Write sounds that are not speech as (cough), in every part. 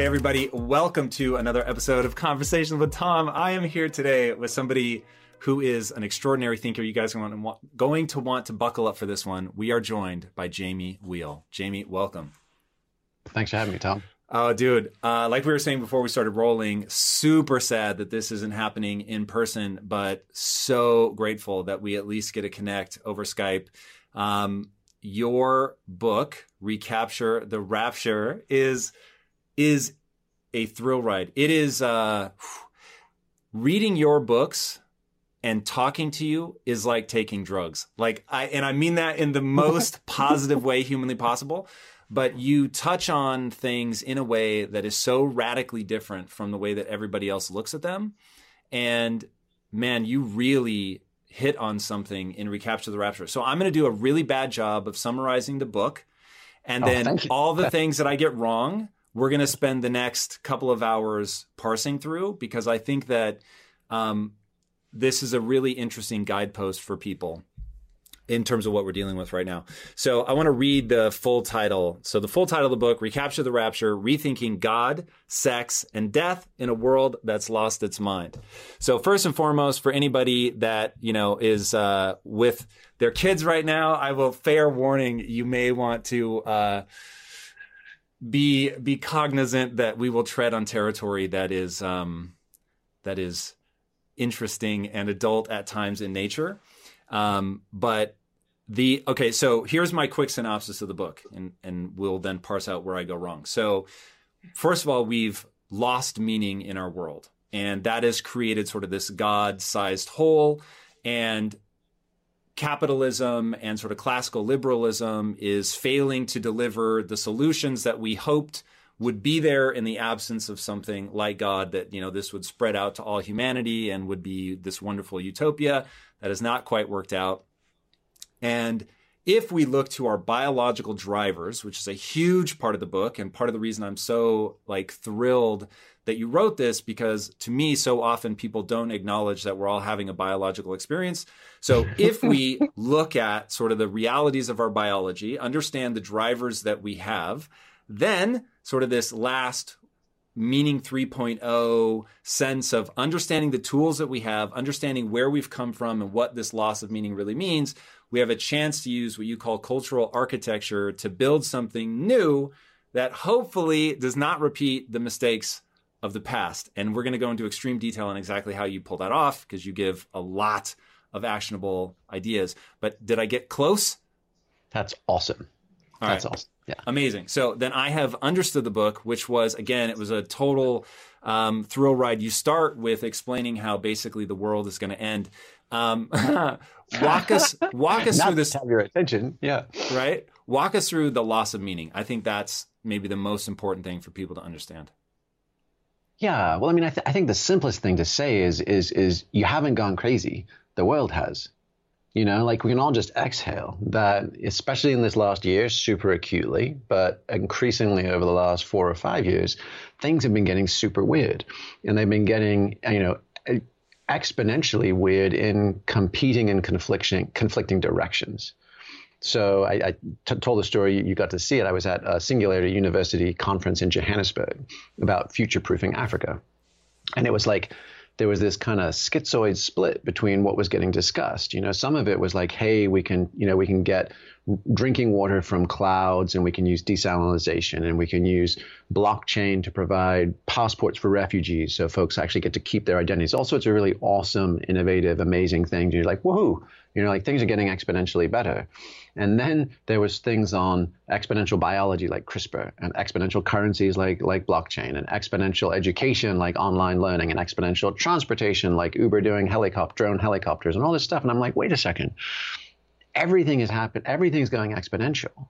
Hey, everybody, welcome to another episode of Conversations with Tom. I am here today with somebody who is an extraordinary thinker. You guys are going to want to buckle up for this one. We are joined by Jamie Wheal. Jamie, welcome. Thanks for having me, Tom. Oh, dude. Uh, like we were saying before we started rolling, super sad that this isn't happening in person, but so grateful that we at least get to connect over Skype. Um, your book, Recapture the Rapture, is is a thrill ride. It is uh, reading your books and talking to you is like taking drugs. Like I and I mean that in the most (laughs) positive way humanly possible. But you touch on things in a way that is so radically different from the way that everybody else looks at them. And man, you really hit on something in Recapture the Rapture. So I'm going to do a really bad job of summarizing the book. And oh, then all the (laughs) things that I get wrong, we're going to spend the next couple of hours parsing through because I think that um, this is a really interesting guidepost for people in terms of what we're dealing with right now. So I want to read the full title. So the full title of the book, Recapture the Rapture, Rethinking God, Sex, and Death in a World That's Lost Its Mind. So first and foremost, for anybody that, you know, is uh, with their kids right now, I will fair warning, you may want to uh, be be cognizant that we will tread on territory that is um, that is interesting and adult at times in nature. Um, but the okay, so here's my quick synopsis of the book, and and we'll then parse out where I go wrong. So, first of all, we've lost meaning in our world, and that has created sort of this God-sized hole, and capitalism and sort of classical liberalism is failing to deliver the solutions that we hoped would be there in the absence of something like God, that, you know, this would spread out to all humanity and would be this wonderful utopia that has not quite worked out. And if we look to our biological drivers, which is a huge part of the book and part of the reason I'm so like thrilled that you wrote this because to me so often people don't acknowledge that we're all having a biological experience. So (laughs) if we look at sort of the realities of our biology, understand the drivers that we have, then sort of this last meaning 3.0 sense of understanding the tools that we have, understanding where we've come from and what this loss of meaning really means, we have a chance to use what you call cultural architecture to build something new that hopefully does not repeat the mistakes of the past. And we're going to go into extreme detail on exactly how you pull that off because you give a lot of actionable ideas. But did I get close? That's awesome. All That's right. awesome. Yeah. Amazing. So then I have understood the book, which was, again, it was a total um, thrill ride. You start with explaining how basically the world is going to end. Um, (laughs) walk us, walk us through this. Have your attention. Yeah. Right. Walk us through the loss of meaning. I think that's maybe the most important thing for people to understand. Yeah, well, I mean, I, th- I think the simplest thing to say is is is you haven't gone crazy. The world has. You know, like we can all just exhale that, especially in this last year, super acutely, but increasingly over the last four or five years, things have been getting super weird, and they've been getting, you know, exponentially weird in competing and conflicting conflicting directions. So I, I t- told the story. You got to see it. I was at a Singularity University conference in Johannesburg about future-proofing Africa, and it was like there was this kind of schizoid split between what was getting discussed. You know, some of it was like, hey, we can, you know, we can get drinking water from clouds and we can use desalination and we can use blockchain to provide passports for refugees so folks actually get to keep their identities. All sorts of really awesome, innovative, amazing things. You're like, woohoo, you know, like things are getting exponentially better. And then there was things on exponential biology like CRISPR and exponential currencies like like blockchain and exponential education like online learning and exponential transportation like Uber doing helicopter drone helicopters and all this stuff. And I'm like, wait a second everything is happening, everything's going exponential.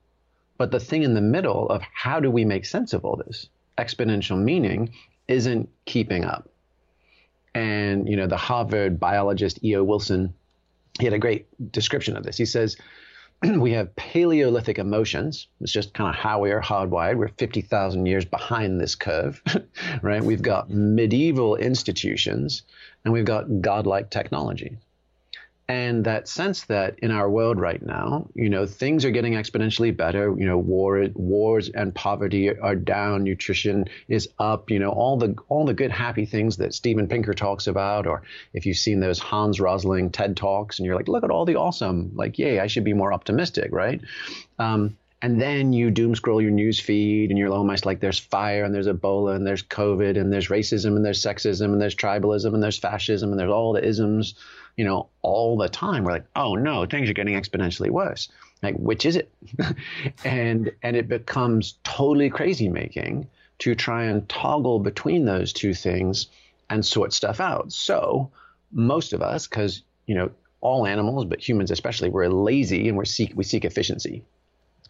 But the thing in the middle of how do we make sense of all this exponential meaning isn't keeping up. And you know, the Harvard biologist E.O. Wilson, he had a great description of this. He says, (clears throat) we have Paleolithic emotions. It's just kind of how we are hardwired. We're 50,000 years behind this curve, (laughs) right? We've got medieval institutions and we've got godlike technology. And that sense that in our world right now, you know, things are getting exponentially better. You know, war, wars and poverty are down, nutrition is up. You know, all the all the good happy things that Steven Pinker talks about, or if you've seen those Hans Rosling TED talks, and you're like, look at all the awesome, like, yay, I should be more optimistic, right? Um, and then you doom scroll your news feed and you're almost like there's fire and there's Ebola and there's COVID and there's racism and there's sexism and there's tribalism and there's fascism and there's all the isms you know, all the time. We're like, oh no, things are getting exponentially worse. Like, which is it? (laughs) and and it becomes totally crazy making to try and toggle between those two things and sort stuff out. So most of us, because you know, all animals, but humans especially, we're lazy and we seek we seek efficiency.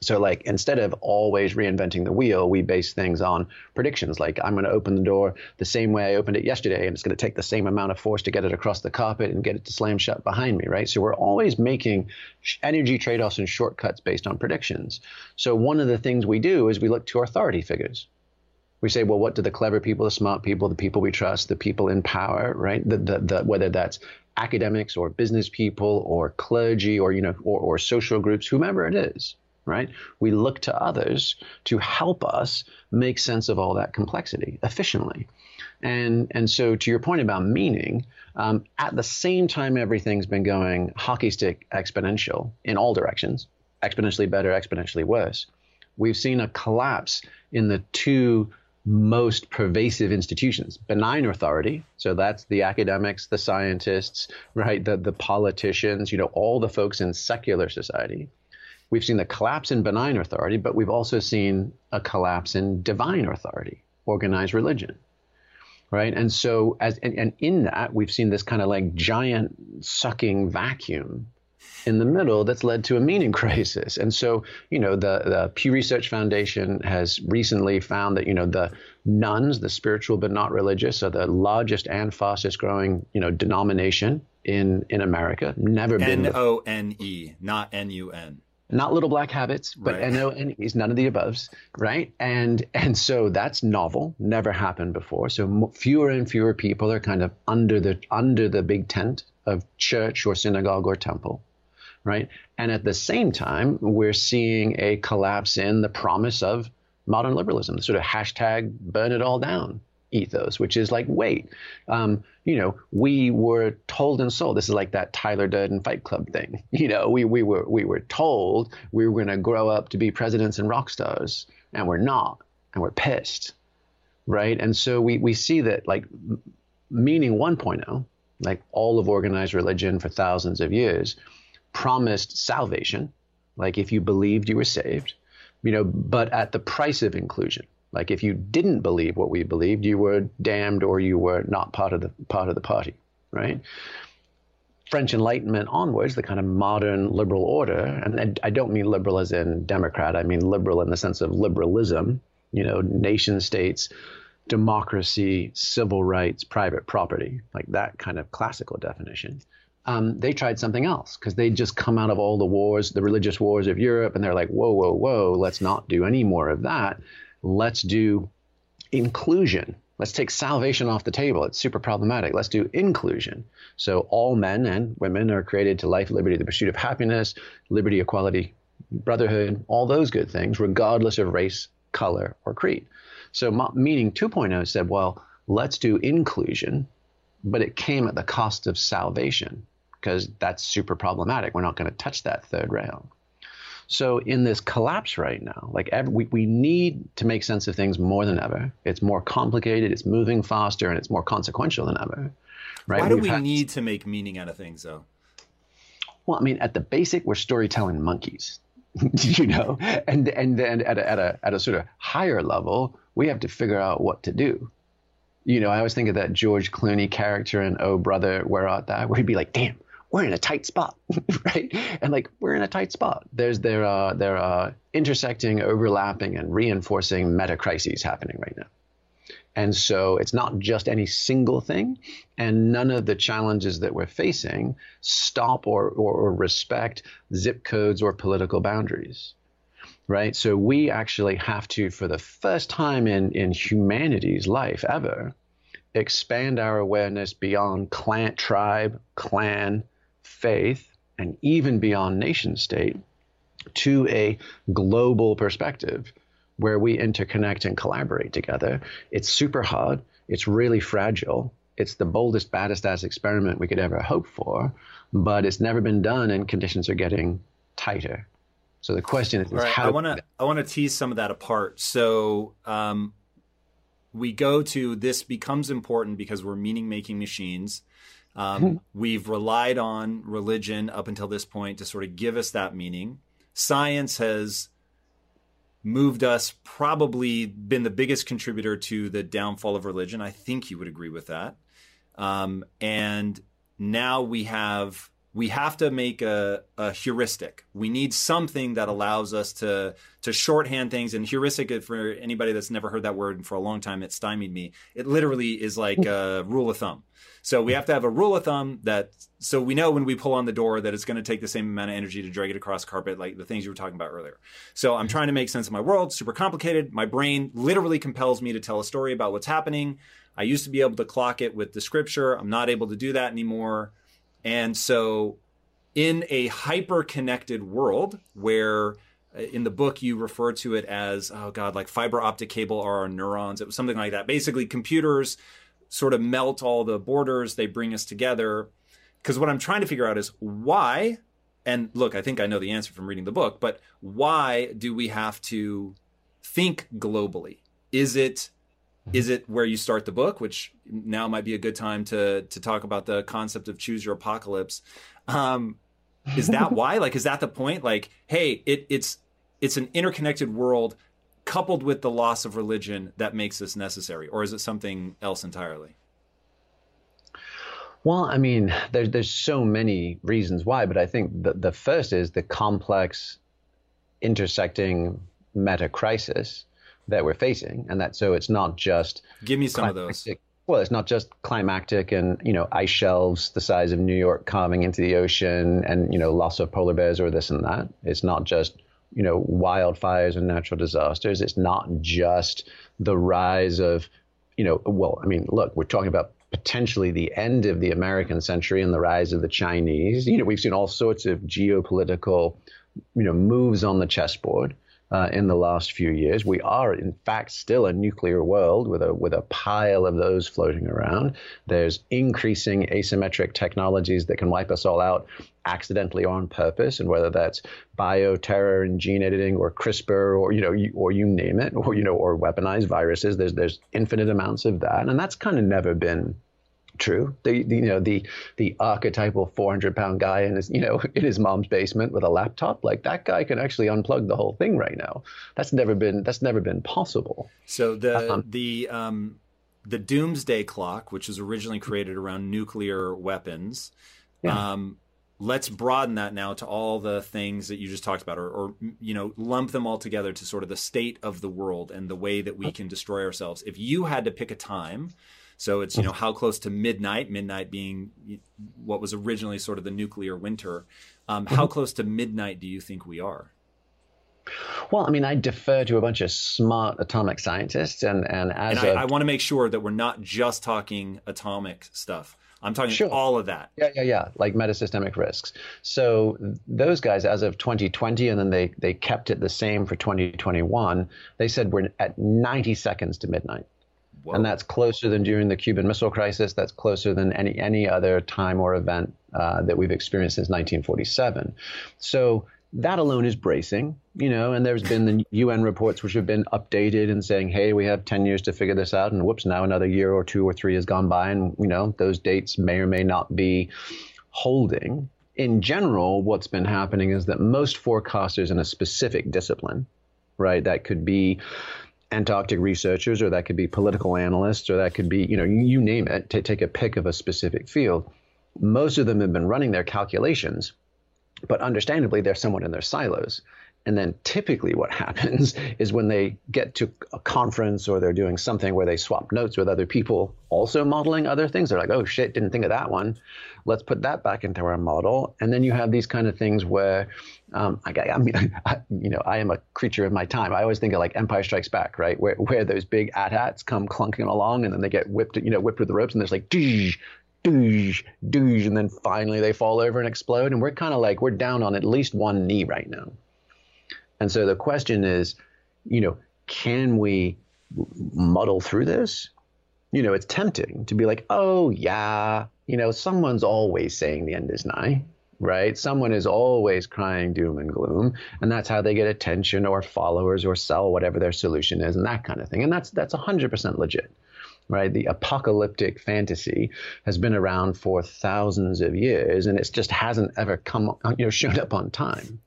So, like, instead of always reinventing the wheel, we base things on predictions. Like, I'm going to open the door the same way I opened it yesterday, and it's going to take the same amount of force to get it across the carpet and get it to slam shut behind me, right? So, we're always making energy trade offs and shortcuts based on predictions. So, one of the things we do is we look to authority figures. We say, well, what do the clever people, the smart people, the people we trust, the people in power, right? The, the, the, whether that's academics or business people or clergy or, you know, or, or social groups, whomever it is right? We look to others to help us make sense of all that complexity efficiently. And, and so, to your point about meaning, um, at the same time everything's been going hockey stick exponential in all directions, exponentially better, exponentially worse, we've seen a collapse in the two most pervasive institutions benign authority so that's the academics the scientists right the, the politicians you know all the folks in secular society We've seen the collapse in benign authority, but we've also seen a collapse in divine authority, organized religion. Right. And so, as and, and in that, we've seen this kind of like giant sucking vacuum in the middle that's led to a meaning (laughs) crisis. And so, you know, the, the Pew Research Foundation has recently found that, you know, the nones, the spiritual but not religious, are the largest and fastest growing, you know, denomination in in America. Never been N O N E, not N U N not little black habits, but right. NO and E's, none of the aboves, right? And and so that's novel, never happened before. So fewer and fewer people are kind of under the under the big tent of church or synagogue or temple, right? And at the same time, we're seeing a collapse in the promise of modern liberalism, the sort of hashtag burn it all down, ethos, which is like, wait, um, you know, we were told and sold. This is like that Tyler Durden Fight Club thing. (laughs) You know, we we were we were told we were going to grow up to be presidents and rock stars, and we're not, and we're pissed, right? And so we we see that like meaning 1.0, like all of organized religion for thousands of years, promised salvation, like if you believed you were saved, you know, but at the price of inclusion like if you didn't believe what we believed, you were damned or you were not part of the part of the party, right? French Enlightenment onwards, the kind of modern liberal order, and I don't mean liberal as in Democrat, I mean liberal in the sense of liberalism, you know, nation states, democracy, civil rights, private property, like that kind of classical definition. Um, they tried something else because they'd just come out of all the wars, the religious wars of Europe, and they're like, whoa, whoa, whoa, let's not do any more of that let's do inclusion. Let's take salvation off the table. It's super problematic. Let's do inclusion. So all men and women are created to life, liberty, the pursuit of happiness, liberty, equality, brotherhood, all those good things, regardless of race, color, or creed. So meaning 2.0 said, well, let's do inclusion, but it came at the cost of salvation because that's super problematic. We're not going to touch that third rail. So in this collapse right now, like every, we, we need to make sense of things more than ever. It's more complicated, it's moving faster, and it's more consequential than ever. Right? Why do We've we had, need to make meaning out of things, though? Well, I mean, at the basic, we're storytelling monkeys, (laughs) you know, and and then at a, at a at a sort of higher level, we have to figure out what to do. You know, I always think of that George Clooney character in Oh Brother, Where Art Thou, where he'd be like, "Damn, we're in a tight spot, (laughs) right? And like we're in a tight spot. There's there are there are intersecting, overlapping, and reinforcing meta crises happening right now. And so it's not just any single thing, and none of the challenges that we're facing stop or, or, or respect zip codes or political boundaries right? So we actually have to, for the first time in, in humanity's life ever, expand our awareness beyond clan, tribe, clan, faith and even beyond nation state to a global perspective where we interconnect and collaborate together. It's super hard. It's really fragile. It's the boldest, baddest ass experiment we could ever hope for, but it's never been done, and conditions are getting tighter. So the question is, right, how? I want to I want to tease some of that apart. So um, we go to this becomes important because we're meaning making machines. Um, mm-hmm. we've relied on religion up until this point to sort of give us that meaning. Science has moved us, probably been the biggest contributor to the downfall of religion. I think you would agree with that. Um, and now we have we have to make a, a, heuristic. We need something that allows us to to shorthand things. And heuristic, for anybody that's never heard that word for a long time, it stymied me. It literally is like a rule of thumb. So we have to have a rule of thumb that so we know when we pull on the door that it's going to take the same amount of energy to drag it across carpet, like the things you were talking about earlier. So I'm trying to make sense of my world, super complicated. My brain literally compels me to tell a story about what's happening. I used to be able to clock it with the scripture. I'm not able to do that anymore. And so, in a hyper connected world where uh, in the book you refer to it as, oh God, like fiber optic cable are our neurons. It was something like that. Basically, computers sort of melt all the borders, they bring us together. Because what I'm trying to figure out is why, and look, I think I know the answer from reading the book, but why do we have to think globally? Is it is it where you start the book, which now might be a good time to to talk about the concept of choose your apocalypse? Um, is that (laughs) why? Like, is that the point? Like, hey, it, it's it's an interconnected world coupled with the loss of religion that makes this necessary, or is it something else entirely? Well, I mean, there's there's so many reasons why, but I think the the first is the complex intersecting meta crisis that we're facing, and that so it's not just give me some of those. Well, it's not just climactic and you know ice shelves the size of New York coming into the ocean, and you know loss of polar bears or this and that. It's not just you know wildfires and natural disasters. It's not just the rise of you know well, I mean, look, we're talking about potentially the end of the American century and the rise of the Chinese. You know, we've seen all sorts of geopolitical, you know, moves on the chessboard uh, in the last few years. We are, in fact, still a nuclear world with a with a pile of those floating around. There's increasing asymmetric technologies that can wipe us all out accidentally or on purpose, and whether that's bioterror and gene editing or CRISPR or you know or you name it, or you know or weaponized viruses. There's there's infinite amounts of that, and that's kind of never been true. The, the, you know the the archetypal 400 pound guy in his you know (laughs) in his mom's basement with a laptop like that guy can actually unplug the whole thing right now. That's never been that's never been possible. So the um, the um, the doomsday clock, which was originally created around nuclear weapons. Yeah. Um, let's broaden that now to all the things that you just talked about or, or, you know lump them all together to sort of the state of the world and the way that we can destroy ourselves if you had to pick a time so it's you know how close to midnight, midnight being what was originally sort of the nuclear winter. Um, how mm-hmm. close to midnight do you think we are? Well, I mean, I defer to a bunch of smart atomic scientists, and and as and I, I want to make sure that we're not just talking atomic stuff. I'm talking sure. all of that. Yeah, yeah, yeah, like metasystemic risks. So those guys, as of 2020, and then they they kept it the same for 2021. They said we're at 90 seconds to midnight. Whoa. And that's closer than during the Cuban Missile Crisis. That's closer than any any other time or event uh, that we've experienced since 1947. So that alone is bracing, you know. And there's been the UN reports which have been updated and saying, "Hey, we have 10 years to figure this out," and whoops, now another year or two or three has gone by, and you know those dates may or may not be holding. In general, what's been happening is that most forecasters in a specific discipline, right, that could be Antarctic researchers, or that could be political analysts, or that could be, you know, you, name it, to take a pick of a specific field. Most of them have been running their calculations, but understandably, they're somewhat in their silos. And then typically what (laughs) happens is when they get to a conference or they're doing something where they swap notes with other people also modeling other things, they're like, oh shit, didn't think of that one. Let's put that back into our model. And then you have these kind of things where, um, I, I mean, (laughs) I, you know, I am a creature of my time. I always think of like Empire Strikes Back, right? Where, where those big AT-ATs come clunking along and then they get whipped, you know, whipped with the ropes and there's like, doosh, doosh, and then finally they fall over and explode. And we're kind of like, we're down on at least one knee right now. And so the question is, you know, can we muddle through this? You know, it's tempting to be like, oh, yeah, you know, someone's always saying the end is nigh right? Someone is always crying doom and gloom, and that's how they get attention or followers or sell whatever their solution is and that kind of thing. And that's that's 100% legit. Right, the apocalyptic fantasy has been around for thousands of years, and it just hasn't ever come, uh, you know, shown up on time.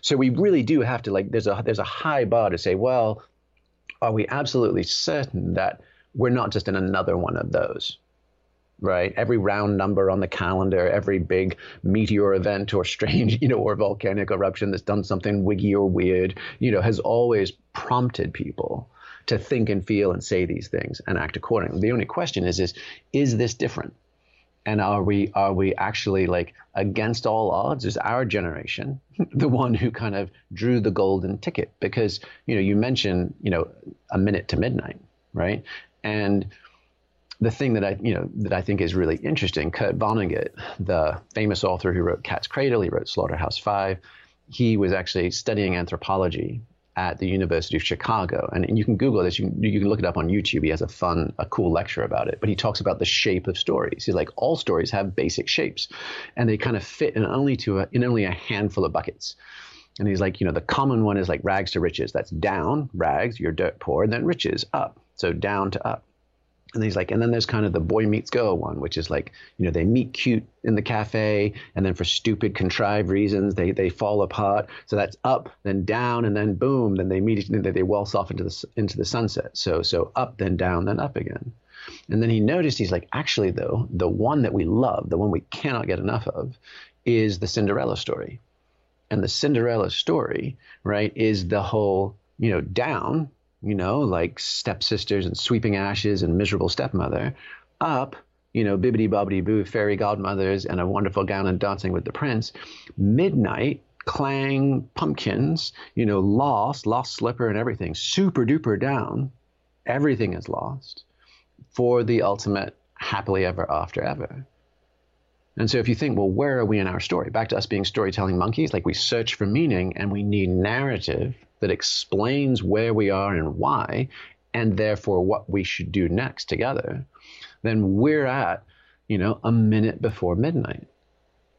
So we really do have to like. There's a there's a high bar to say, well, are we absolutely certain that we're not just in another one of those? Right? Every round number on the calendar, every big meteor event or strange, (laughs) you know, or volcanic eruption that's done something wiggy or weird, you know, has always prompted people to think and feel and say these things and act accordingly. The only question is, is, is this different? And are we are we actually like against all odds? Is our generation (laughs) the one who kind of drew the golden ticket? Because you know you mentioned you know a minute to midnight, right? And the thing that I, you know, that I think is really interesting, Kurt Vonnegut, the famous author who wrote Cat's Cradle, he wrote Slaughterhouse Five. He was actually studying anthropology at the University of Chicago, and, you can Google this. You can, you can look it up on YouTube. He has a fun, a cool lecture about it. But he talks about the shape of stories. He's like, all stories have basic shapes, and they kind of fit in only to a, in only a handful of buckets. And he's like, you know, the common one is like rags to riches. That's down, rags, you're dirt poor, and then riches, up. So down to up. And he's like, and then there's kind of the boy meets girl one, which is like, you know, they meet cute in the cafe, and then for stupid, contrived reasons, they they fall apart. So that's up, then down, and then boom, then they meet, then they waltz off into the into the sunset. So so up, then down, then up again. And then he noticed, he's like, actually though, the one that we love, the one we cannot get enough of, is the Cinderella story. And the Cinderella story, right, is the whole, you know, down you know, like stepsisters and sweeping ashes and miserable stepmother, up, you know, bibbity bobbity boo, fairy godmothers and a wonderful gown and dancing with the prince. Midnight, clang, pumpkins, you know, lost, lost slipper and everything, super duper down. Everything is lost for the ultimate happily ever after ever. And so if you think, well, where are we in our story? Back to us being storytelling monkeys, like we search for meaning and we need narrative that explains where we are and why, and therefore what we should do next together, then we're at, you know, a minute before midnight.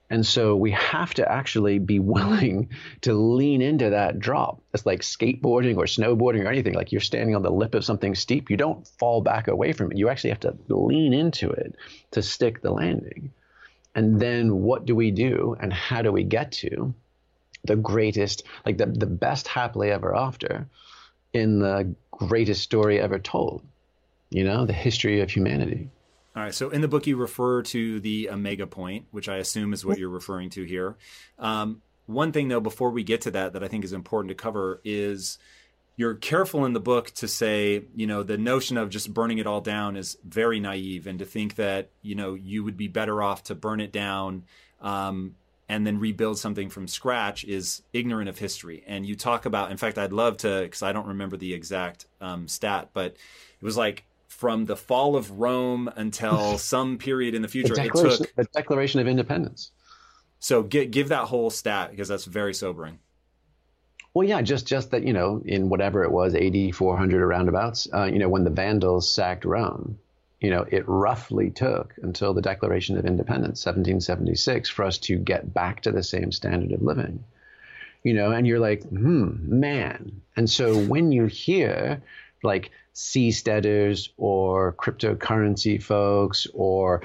And so we have to actually be (laughs) willing to lean into that drop. It's like skateboarding or snowboarding or anything. Like you're standing on the lip of something steep, you don't fall back away from it. You actually have to lean into it to stick the landing. And then what do we do and how do we get to the greatest, like the, the best happily ever after in the greatest story ever told, you know, the history of humanity. All right. So in the book, you refer to the omega point, which I assume is what you're referring to here. Um, one thing, though, before we get to that, that I think is important to cover is you're careful in the book to say, you know, the notion of just burning it all down is very naive, and to think that you know you would be better off to burn it down um, and then rebuild something from scratch is ignorant of history. And you talk about, in fact, I'd love to because I don't remember the exact um, stat, but it was like from the fall of Rome until (laughs) some period in the future. The Declaration, took, the Declaration of Independence. So give give that whole stat because that's very sobering. Well, yeah, just just that you know, in whatever it was, eighty four hundred or roundabouts, uh, you know, when the Vandals sacked Rome, you know, it roughly took until the Declaration of Independence, 1776, for us to get back to the same standard of living. You know, and you're like, hmm, man. And so when you hear like seasteaders or cryptocurrency folks or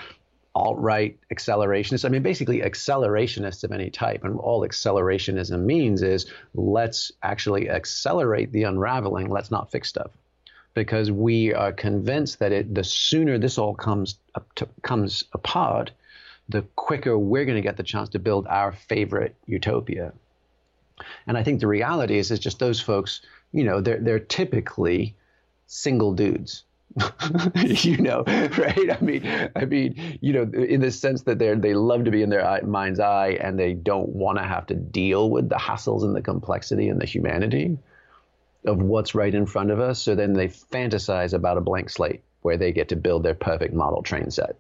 alt right accelerationists. I mean, basically, accelerationists of any type. And all accelerationism means is let's actually accelerate the unraveling, let's not fix stuff. Because we are convinced that it, the sooner this all comes to, comes apart, the quicker we're going to get the chance to build our favorite utopia. And I think the reality is, is just those folks, you know, they're, they're typically single dudes (laughs) you know, right? I mean, I mean, you know, in the sense that they they love to be in their mind's eye and they don't want to have to deal with the hassles and the complexity and the humanity of what's right in front of us. So then they fantasize about a blank slate where they get to build their perfect model train set.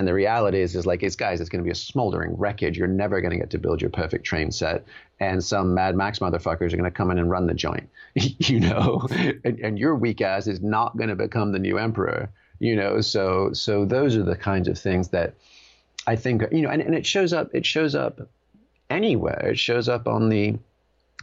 And the reality is, is like, it's guys, it's going to be a smoldering wreckage. You're never going to get to build your perfect train set. And some Mad Max motherfuckers are going to come in and run the joint, (laughs) you know? and, and your weak ass is not going to become the new emperor, you know? So, so those are the kinds of things that I think, you know, and, and it shows up, it shows up anywhere. It shows up on the,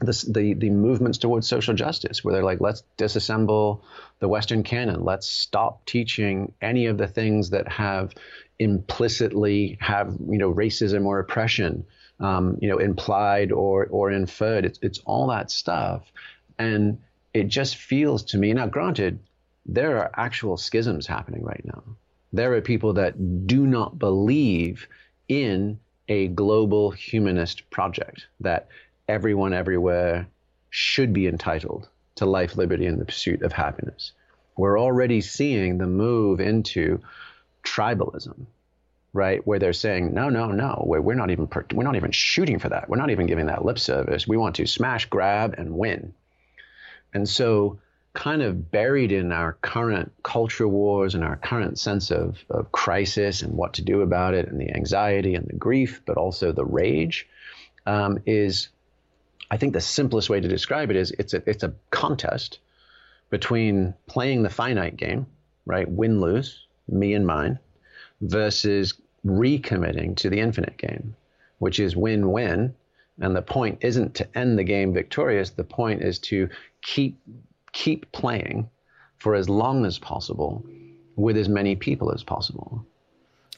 the, the, the movements towards social justice, where they're like, let's disassemble the Western canon. Let's stop teaching any of the things that have implicitly have you know racism or oppression, um, you know, implied or or inferred. It's it's all that stuff, and it just feels to me. Now, granted, there are actual schisms happening right now. There are people that do not believe in a global humanist project that everyone everywhere should be entitled to life, liberty, and the pursuit of happiness. We're already seeing the move into tribalism, right? Where they're saying, no, no, no, we're, not even we're not even shooting for that. We're not even giving that lip service. We want to smash, grab, and win. And so, kind of buried in our current culture wars and our current sense of, of crisis and what to do about it, and the anxiety and the grief, but also the rage, um, is I think the simplest way to describe it is it's a it's a contest between playing the finite game, right, win lose, me and mine, versus recommitting to the infinite game, which is win win. And the point isn't to end the game victorious. The point is to keep keep playing for as long as possible with as many people as possible.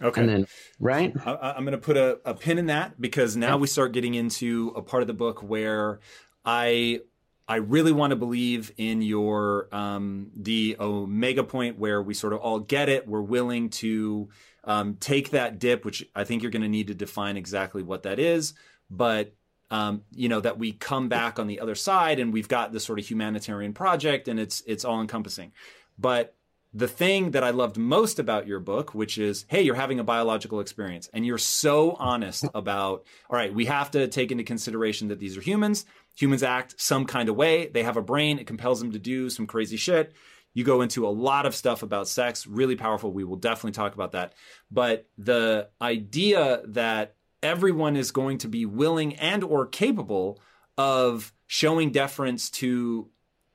Okay. And then, right? I, am going to put a, a, pin in that because now we start getting into a part of the book where I I really want to believe in your um, the omega point where we sort of all get it. We're willing to um, take that dip, which I think you're going to need to define exactly what that is, but um, you know that we come back on the other side and we've got this sort of humanitarian project and it's it's all encompassing. But the thing that I loved most about your book, which is, hey, you're having a biological experience and you're so honest (laughs) about, all right, we have to take into consideration that these are humans. Humans act some kind of way. They have a brain. It compels them to do some crazy shit. You go into a lot of stuff about sex, really powerful. We will definitely talk about that. But the idea that everyone is going to be willing and or capable of showing deference to,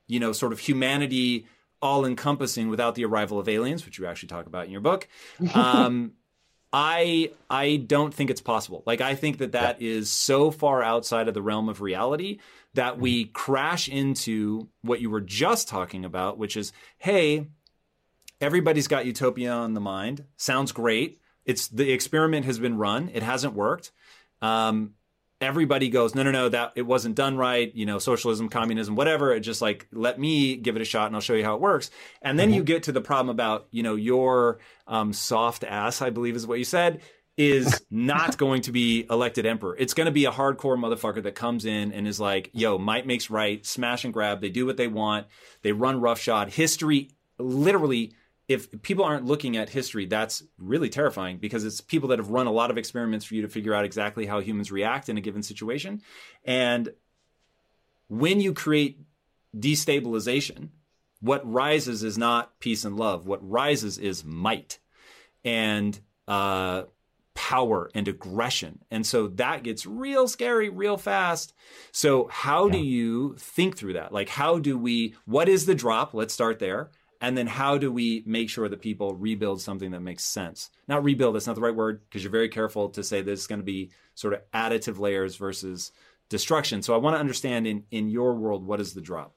you know, sort of humanity all encompassing without the arrival of aliens, which you actually talk about in your book. Um, (laughs) I I don't think it's possible. Like I think that that yeah. is so far outside of the realm of reality that we crash into what you were just talking about, which is, hey, everybody's got utopia on the mind. Sounds great. It's the experiment has been run. It hasn't worked. Um, everybody goes, no, no, no, that it wasn't done right. You know, socialism, communism, whatever. It just like let me give it a shot and I'll show you how it works. And then mm-hmm. you get to the problem about you know your um, soft ass, I believe is what you said, is (laughs) not going to be elected emperor. It's going to be a hardcore motherfucker that comes in and is like, yo, might makes right, smash and grab. They do what they want. They run roughshod. History literally if people aren't looking at history, that's really terrifying because it's people that have run a lot of experiments for you to figure out exactly how humans react in a given situation. And when you create destabilization, what rises is not peace and love. What rises is might and uh, power and aggression. And so that gets real scary real fast. So, how yeah. do you think through that? Like, how do we, what is the drop? Let's start there and then how do we make sure that people rebuild something that makes sense? Not rebuild that's not the right word because you're very careful to say this is going to be sort of additive layers versus destruction. So i want to understand in in your world what is the drop?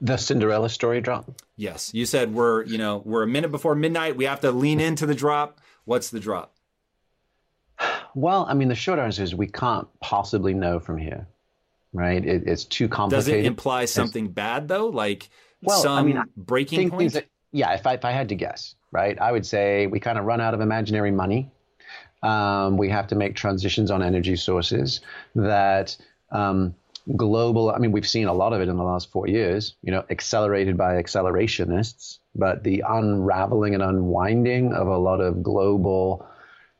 The cinderella story drop? Yes. You said we're you know we're a minute before midnight. We have to lean into the drop. What's the drop? Well i mean the short answer is we can't possibly know from here right? It, it's too complicated does it imply something it's, bad though? Like well, some I mean, breaking point? That, yeah, if I, if I had to guess, right, I would say we kind of run out of imaginary money. Um, we have to make transitions on energy sources that um, global. I mean, we've seen a lot of it in the last four years. You know, accelerated by accelerationists, but the unraveling and unwinding of a lot of global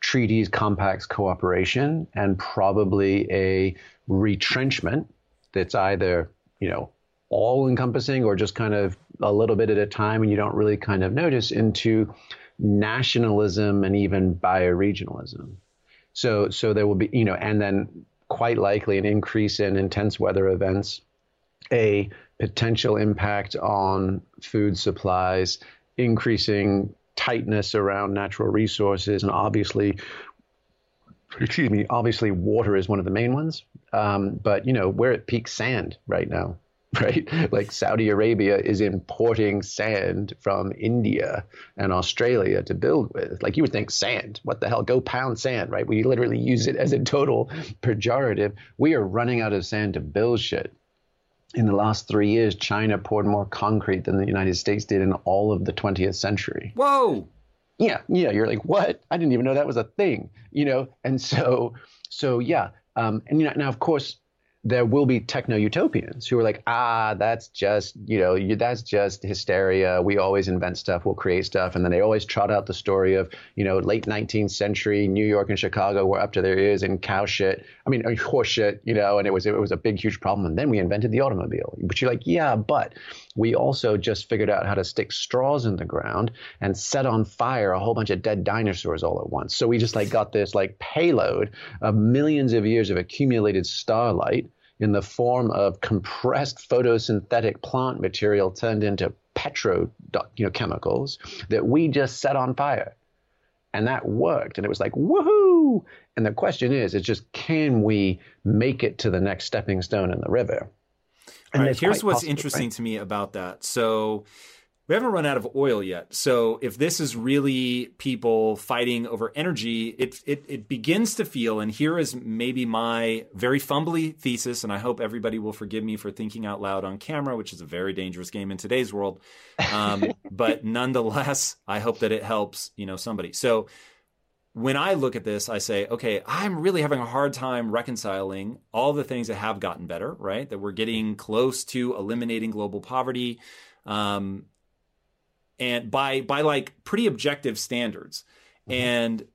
treaties, compacts, cooperation, and probably a retrenchment that's either you know all encompassing or just kind of a little bit at a time and you don't really kind of notice into nationalism and even bioregionalism. So, so there will be, you know, and then quite likely an increase in intense weather events, a potential impact on food supplies, increasing tightness around natural resources, and obviously, excuse me, obviously water is one of the main ones. Um, but you know, we're at peak sand right now. (laughs) right? Like Saudi Arabia is importing sand from India and Australia to build with. Like you would think sand, what the hell? Go pound sand, right? We literally use it as a total pejorative. We are running out of sand to build shit. In the last three years, China poured more concrete than the United States did in all of the 20th century. Whoa. Yeah, yeah. You're like, what? I didn't even know that was a thing, you know? And so, so yeah. Um, and you know, now, of course, there will be techno utopians who are like, ah, that's just, you know, you, that's just hysteria. We always invent stuff, we'll create stuff. And then they always trot out the story of, you know, late 19th century New York and Chicago were up to their ears in cow shit. I mean, horse shit, you know, and it was, it was a big, huge problem. And then we invented the automobile. But you're like, yeah, but we also just figured out how to stick straws in the ground and set on fire a whole bunch of dead dinosaurs all at once. So we just like got this like payload of millions of years of accumulated starlight in the form of compressed photosynthetic plant material turned into petro you know, chemicals that we just set on fire. And that worked. And it was like, woohoo! And the question is, is just can we make it to the next stepping stone in the river? And here's what's possible, interesting right? to me about that. So we haven't run out of oil yet. So if this is really people fighting over energy, it, it, it begins to feel, and here is maybe my very fumbly thesis, and I hope everybody will forgive me for thinking out loud on camera, which is a very dangerous game in today's world. Um, (laughs) but nonetheless, I hope that it helps, you know, somebody. So when I look at this, I say, okay, I'm really having a hard time reconciling all the things that have gotten better, right? That we're getting close to eliminating global poverty. Um, and by by like pretty objective standards mm-hmm. and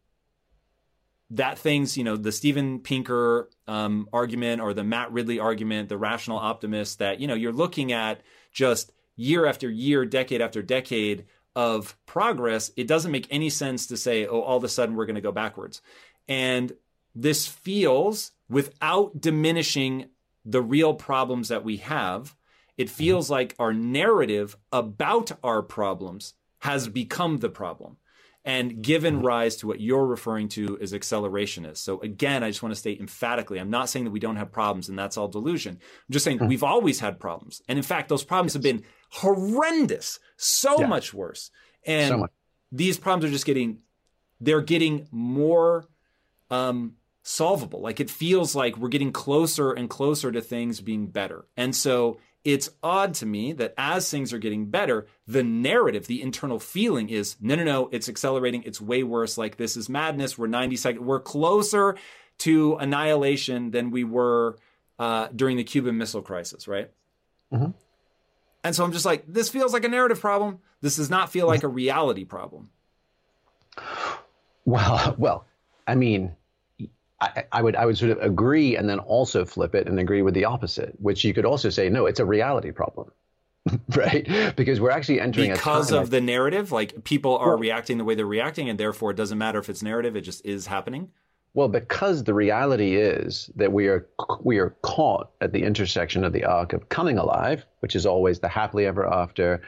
that things you know the steven pinker um, argument or the matt ridley argument the rational optimist that you know you're looking at just year after year decade after decade of progress it doesn't make any sense to say oh all of a sudden we're going to go backwards and this feels without diminishing the real problems that we have it feels like our narrative about our problems has become the problem and given rise to what you're referring to as accelerationist. So again, I just want to state emphatically, I'm not saying that we don't have problems and that's all delusion. I'm just saying hmm. we've always had problems. And in fact, those problems have been horrendous, so yeah. much worse. And so much. these problems are just getting, they're getting more um, solvable. Like it feels like we're getting closer and closer to things being better. And so it's odd to me that as things are getting better, the narrative, the internal feeling is no, no, no, it's accelerating. It's way worse. Like this is madness. We're 90 seconds. We're closer to annihilation than we were uh, during the Cuban Missile Crisis, right? Mm-hmm. And so I'm just like, this feels like a narrative problem. This does not feel like a reality problem. Well, (laughs) well, I mean, I, I, would I would sort of agree and then also flip it and agree with the opposite, which you could also say no, it's a reality problem, (laughs) right? Because we're actually entering a because of the narrative, like people are well, reacting the way they're reacting, and therefore it doesn't matter if it's narrative; it just is happening. Well, because the reality is that we are we are caught at the intersection of the arc of coming alive, which is always the happily ever after,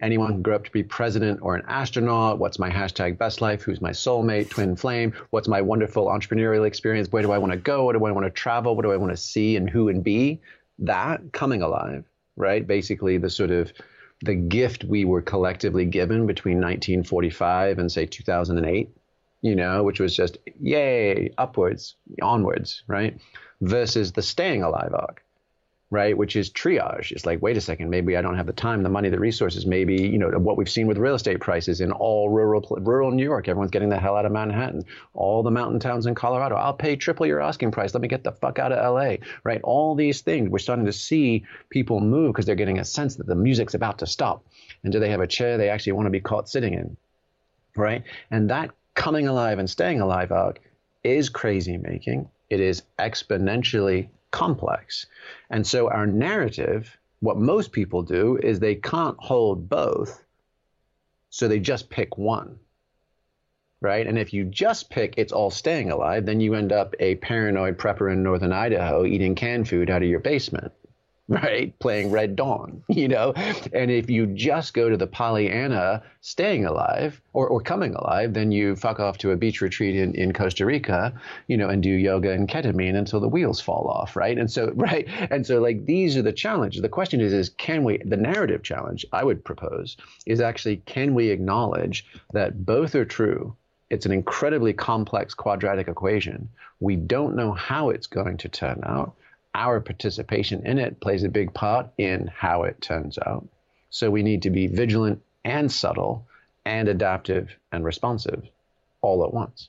anyone can grow up to be president or an astronaut. What's my hashtag best life? Who's my soulmate, twin flame? What's my wonderful entrepreneurial experience? Where do I want to go? What do I want to travel? What do I want to see and who and be? That coming alive, right? Basically, the sort of the gift we were collectively given between 1945 and say 2008, you know, which was just yay, upwards, onwards, right? Versus the staying alive arc right? Which is triage. It's like, wait a second, maybe I don't have the time, the money, the resources. Maybe you know what we've seen with real estate prices in all rural rural New York. Everyone's getting the hell out of Manhattan. All the mountain towns in Colorado. I'll pay triple your asking price. Let me get the fuck out of L.A. Right? All these things. We're starting to see people move because they're getting a sense that the music's about to stop. And do they have a chair they actually want to be caught sitting in? Right? And that coming alive and staying alive is crazy making. It is exponentially complex. And so our narrative, what most people do is they can't hold both, so they just pick one. right? And if you just pick it's all staying alive, then you end up a paranoid prepper in northern Idaho eating canned food out of your basement, right? Playing Red Dawn, (laughs) you know? And if you just go to the Pollyanna staying alive or, or coming alive, then you fuck off to a beach retreat in, in Costa Rica, you know, and do yoga and ketamine until the wheels fall off, right? And so, (laughs) right. And so, like, these are the challenges. The question is, is can we, the narrative challenge I would propose is actually, can we acknowledge that both are true? It's an incredibly complex quadratic equation. We don't know how it's going to turn out our participation in it plays a big part in how it turns out. So we need to be vigilant and subtle and adaptive and responsive all at once.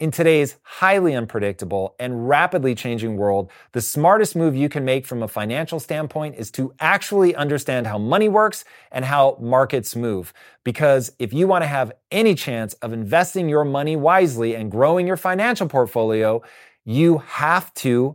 In today's highly unpredictable and rapidly changing world, the smartest move you can make from a financial standpoint is to actually understand how money works and how markets move. Because if you want to have any chance of investing your money wisely and growing your financial portfolio, you have to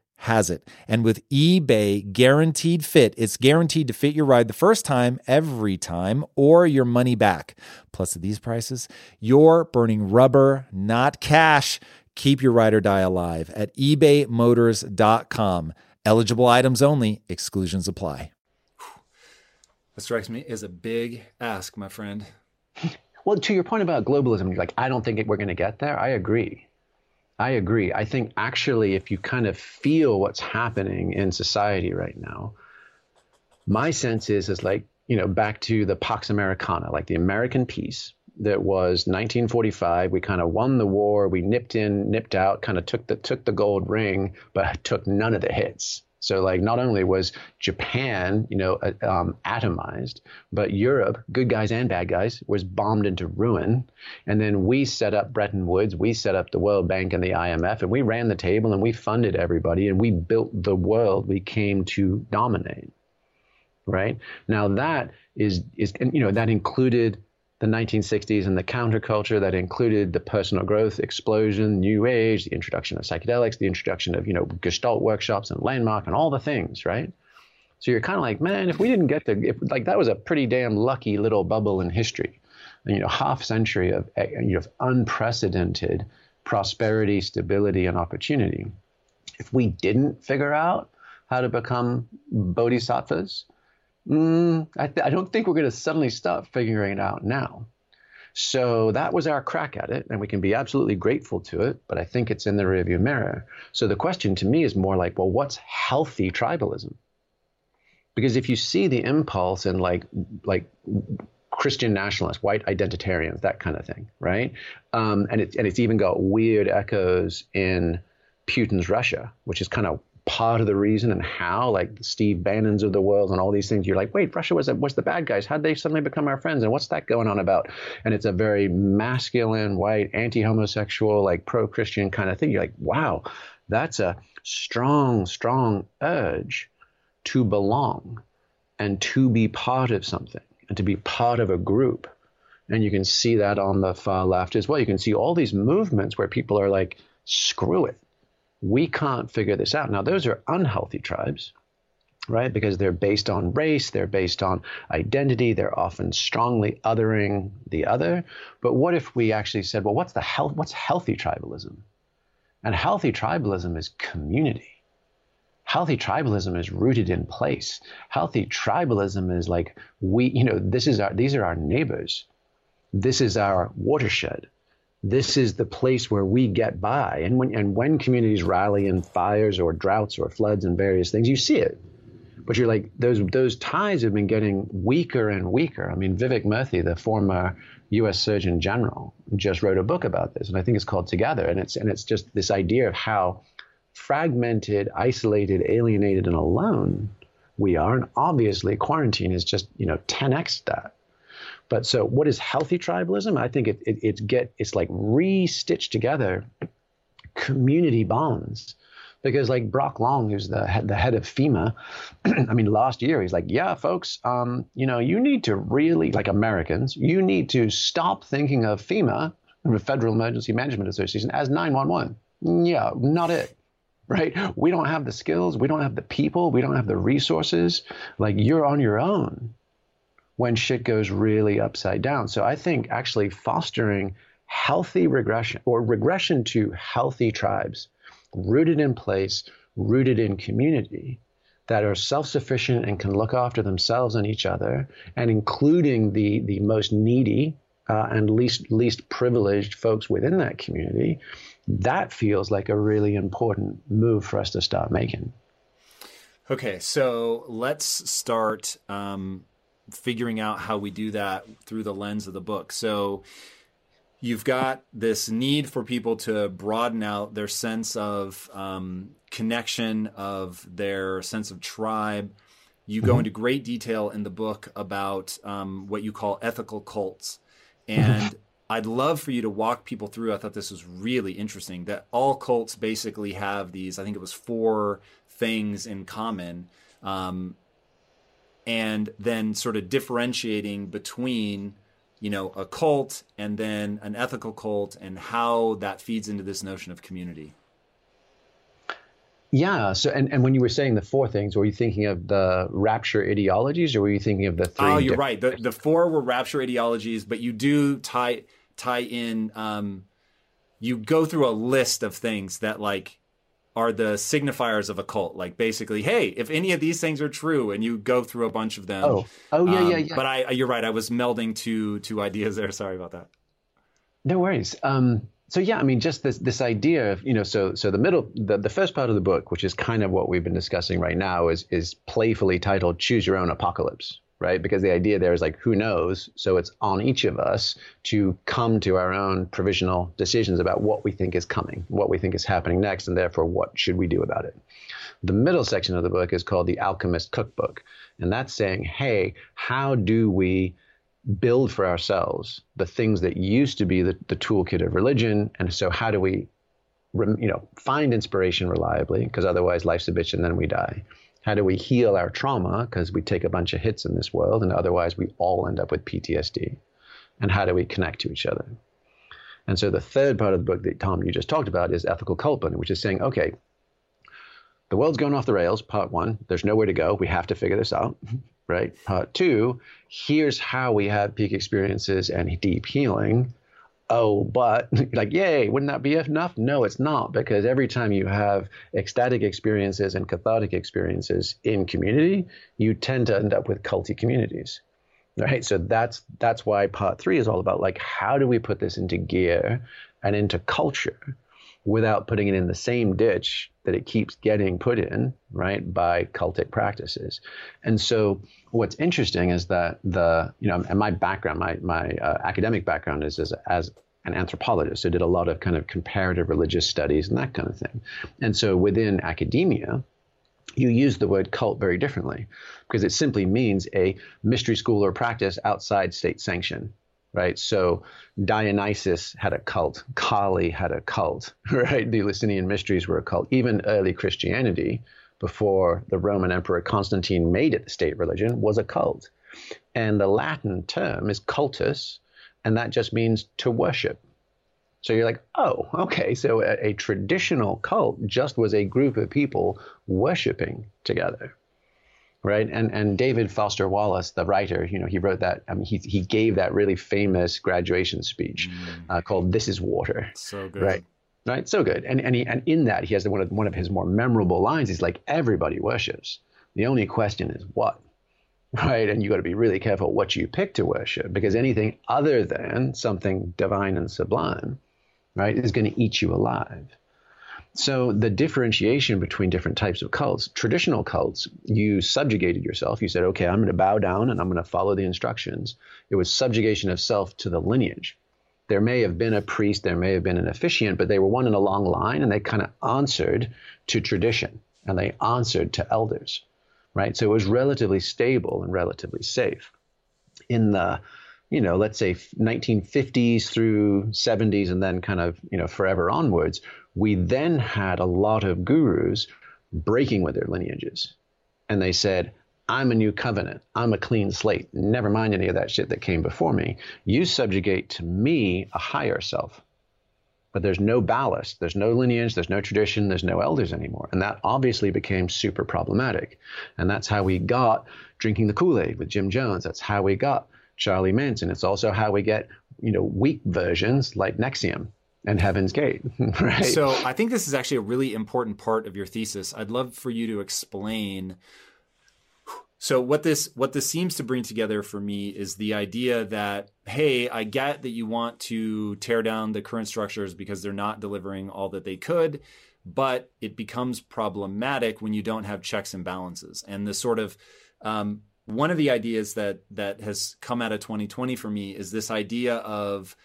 has it. And with eBay guaranteed fit, it's guaranteed to fit your ride the first time, every time, or your money back. Plus, at these prices, you're burning rubber, not cash. Keep your ride or die alive at ebaymotors.com. Eligible items only, exclusions apply. That strikes me as a big ask, my friend. (laughs) Well, to your point about globalism, you're like, I don't think we're going to get there. I agree. I agree. I think actually, if you kind of feel what's happening in society right now, my sense is is like you know back to the Pax Americana, like the American peace that was 1945. We kind of won the war. We nipped in, nipped out, kind of took the took the gold ring, but (laughs) took none of the hits. So like not only was Japan, you know, uh, um, atomized, but Europe, good guys and bad guys, was bombed into ruin. And then we set up Bretton Woods, we set up the World Bank and the IMF, and we ran the table and we funded everybody and we built the world we came to dominate. Right now, that is is you know that included the 1960s and the counterculture that included the personal growth explosion, new age, the introduction of psychedelics, the introduction of, you know, gestalt workshops and landmark and all the things, right? So you're kind of like, man, if we didn't get the, if, like that was a pretty damn lucky little bubble in history. And, you know, half century of, eh, you know, unprecedented prosperity, stability, and opportunity. If we didn't figure out how to become bodhisattvas, Mm, I, th- I don't think we're going to suddenly stop figuring it out now. So that was our crack at it, and we can be absolutely grateful to it, but I think it's in the rearview mirror. So the question to me is more like, well, what's healthy tribalism? Because if you see the impulse in like like Christian nationalists, white identitarians, that kind of thing, right? Um, and, it, and it's even got weird echoes in Putin's Russia, which is kind of part of the reason and how, like Steve Bannons of the world and all these things. You're like, wait, Russia was was the bad guys. How'd they suddenly become our friends? And what's that going on about? And it's a very masculine, white, anti-homosexual, like pro-Christian kind of thing. You're like, wow, that's a strong, strong urge to belong and to be part of something and to be part of a group. And you can see that on the far left as well. You can see all these movements where people are like, screw it we can't figure this out. Now, those are unhealthy tribes, right? Because they're based on race, they're based on identity, they're often strongly othering the other. But what if we actually said, well, what's the health, what's healthy tribalism? And healthy tribalism is community. Healthy tribalism is rooted in place. Healthy tribalism is like we, you know, this is our, these are our neighbors. This is our watershed this is the place where we get by. And when, and when communities rally in fires or droughts or floods and various things, you see it. But you're like, those, those ties have been getting weaker and weaker. I mean, Vivek Murthy, the former U.S. Surgeon General, just wrote a book about this, and I think it's called Together. And it's, and it's just this idea of how fragmented, isolated, alienated, and alone we are. And obviously, quarantine is just, you know, 10x that. But so, what is healthy tribalism? I think it, it, it's get it's like re-stitched together community bonds. Because like Brock Long, who's the head, the head of FEMA, (clears throat) I mean, last year he's like, yeah, folks, um, you know, you need to really like Americans, you need to stop thinking of FEMA, the Federal Emergency Management Association, as 911. Yeah, not it right? We don't have the skills, we don't have the people, we don't have the resources. Like you're on your own when shit goes really upside down. So I think actually fostering healthy regression or regression to healthy tribes rooted in place, rooted in community that are self-sufficient and can look after themselves and each other, and including the the most needy uh, and least least privileged folks within that community, that feels like a really important move for us to start making. Okay, so let's start um, figuring out how we do that through the lens of the book. So you've got this need for people to broaden out their sense of um, connection, of their sense of tribe. You go mm-hmm. into great detail in the book about um, what you call ethical cults. And I'd love for you to walk people through. I thought this was really interesting that all cults basically have these, I think it was four things in common. Um, and then sort of differentiating between you know a cult and then an ethical cult and how that feeds into this notion of community. Yeah so and, and when you were saying the four things were you thinking of the rapture ideologies or were you thinking of the three oh you're right. The, the four were rapture ideologies but you do tie tie in um, you go through a list of things that like are the signifiers of a cult. Like basically, hey, if any of these things are true, and you go through a bunch of them. Oh, oh yeah, um, yeah, yeah. But I, you're right. I was melding two two ideas there. (laughs) Sorry about that. No worries. Um, so yeah, I mean, just this this idea of you know, so so the middle, the, the first part of the book, which is kind of what we've been discussing right now, is is playfully titled "Choose Your Own Apocalypse." Right? Because the idea there is like, who knows? So it's on each of us to come to our own provisional decisions about what we think is coming, what we think is happening next, and therefore what should we do about it. The middle section of the book is called The Alchemist Cookbook. And that's saying, hey, how do we build for ourselves the things that used to be the, the toolkit of religion? And so how do we you know, find inspiration reliably? Because otherwise life's a bitch and then we die. How do we heal our trauma? Because we take a bunch of hits in this world, and otherwise we all end up with PTSD. And how do we connect to each other? And so the third part of the book that Tom you just talked about is ethical culting, which is saying, okay, the world's going off the rails. Part one, there's nowhere to go. We have to figure this out. (laughs) Right. Part two, here's how we have peak experiences and deep healing oh, but (laughs) like, yay, wouldn't that be enough? No, it's not, because every time you have ecstatic experiences and cathartic experiences in community, you tend to end up with culty communities. Right. So that's that's why part three is all about like how do we put this into gear and into culture without putting it in the same ditch that it keeps getting put in, right, by cultic practices. And so what's interesting is that the, you know, and my background, my, my uh, academic background is as, as an anthropologist. I did a lot of kind of comparative religious studies and that kind of thing. And so within academia, you use the word cult very differently because it simply means a mystery school or practice outside state sanction right? So Dionysus had a cult, Kali had a cult, (laughs) right? The Eleusinian mysteries were a cult. Even early Christianity, before the Roman Emperor Constantine made it the state religion, was a cult. And the Latin term is cultus, and that just means to worship. So you're like, oh, okay. So a, a, traditional cult just was a group of people worshiping together, right? And and David Foster Wallace, the writer, you know, he wrote that. I mean, he he gave that really famous graduation speech mm. uh, called "This Is Water." So good, right? Right, so good. And and he, and in that he has one of one of his more memorable lines. He's like, everybody worships. The only question is what (laughs) right? And you got to be really careful what you pick to worship because anything other than something divine and sublime right, is going to eat you alive. So the differentiation between different types of cults, traditional cults, you subjugated yourself. You said, okay, I'm going to bow down and I'm going to follow the instructions. It was subjugation of self to the lineage. There may have been a priest, there may have been an officiant, but they were one in a long line and they kind of answered to tradition and they answered to elders, right? So it was relatively stable and relatively safe. In the you know, let's say 1950s through 70s and then kind of, you know, forever onwards, we then had a lot of gurus breaking with their lineages. And they said, I'm a new covenant. I'm a clean slate. Never mind any of that shit that came before me. You subjugate to me a higher self. But there's no ballast, there's no lineage, there's no tradition, there's no elders anymore. And that obviously became super problematic. And that's how we got drinking the Kool Aid with Jim Jones. That's how we got Charlie Manson. It's also how we get, you know, weak versions like NXIVM and Heaven's Gate, (laughs) right? So I think this is actually a really important part of your thesis. I'd love for you to explain. So what this what this seems to bring together for me is the idea that hey, I get that you want to tear down the current structures because they're not delivering all that they could, but it becomes problematic when you don't have checks and balances and the sort of um, one of the ideas that that has come out of 2020 for me is this idea of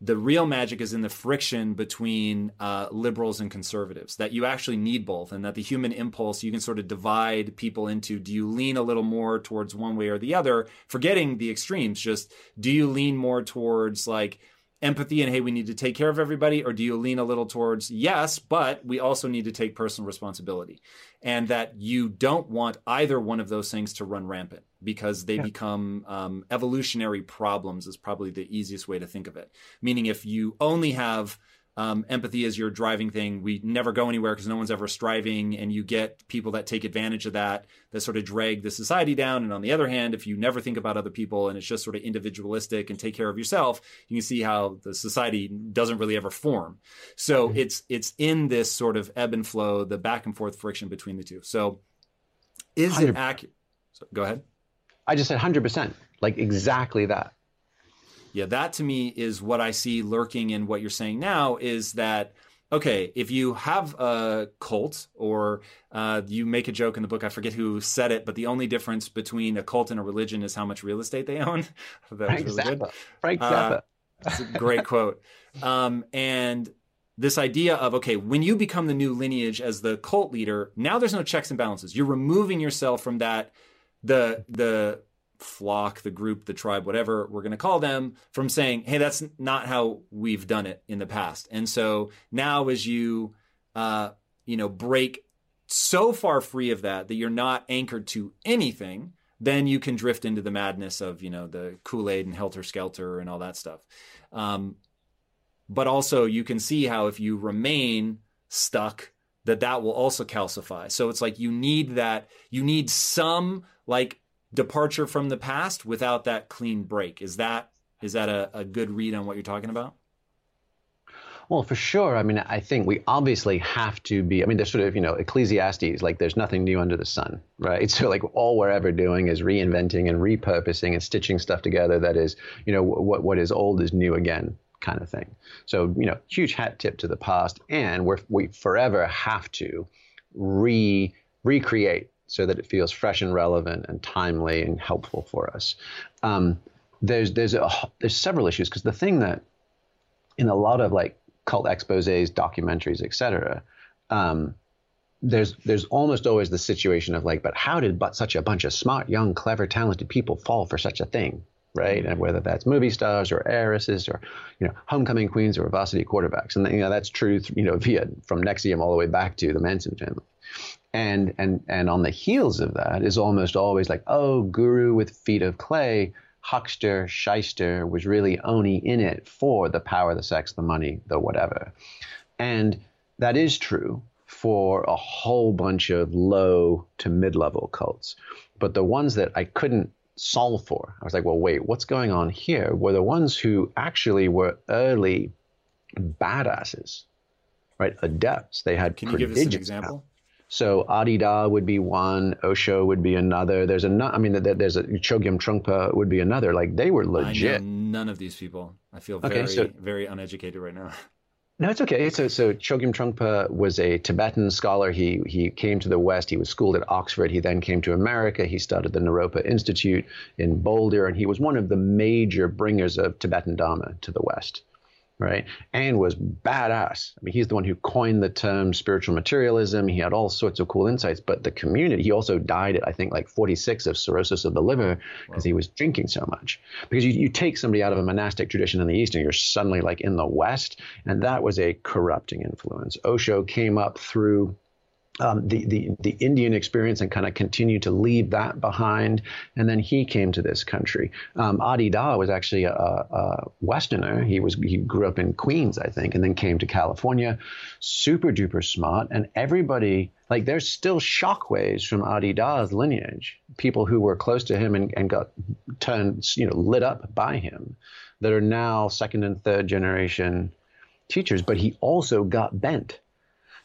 the real magic is in the friction between uh, liberals and conservatives that you actually need both and that the human impulse you can sort of divide people into do you lean a little more towards one way or the other forgetting the extremes just do you lean more towards like empathy and hey we need to take care of everybody or do you lean a little towards yes but we also need to take personal responsibility? And that you don't want either one of those things to run rampant because they yeah. become um, evolutionary problems is probably the easiest way to think of it meaning if you only have um, empathy as your driving thing. We never go anywhere because no one's ever striving, and you get people that take advantage of that, that sort of drag the society down. And on the other hand, if you never think about other people and it's just sort of individualistic and take care of yourself, you can see how the society doesn't really ever form. So mm-hmm. it's it's in this sort of ebb and flow, the back and forth friction between the two. So is it accurate? So, go ahead. I just said hundred percent, like exactly that yeah, that to me is what I see lurking in what you're saying now is that okay, if you have a cult or uh, you make a joke in the book, I forget who said it, but the only difference between a cult and a religion is how much real estate they own. (laughs) that Frank was really Zappa. good. Frank uh, Zappa. Uh, that's a great quote. Um, and this idea of okay, when you become the new lineage as the cult leader, now there's no checks and balances. You're removing yourself from that the the flock, the group, the tribe, whatever we're going to call them, from saying, hey, that's not how we've done it in the past. And so now, as you, uh, you know, break so far free of that that you're not anchored to anything, then you can drift into the madness of, you know, the Kool Aid and Helter Skelter and all that stuff. Um, but also, you can see how if you remain stuck, that that will also calcify. So it's like you need that, you need some like departure from the past without that clean break. Is that is that a, a good read on what you're talking about? Well, for sure. I mean, I think we obviously have to be. I mean, there's sort of, you know, Ecclesiastes, like there's nothing new under the sun, right? (laughs) So, like, all we're ever doing is reinventing and repurposing and stitching stuff together that is, you know, what what is old is new again, kind of thing. So, you know, huge hat tip to the past, and we're we forever have to re recreate so that it feels fresh and relevant and timely and helpful for us. Um, there's there's a, there's several issues because the thing that in a lot of like cult exposés, documentaries, etc., um, there's there's almost always the situation of like, but how did but such a bunch of smart, young, clever, talented people fall for such a thing, right? And whether that's movie stars or heiresses or you know homecoming queens or varsity quarterbacks, and you know that's true, you know, via from NXIVM all the way back to the Manson family. And and and on the heels of that is almost always like, oh, guru with feet of clay, huckster, shyster was really only in it for the power, the sex, the money, the whatever. And that is true for a whole bunch of low to mid level cults. But the ones that I couldn't solve for, I was like, well, wait, what's going on here? Were the ones who actually were early badasses, right? Adepts. They had Can you give us an example? So Adi Da would be one, Osho would be another. There's a, I mean, there's a Chogyam Trungpa would be another. Like they were legit. none of these people. I feel very, so, very uneducated right now. (laughs) No, it's okay. So, so Chogyam Trungpa was a Tibetan scholar. He he came to the West. He was schooled at Oxford. He then came to America. He started the Naropa Institute in Boulder, and he was one of the major bringers of Tibetan Dharma to the West right? And was badass. I mean, he's the one who coined the term spiritual materialism. He had all sorts of cool insights, but the community, he also died at, I think, like 46 of cirrhosis of the liver because wow. he was drinking so much. Because you, you take somebody out of a monastic tradition in the East and you're suddenly like in the West, and that was a corrupting influence. Osho came up through um, the, the, the Indian experience and kind of continued to leave that behind. And then he came to this country. Um, Adi Da was actually a, a, Westerner. He was he grew up in Queens, I think, and then came to California. Super duper smart, and everybody like there's still shockwaves from Adi Da's lineage. People who were close to him and, and got turned, you know, lit up by him, that are now second and third generation teachers. But he also got bent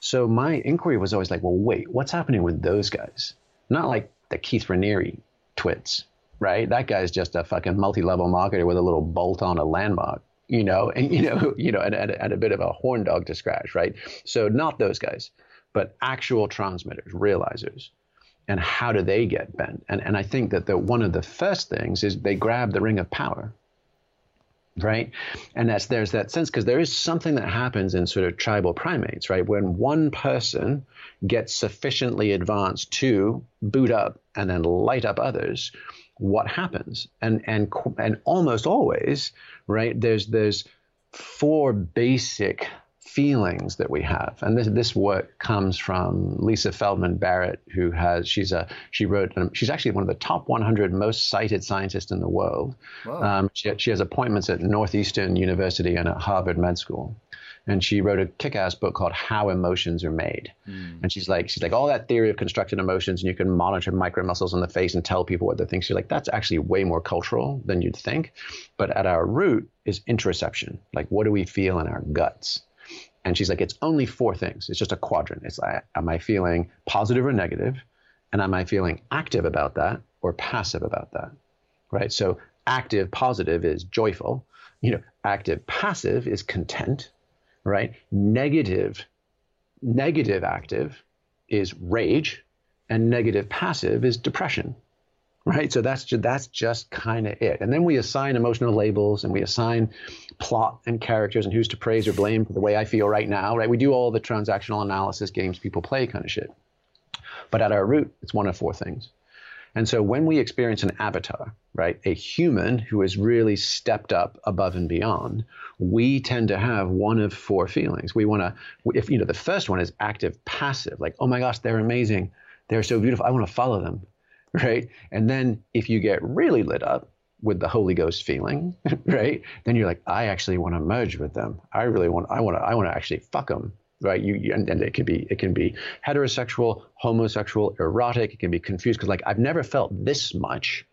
so my inquiry was always like, well, wait, what's happening with those guys? Not like the Keith Raniere twits, right? That guy's just a fucking multi-level marketer with a little bolt on a landmark, you know, and you know, (laughs) you know, and, and, and a bit of a horn dog to scratch, right? So not those guys, but actual transmitters, realizers and how do they get bent? And and I think that the one of the first things is they grab the ring of power right? And that's there's that sense because there is something that happens in sort of tribal primates right? When one person gets sufficiently advanced to boot up and then light up others what happens? And and and almost always right there's there's four basic feelings that we have. And this, this work comes from Lisa Feldman Barrett, who has, she's a, she wrote, um, she's actually one of the top 100 most cited scientists in the world. Um, she, she has appointments at Northeastern University and at Harvard Med School and she wrote a kick-ass book called How Emotions Are Made. Mm. And she's like, she's like, all that theory of constructed emotions, and you can monitor micro muscles on the face and tell people what they think. She's like, that's actually way more cultural than you'd think. But at our root is interoception. Like, what do we feel in our guts? And she's like, it's only four things. It's just a quadrant. It's like, am I feeling positive or negative? And am I feeling active about that or passive about that? Right. So active positive is joyful. You know, active passive is content. Right. Negative, negative active is rage, and negative passive is depression right? So that's just, that's just kind of it. And then we assign emotional labels and we assign plot and characters and who's to praise or blame for the way I feel right now, right? We do all the transactional analysis games people play kind of shit. But at our root, it's one of four things. And so when we experience an avatar, right, a human who has really stepped up above and beyond, we tend to have one of four feelings. We want to, if you know, the first one is active passive, like, oh my gosh, they're amazing. They're so beautiful. I want to follow them right? And then if you get really lit up with the Holy Ghost feeling, (laughs) right? Then you're like, I actually want to merge with them. I really want. I want to. I want to actually fuck them. Right, you, and, and it can be it can be heterosexual, homosexual, erotic. It can be confused because like I've never felt this much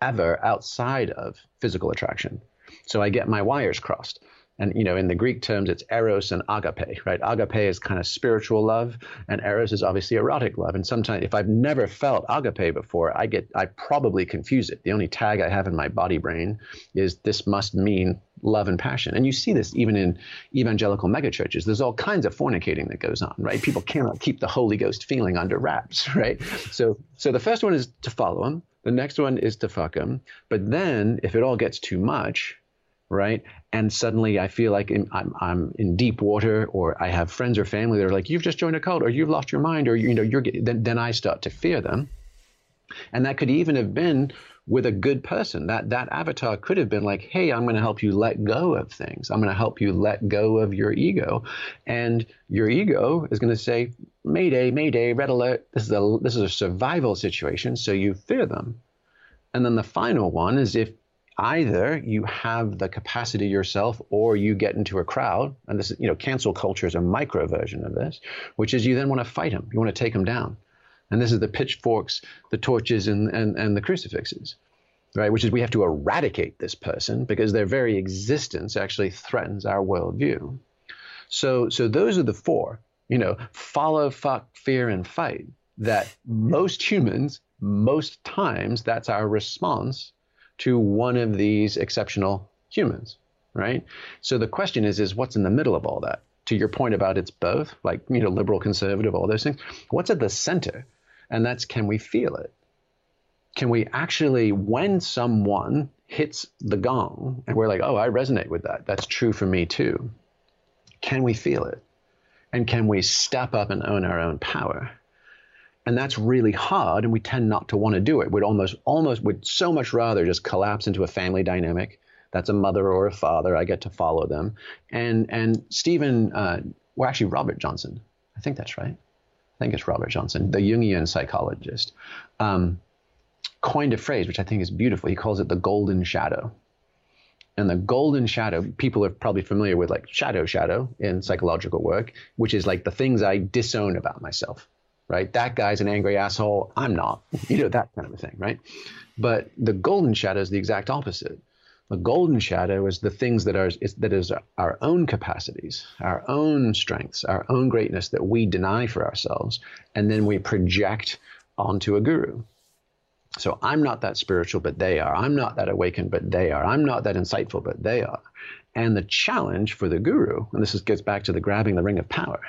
ever outside of physical attraction. So I get my wires crossed and you know in the greek terms it's eros and agape right? Agape is kind of spiritual love and eros is obviously erotic love. And sometimes if i've never felt agape before i get i probably confuse it. The only tag i have in my body brain is this must mean love and passion. And you see this even in evangelical megachurches. There's all kinds of fornicating that goes on right? People cannot keep the holy ghost feeling under wraps (laughs) right? So so the first one is to follow him. The next one is to fuck him. But then if it all gets too much right? And suddenly I feel like I'm, I'm in deep water, or I have friends or family that are like, "You've just joined a cult, or you've lost your mind, or you know, you're." Then, then I start to fear them, and that could even have been with a good person. That that avatar could have been like, "Hey, I'm going to help you let go of things. I'm going to help you let go of your ego," and your ego is going to say, "Mayday, Mayday, red alert! This is a this is a survival situation." So you fear them, and then the final one is if either you have the capacity yourself or you get into a crowd and this is you know cancel culture is a micro version of this which is you then want to fight them you want to take them down. And this is the pitchforks the torches and, and, and the crucifixes right? Which is we have to eradicate this person because their very existence actually threatens our worldview. So so those are the four you know follow fuck fear and fight that most humans most times that's our response to one of these exceptional humans, right? So the question is, is what's in the middle of all that? To your point about it's both, like you know, liberal, conservative, all those things. What's at the center? And that's can we feel it? Can we actually, when someone hits the gong and we're like, oh, I resonate with that. That's true for me too. Can we feel it? And can we step up and own our own power? And that's really hard and we tend not to want to do it. We'd almost almost would so much rather just collapse into a family dynamic. That's a mother or a father i get to follow them. And and stephen uh, well actually robert johnson. I think that's right. I think it's robert johnson the jungian psychologist. Um, coined a phrase which i think is beautiful. He calls it the golden shadow. And the golden shadow people are probably familiar with like shadow shadow in psychological work which is like the things i disown about myself right? That guy's an angry asshole. I'm not. (laughs) You know, that kind of a thing, right? But the golden shadow is the exact opposite. The golden shadow is the things that are is, that is our own capacities, our own strengths, our own greatness that we deny for ourselves, and then we project onto a guru. So I'm not that spiritual, but they are. I'm not that awakened, but they are. I'm not that insightful, but they are. And the challenge for the guru, and this is, gets back to the grabbing the ring of power,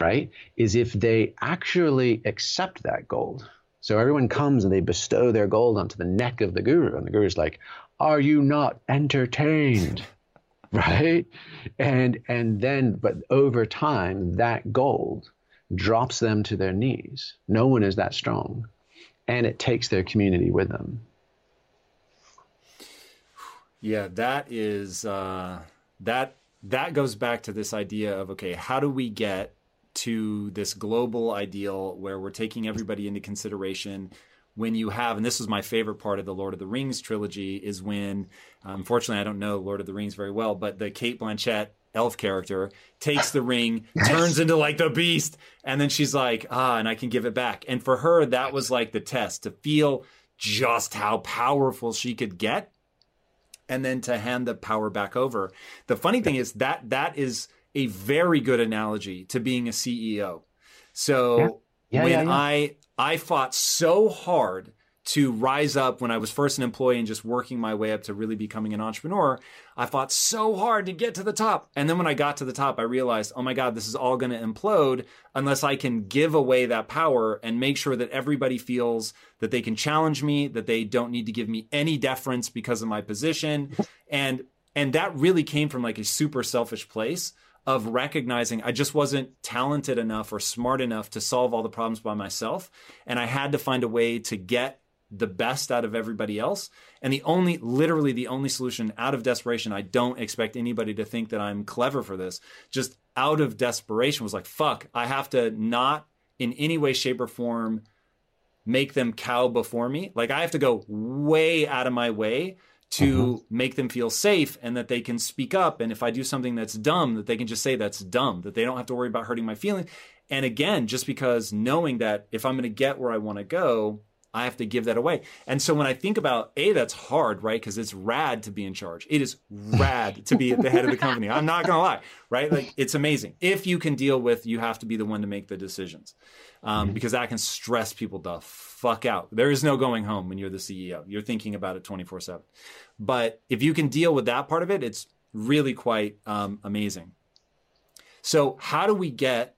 right, is if they actually accept that gold. So everyone comes and they bestow their gold onto the neck of the guru, and the guru's like, "Are you not entertained?" (laughs) right? And and then, but over time, that gold drops them to their knees. No one is that strong, and it takes their community with them. Yeah, that is uh, that that goes back to this idea of okay, how do we get to this global ideal where we're taking everybody into consideration when you have and this is my favorite part of the lord of the rings trilogy is when unfortunately i don't know lord of the rings very well but the cate blanchett elf character takes the ring (laughs) turns into like the beast and then she's like ah and i can give it back. And for her that was like the test to feel just how powerful she could get and then to hand the power back over. The funny thing is that that is a very good analogy to being a CEO. So yeah. Yeah, when yeah, I I fought so hard to rise up when I was first an employee and just working my way up to really becoming an entrepreneur, I fought so hard to get to the top. And then when I got to the top, I realized, oh my God, this is all going to implode unless I can give away that power and make sure that everybody feels that they can challenge me, that they don't need to give me any deference because of my position. And and that really came from like a super selfish place of recognizing I just wasn't talented enough or smart enough to solve all the problems by myself. And I had to find a way to get the best out of everybody else. And the only, literally, the only solution out of desperation, I don't expect anybody to think that I'm clever for this, just out of desperation was like, fuck, I have to not in any way, shape, or form make them cow before me. Like I have to go way out of my way to mm-hmm. make them feel safe and that they can speak up. And if I do something that's dumb, that they can just say that's dumb, that they don't have to worry about hurting my feelings. And again, just because knowing that if I'm going to get where I want to go, I have to give that away. And so when I think about A, that's hard, right? Because it's rad to be in charge. It is rad to be at the head of the company. I'm not going to lie, right? Like it's amazing. If you can deal with, you have to be the one to make the decisions um, mm-hmm. because that can stress people the fuck out. There is no going home when you're the CEO. You're thinking about it 24 7. But if you can deal with that part of it, it's really quite um, amazing. So, how do we get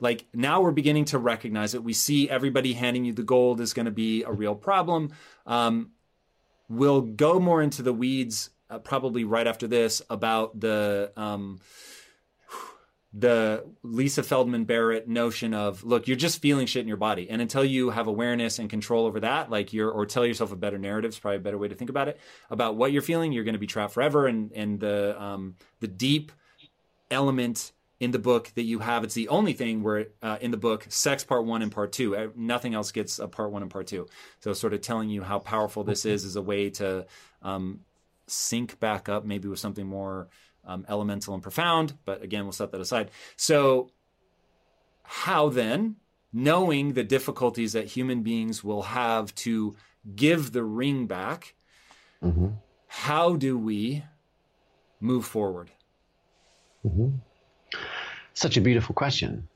like now we're beginning to recognize it. We see everybody handing you the gold is going to be a real problem. Um, we'll go more into the weeds uh, probably right after this about the um, the Lisa Feldman Barrett notion of look, you're just feeling shit in your body, and until you have awareness and control over that, like you're or tell yourself a better narrative is probably a better way to think about it about what you're feeling. You're going to be trapped forever, and and the um, the deep element in the book that you have. It's the only thing where uh, in the book, sex part one and part two. Nothing else gets a part one and part two. So sort of telling you how powerful this is is a way to um, sync back up, maybe with something more um, elemental and profound. But again, we'll set that aside. So, how then, knowing the difficulties that human beings will have to give the ring back, mm-hmm. how do we move forward? Mm-hmm. Such a beautiful question,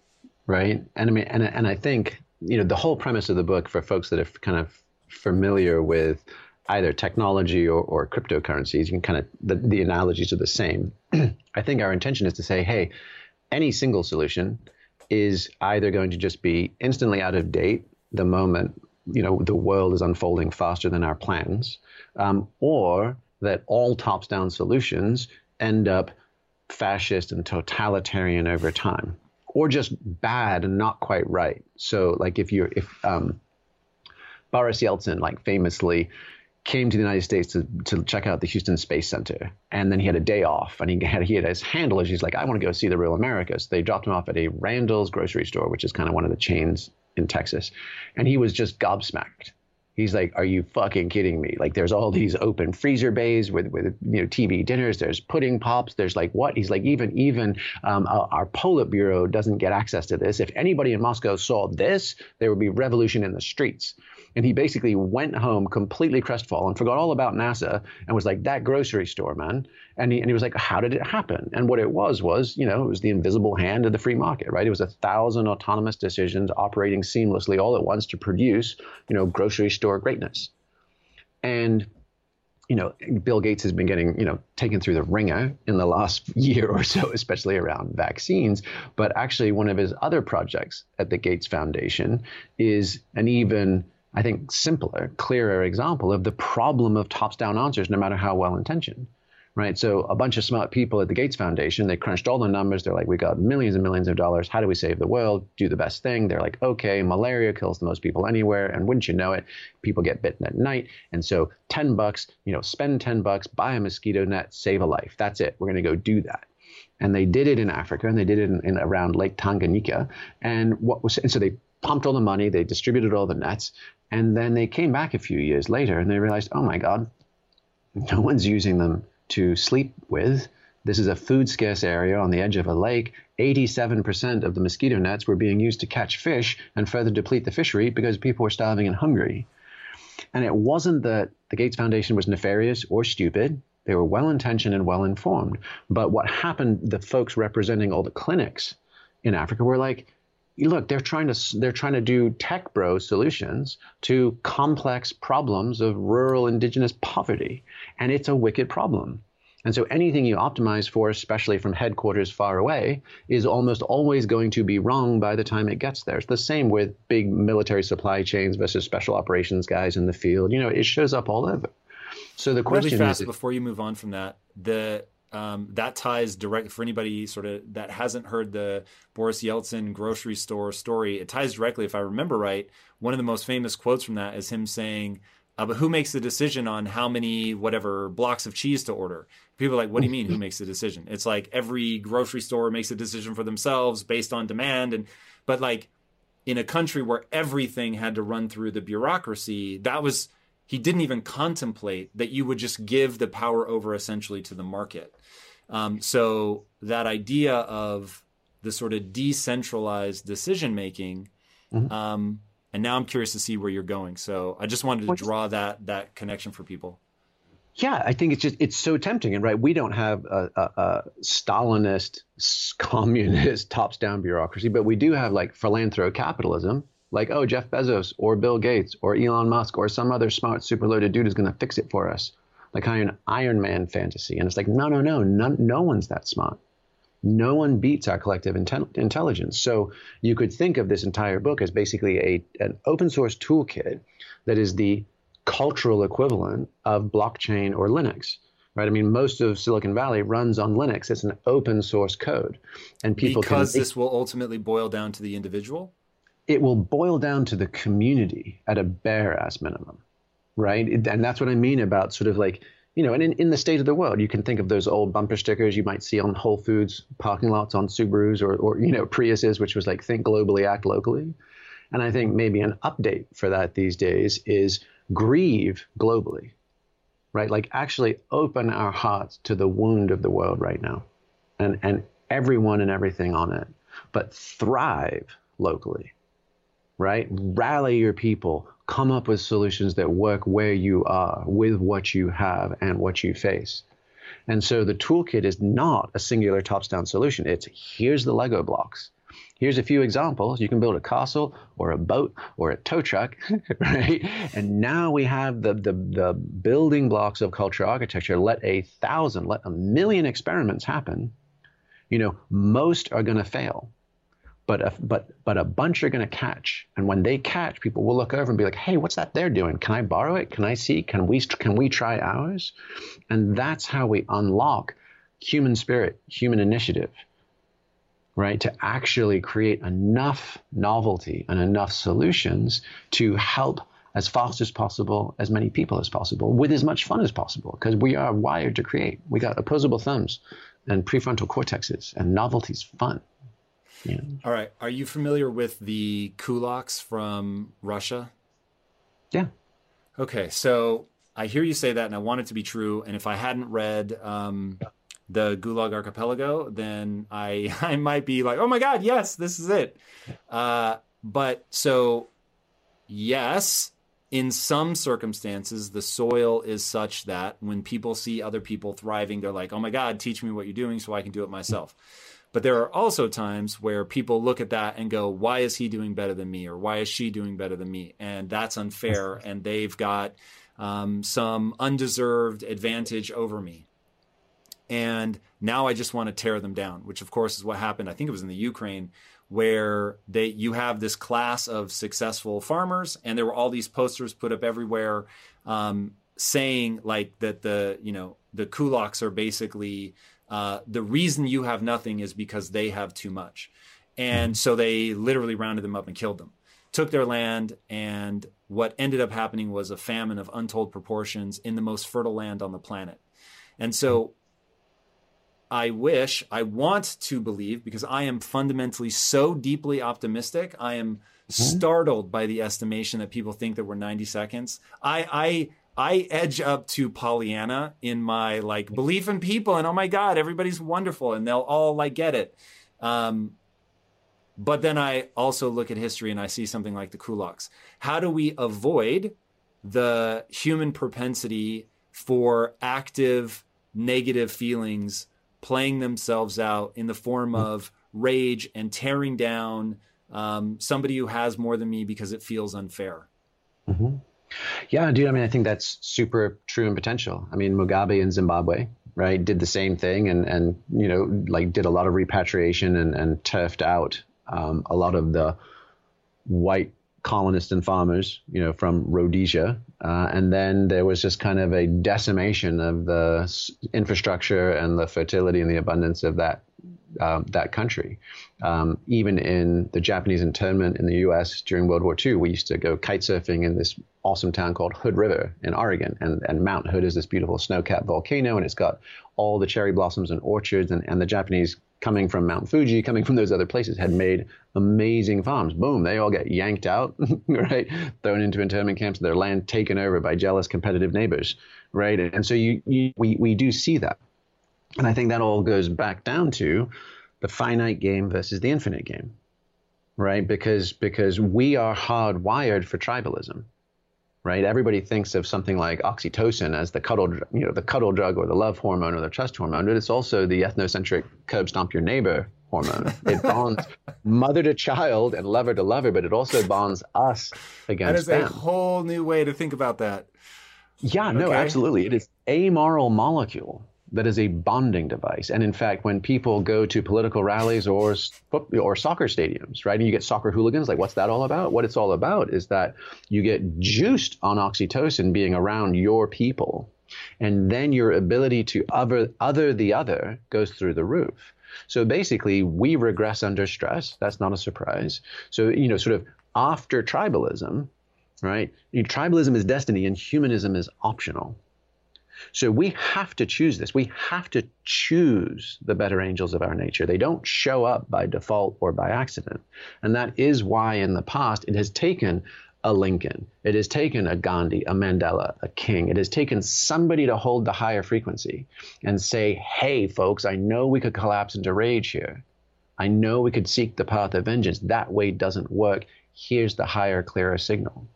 right? And I mean, and and I think you know the whole premise of the book for folks that are kind of familiar with either technology or, or cryptocurrencies, you can kind of the, the analogies are the same. (clears throat) I think our intention is to say, hey, any single solution is either going to just be instantly out of date the moment you know the world is unfolding faster than our plans, um, or that all tops-down solutions end up fascist and totalitarian over time, or just bad and not quite right. So, like if you're if um, Boris Yeltsin, like famously, came to the United States to, to check out the Houston Space Center. And then he had a day off and he had, he had his handlers. He's like, I want to go see the real America. So they dropped him off at a Randall's grocery store, which is kind of one of the chains in Texas. And he was just gobsmacked. He's like, "Are you fucking kidding me? Like, there's all these open freezer bays with, with you know TV dinners. There's pudding pops. There's like what? He's like, even even um, our Politburo doesn't get access to this. If anybody in Moscow saw this, there would be revolution in the streets." And he basically went home completely crestfallen, forgot all about NASA, and was like, that grocery store, man. And he, and he was like, how did it happen? And what it was was, you know, it was the invisible hand of the free market, right? It was a thousand autonomous decisions operating seamlessly all at once to produce, you know, grocery store greatness. And you know, Bill Gates has been getting, you know, taken through the ringer in the last (laughs) year or so, especially around vaccines. But actually, one of his other projects at the Gates Foundation is an even I think, simpler, clearer example of the problem of tops down answers, no matter how well intentioned. Right. So a bunch of smart people at the Gates Foundation, they crunched all the numbers. They're like, we got millions and millions of dollars. How do we save the world? Do the best thing. They're like, okay, malaria kills the most people anywhere. And wouldn't you know it, people get bitten at night. And so 10 bucks, you know, spend 10 bucks, buy a mosquito net, save a life. That's it. We're going to go do that and they did it in Africa, and they did it in, in, around Lake Tanganyika. And what was and so they pumped all the money, they distributed all the nets, and then they came back a few years later and they realized, oh my God, no one's using them to sleep with. This is a food scarce area on the edge of a lake. 87% of the mosquito nets were being used to catch fish and further deplete the fishery because people were starving and hungry. And it wasn't that the Gates Foundation was nefarious or stupid. They were well intentioned and well informed. But what happened, the folks representing all the clinics in Africa were like, look they're trying to they're trying to do tech bro solutions to complex problems of rural indigenous poverty and it's a wicked problem. And so anything you optimize for especially from headquarters far away is almost always going to be wrong by the time it gets there. It's the same with big military supply chains versus special operations guys in the field. You know it shows up all over. So the question really fast is before you move on from that the um, that ties direct for anybody sort of that hasn't heard the Boris Yeltsin grocery store story. It ties directly, if I remember right. One of the most famous quotes from that is him saying, uh, "But who makes the decision on how many whatever blocks of cheese to order?" People are like, "What do you mean? who makes the decision?" It's like every grocery store makes a decision for themselves based on demand, and but like in a country where everything had to run through the bureaucracy, that was he didn't even contemplate that you would just give the power over essentially to the market. Um, so that idea of the sort of decentralized decision making, mm-hmm. um, and now I'm curious to see where you're going. So I just wanted to draw that that connection for people. Yeah, I think it's just it's so tempting, and right, we don't have a, a, a Stalinist, communist, (laughs) tops down bureaucracy, but we do have like philanthrocapitalism, capitalism, like oh Jeff Bezos or Bill Gates or Elon Musk or some other smart super loaded dude is going to fix it for us like Iron Iron Man fantasy. And it's like, no, no, no, no, no one's that smart. No one beats our collective intel- intelligence. So you could think of this entire book as basically a an open source toolkit that is the cultural equivalent of blockchain or Linux. right? I mean, most of Silicon Valley runs on Linux. It's an open source code, and people because can, this will ultimately boil down to the individual. It will boil down to the community at a bare ass minimum, right? And that's what I mean about sort of like you know, and in, in the state of the world, you can think of those old bumper stickers you might see on Whole Foods parking lots on Subarus or, or you know, Priuses, which was like think globally, act locally. And I think maybe an update for that these days is grieve globally, right? Like actually open our hearts to the wound of the world right now and, and everyone and everything on it, but thrive locally, right? Rally your people, come up with solutions that work where you are with what you have and what you face. And so the toolkit is not a singular tops down solution. It's here's the Lego blocks. Here's a few examples. You can build a castle or a boat or a tow truck, (laughs) right? And now we have the, the, the building blocks of culture architecture. Let a thousand, let a million experiments happen. You know, most are going to fail but a, but but a bunch are going to catch. And when they catch people will look over and be like hey what's that they're doing? Can i borrow it? Can i see? Can we can we try ours? And that's how we unlock human spirit human initiative right? To actually create enough novelty and enough solutions to help as fast as possible as many people as possible with as much fun as possible. Because we are wired to create. We got opposable thumbs and prefrontal cortexes and novelty's fun yeah. All right. Are you familiar with the kulaks from Russia? Yeah. Okay. So I hear you say that, and I want it to be true. And if I hadn't read um, the Gulag Archipelago, then I (laughs) I might be like, oh my god, yes, this is it. Uh, but so yes, in some circumstances, the soil is such that when people see other people thriving, they're like, oh my god, teach me what you're doing so I can do it myself. But there are also times where people look at that and go, why is he doing better than me? Or why is she doing better than me? And that's unfair. (laughs) And they've got um, some undeserved advantage over me. And now I just want to tear them down, which of course is what happened. I think it was in the Ukraine where they you have this class of successful farmers, and there were all these posters put up everywhere um, saying like that the you know the kulaks are basically uh, the reason you have nothing is because they have too much. And so they literally rounded them up and killed them, took their land. And what ended up happening was a famine of untold proportions in the most fertile land on the planet. And so I wish, I want to believe, because I am fundamentally so deeply optimistic. I am mm-hmm. startled by the estimation that people think that we're 90 seconds. I, I, I edge up to Pollyanna in my like belief in people and oh my god, everybody's wonderful and they'll all like get it. Um, but then I also look at history and I see something like the kulaks. How do we avoid the human propensity for active negative feelings playing themselves out in the form of rage and tearing down um, somebody who has more than me because it feels unfair? Mm-hmm. Yeah, dude. I mean, I think that's super true and potential. I mean, Mugabe in Zimbabwe, right, did the same thing, and and you know, like did a lot of repatriation and and turfed out um, a lot of the white colonists and farmers, you know, from Rhodesia, uh, and then there was just kind of a decimation of the infrastructure and the fertility and the abundance of that um, that country. Um, even in the Japanese internment in the U.S. during World War II, we used to go kite surfing in this awesome town called Hood River in Oregon, and and Mount Hood is this beautiful snow-capped volcano, and it's got all the cherry blossoms and orchards, and, and the Japanese coming from Mount Fuji, coming from those other places, had made amazing farms. Boom, they all get yanked out, (laughs) right? Thrown into internment camps, their land taken over by jealous, competitive neighbors, right? And so you, you we we do see that. And I think that all goes back down to the finite game versus the infinite game, right? Because because we are hardwired for tribalism, right? Everybody thinks of something like oxytocin as the cuddle, you know, the cuddle drug or the love hormone or the trust hormone, but it's also the ethnocentric curb stomp your neighbor hormone. It (laughs) bonds mother to child and lover to lover, but it also bonds us against them. That is them. a whole new way to think about that. Yeah, okay. no, absolutely. It is a amoral molecule that is a bonding device. And in fact, when people go to political rallies or or soccer stadiums, right, and you get soccer hooligans, like what's that all about? What it's all about is that you get juiced on oxytocin being around your people. And then your ability to other, other the other goes through the roof. So basically, we regress under stress. That's not a surprise. So, you know, sort of after tribalism, right? Tribalism is destiny and humanism is optional. So we have to choose this. We have to choose the better angels of our nature. They don't show up by default or by accident. And that is why in the past it has taken a Lincoln, it has taken a Gandhi, a Mandela, a King. It has taken somebody to hold the higher frequency and say, hey, folks, I know we could collapse into rage here. I know we could seek the path of vengeance. That way doesn't work. Here's the higher, clearer signal.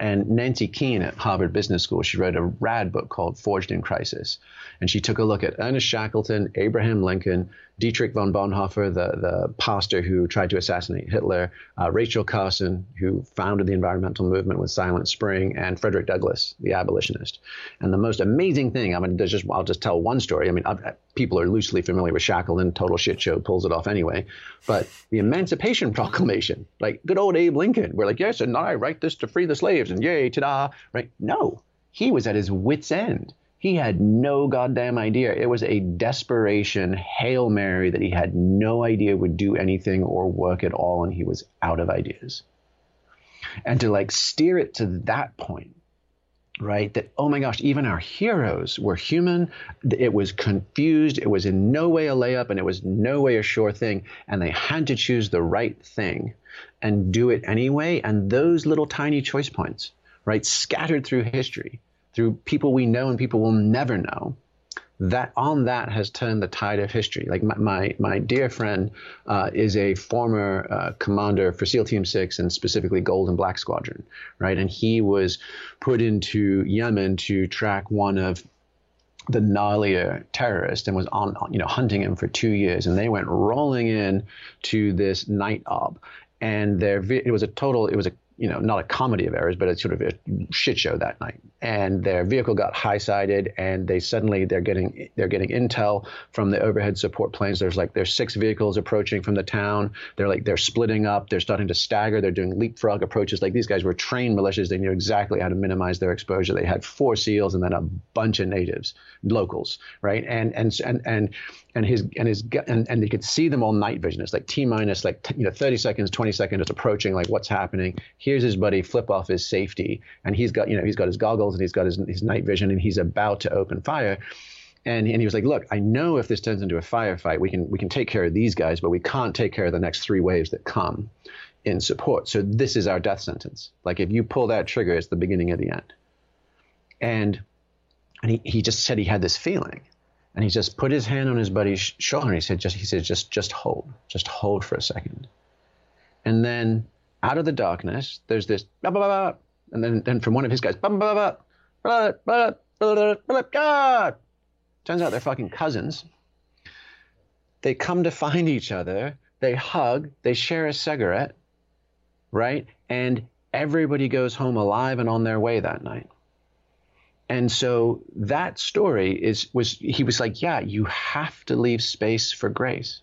And Nancy Koehn at Harvard Business School, she wrote a rad book called Forged in Crisis. And she took a look at Ernest Shackleton, Abraham Lincoln, Dietrich von Bonhoeffer, the, the pastor who tried to assassinate Hitler, uh, Rachel Carson, who founded the environmental movement with Silent Spring, and Frederick Douglass, the abolitionist. And the most amazing thing, I mean, there's just I'll just tell one story. I mean, I've, people are loosely familiar with Shackleton, total shit show, pulls it off anyway. But the Emancipation (laughs) Proclamation, like good old Abe Lincoln, we're like, yes, and I write this to free the slaves, and yay, ta-da, right? No, he was at his wits' end he had no goddamn idea. It was a desperation Hail Mary that he had no idea would do anything or work at all, and he was out of ideas. And to like steer it to that point, right? That, oh my gosh, even our heroes were human. It was confused. It was in no way a layup and it was no way a sure thing. And they had to choose the right thing and do it anyway. And those little tiny choice points, right, scattered through history through people we know and people we'll never know, that on that has turned the tide of history. Like my my, my dear friend uh, is a former uh, commander for SEAL Team Six and specifically Gold and Black Squadron, right? And he was put into Yemen to track one of the gnarlier terrorist and was on you know hunting him for two years and they went rolling in to this night ob and there it was a total it was a you know, not a comedy of errors, but it's sort of a shit show that night. And their vehicle got high sided, and they suddenly they're getting they're getting intel from the overhead support planes. There's like there's six vehicles approaching from the town. They're like they're splitting up. They're starting to stagger. They're doing leapfrog approaches. Like these guys were trained militias. They knew exactly how to minimize their exposure. They had four SEALs and then a bunch of natives, locals, right? And and and and and his and his and, and they could see them all night vision. It's like T minus like you know 30 seconds, 20 seconds. It's approaching. Like what's happening? Here's his buddy flip off his safety, and he's got you know he's got his goggles and he's got his, his night vision, and he's about to open fire. And, and he was like, look, I know if this turns into a firefight, we can we can take care of these guys, but we can't take care of the next three waves that come in support. So this is our death sentence. Like if you pull that trigger, it's the beginning of the end. And and he, he just said he had this feeling and he just put his hand on his buddy's shoulder and he said just he said just just hold just hold for a second and then out of the darkness there's this and then then from one of his guys turns out they're fucking cousins. They come to find each other they hug they share a cigarette right? And everybody goes home alive and on their way that night. And so that story is was he was like, yeah, you have to leave space for grace.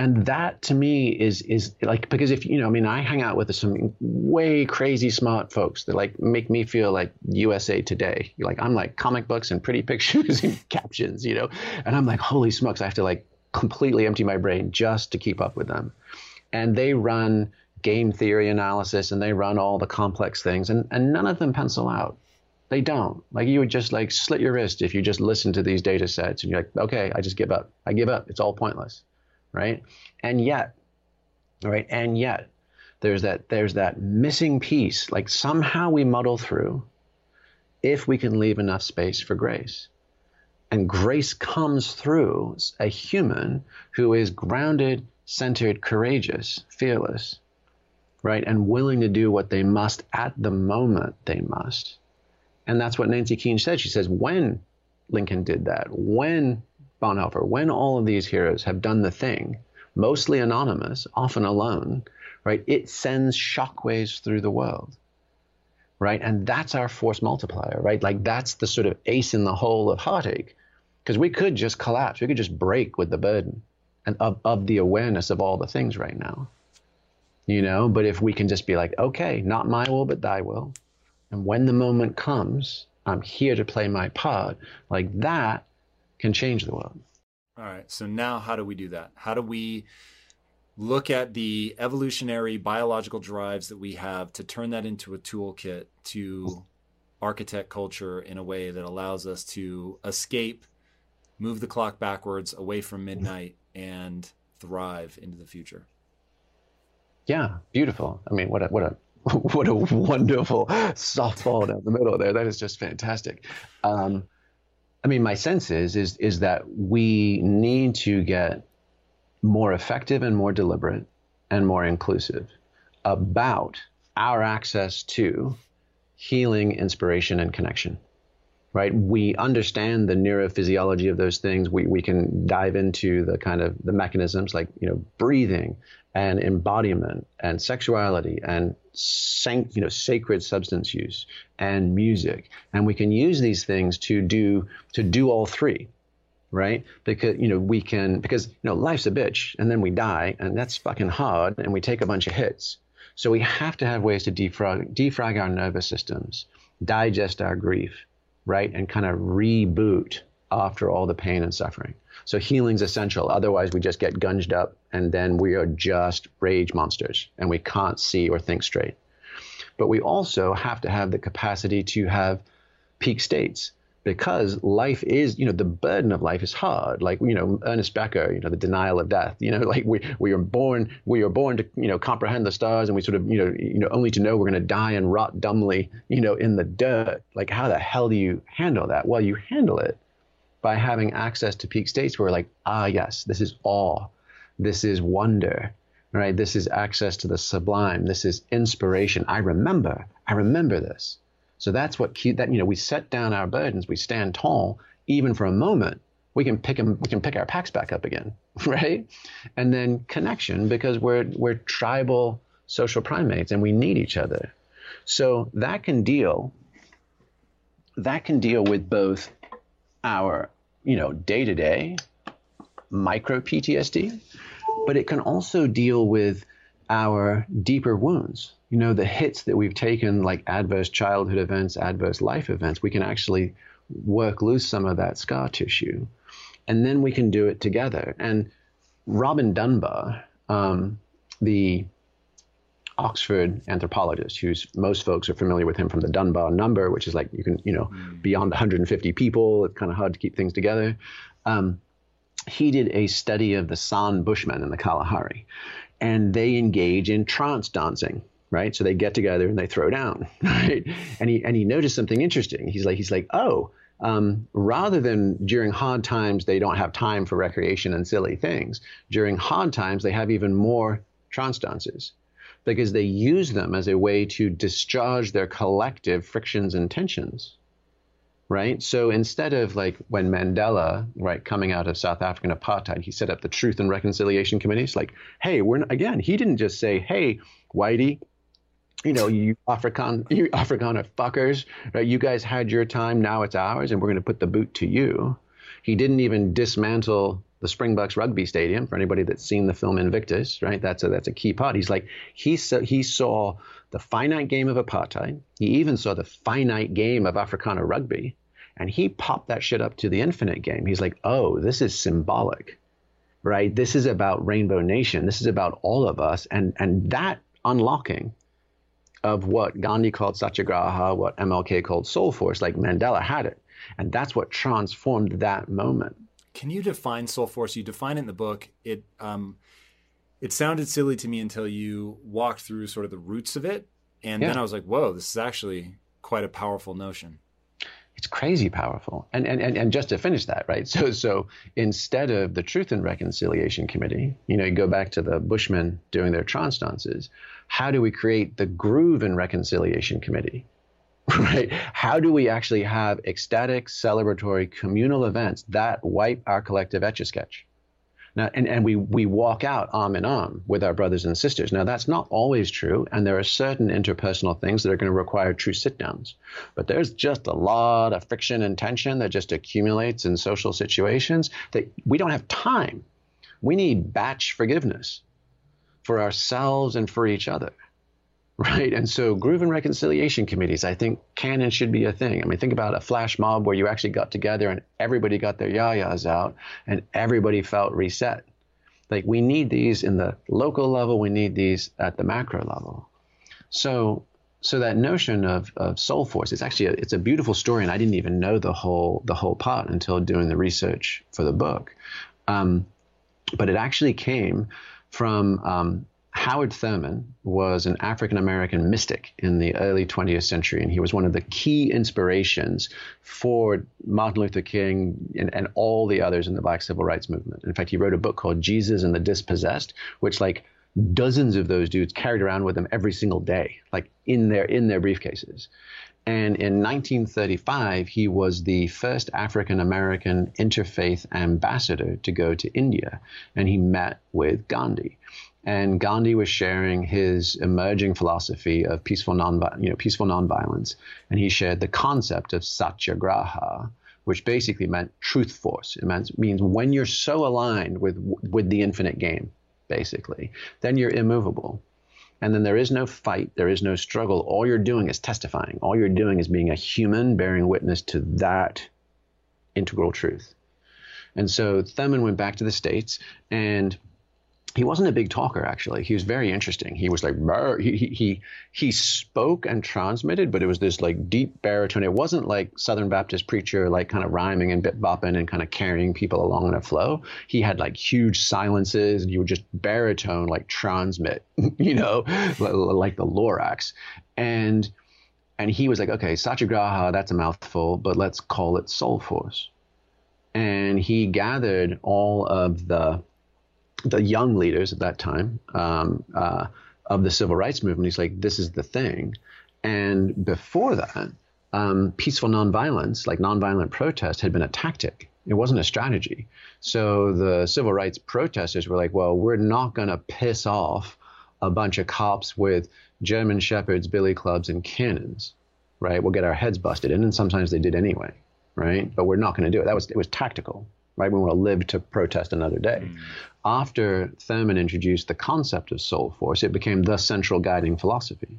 and that to me is is like because if you know i mean i hang out with some way crazy smart folks that like make me feel like usa today like i'm like comic books and pretty (laughs) pictures and captions you know and i'm like holy smokes i have to like completely empty my brain just to keep up with them and they run game theory analysis and they run all the complex things, and, and none of them pencil out. They don't. Like you would just like slit your wrist if you just listen to these data sets and you're like, okay, I just give up. I give up. It's all pointless. Right. And yet, right, and yet there's that there's that missing piece. Like somehow we muddle through if we can leave enough space for grace. And grace comes through a human who is grounded, centered, courageous, fearless, right? And willing to do what they must at the moment they must. And that's what Nancy Koehn said. She says, when Lincoln did that, when Bonhoeffer, when all of these heroes have done the thing, mostly anonymous, often alone, right, it sends shockwaves through the world right? And that's our force multiplier, right? Like that's the sort of ace in the hole of heartache because we could just collapse. We could just break with the burden and of, of the awareness of all the things right now. You know, but if we can just be like, okay, not my will, but thy will. And when the moment comes, I'm here to play my part, like that can change the world. All right. So now how do we do that? How do we look at the evolutionary biological drives that we have to turn that into a toolkit to architect culture in a way that allows us to escape move the clock backwards away from midnight and thrive into the future. Yeah, beautiful. I mean, what a what a (laughs) what a wonderful softball down the middle there. That is just fantastic. Um, I mean, my sense is is is that we need to get more effective and more deliberate and more inclusive about our access to healing, inspiration, and connection right? We understand the neurophysiology of those things. We, we can dive into the kind of the mechanisms like, you know, breathing and embodiment and sexuality and sanct, you know, sacred substance use and music. And we can use these things to do, to do all three, right? Because, you know, we can, because, you know, life's a bitch and then we die and that's fucking hard and we take a bunch of hits. So we have to have ways to defrag, defrag our nervous systems, digest our grief, right? And kind of reboot after all the pain and suffering. So healing's essential. Otherwise, we just get gunged up and then we are just rage monsters and we can't see or think straight. But we also have to have the capacity to have peak states because life is, you know, the burden of life is hard. Like, you know, Ernest Becker, you know, the denial of death. You know, (laughs) like we we are born we are born to, you know, comprehend the stars, and we sort of, you know, you know, only to know we're going to die and rot dumbly, you know, in the dirt. Like, how the hell do you handle that? Well, you handle it by having access to peak states where, like, ah, yes, this is awe, this is wonder, right? This is access to the sublime. This is inspiration. I remember. I remember this. So that's what keep that you know we set down our burdens, we stand tall, even for a moment. We can pick them, we can pick our packs back up again, (laughs) right? And then connection because we're we're tribal social primates and we need each other. So that can deal that can deal with both our you know day to day micro PTSD, but it can also deal with our deeper wounds you know, the hits that we've taken, like adverse childhood events, adverse life events, we can actually work loose some of that scar tissue. And then we can do it together. And Robin Dunbar, um, the Oxford anthropologist, who's most folks are familiar with him from the Dunbar number, which is like you can, you know, mm. beyond 150 people. It's kind of hard to keep things together. Um, he did a study of the San Bushmen in the Kalahari, and they engage in trance dancing right? So they get together and they throw down, (laughs) right? And he and he noticed something interesting. He's like he's like, oh, um, rather than during hard times they don't have time for recreation and silly things. During hard times they have even more trance dances because they use them as a way to discharge their collective frictions and tensions. Right. So instead of like when Mandela, right, coming out of South African apartheid, he set up the Truth and Reconciliation Committees. Like, hey, we're again, he didn't just say, hey, Whitey, you know, you African, you Afrikaner fuckers, right? You guys had your time, now it's ours, and we're going to put the boot to you. He didn't even dismantle the Springboks rugby stadium for anybody that's seen the film Invictus, right? That's a that's a key part. He's like he saw he saw the finite game of apartheid. He even saw the finite game of Afrikaner rugby, and he popped that shit up to the infinite game. He's like, oh, this is symbolic, right? This is about Rainbow Nation. This is about all of us, and and that unlocking of what Gandhi called satyagraha, what MLK called soul force, like Mandela had it. And that's what transformed that moment. Can you define soul force? You define it in the book. It um, it sounded silly to me until you walked through sort of the roots of it, and yeah. then I was like, "Whoa, this is actually quite a powerful notion." It's crazy powerful. And, and and and just to finish that, right? So so instead of the Truth and Reconciliation Committee, you know, you go back to the Bushmen doing their trance dances. How do we create the Groove and Reconciliation Committee? (laughs) right? How do we actually have ecstatic, celebratory, communal events that wipe our collective etch a sketch? Now, and, and we, we walk out arm in arm with our brothers and sisters. Now, that's not always true, and there are certain interpersonal things that are going to require true sit downs. But there's just a lot of friction and tension that just accumulates in social situations that we don't have time. We need batch forgiveness for ourselves and for each other right? And so groove and reconciliation committees, I think can and should be a thing. I mean, think about a flash mob where you actually got together and everybody got their yayas out and everybody felt reset. Like we need these in the local level, we need these at the macro level. So so that notion of, of soul force it's actually a, it's a beautiful story and i didn't even know the whole the whole part until doing the research for the book um, but it actually came from um, Howard Thurman was an African American mystic in the early 20th century, and he was one of the key inspirations for Martin Luther King and, and, all the others in the Black Civil Rights Movement. In fact, he wrote a book called Jesus and the Dispossessed, which like dozens of those dudes carried around with them every single day, like in their in their briefcases. And in 1935, he was the first African American interfaith ambassador to go to India, and he met with Gandhi and Gandhi was sharing his emerging philosophy of peaceful non you know peaceful nonviolence, and he shared the concept of satyagraha, which basically meant truth force. It means, means when you're so aligned with with the infinite game, basically, then you're immovable. And then there is no fight, there is no struggle. All you're doing is testifying. All you're doing is being a human bearing witness to that integral truth. And so Thurman went back to the States and he wasn't a big talker actually. He was very interesting. He was like he, he he spoke and transmitted but it was this like deep baritone. It wasn't like southern baptist preacher like kind of rhyming and bit bopping and kind of carrying people along in a flow. He had like huge silences and he would just baritone like transmit (laughs) you know (laughs) like the lorax. And and he was like okay satyagraha that's a mouthful but let's call it soul force and he gathered all of the the young leaders at that time um, uh, of the civil rights movement. He's like, this is the thing. And before that, um, peaceful nonviolence, like nonviolent protest, had been a tactic. It wasn't a strategy. So the civil rights protesters were like, well, we're not going to piss off a bunch of cops with German shepherds, billy clubs, and cannons, right? We'll get our heads busted in, and sometimes they did anyway, right? But we're not going to do it. That was it was tactical, right? We want to live to protest another day. Mm after Thurman introduced the concept of soul force, it became the central guiding philosophy,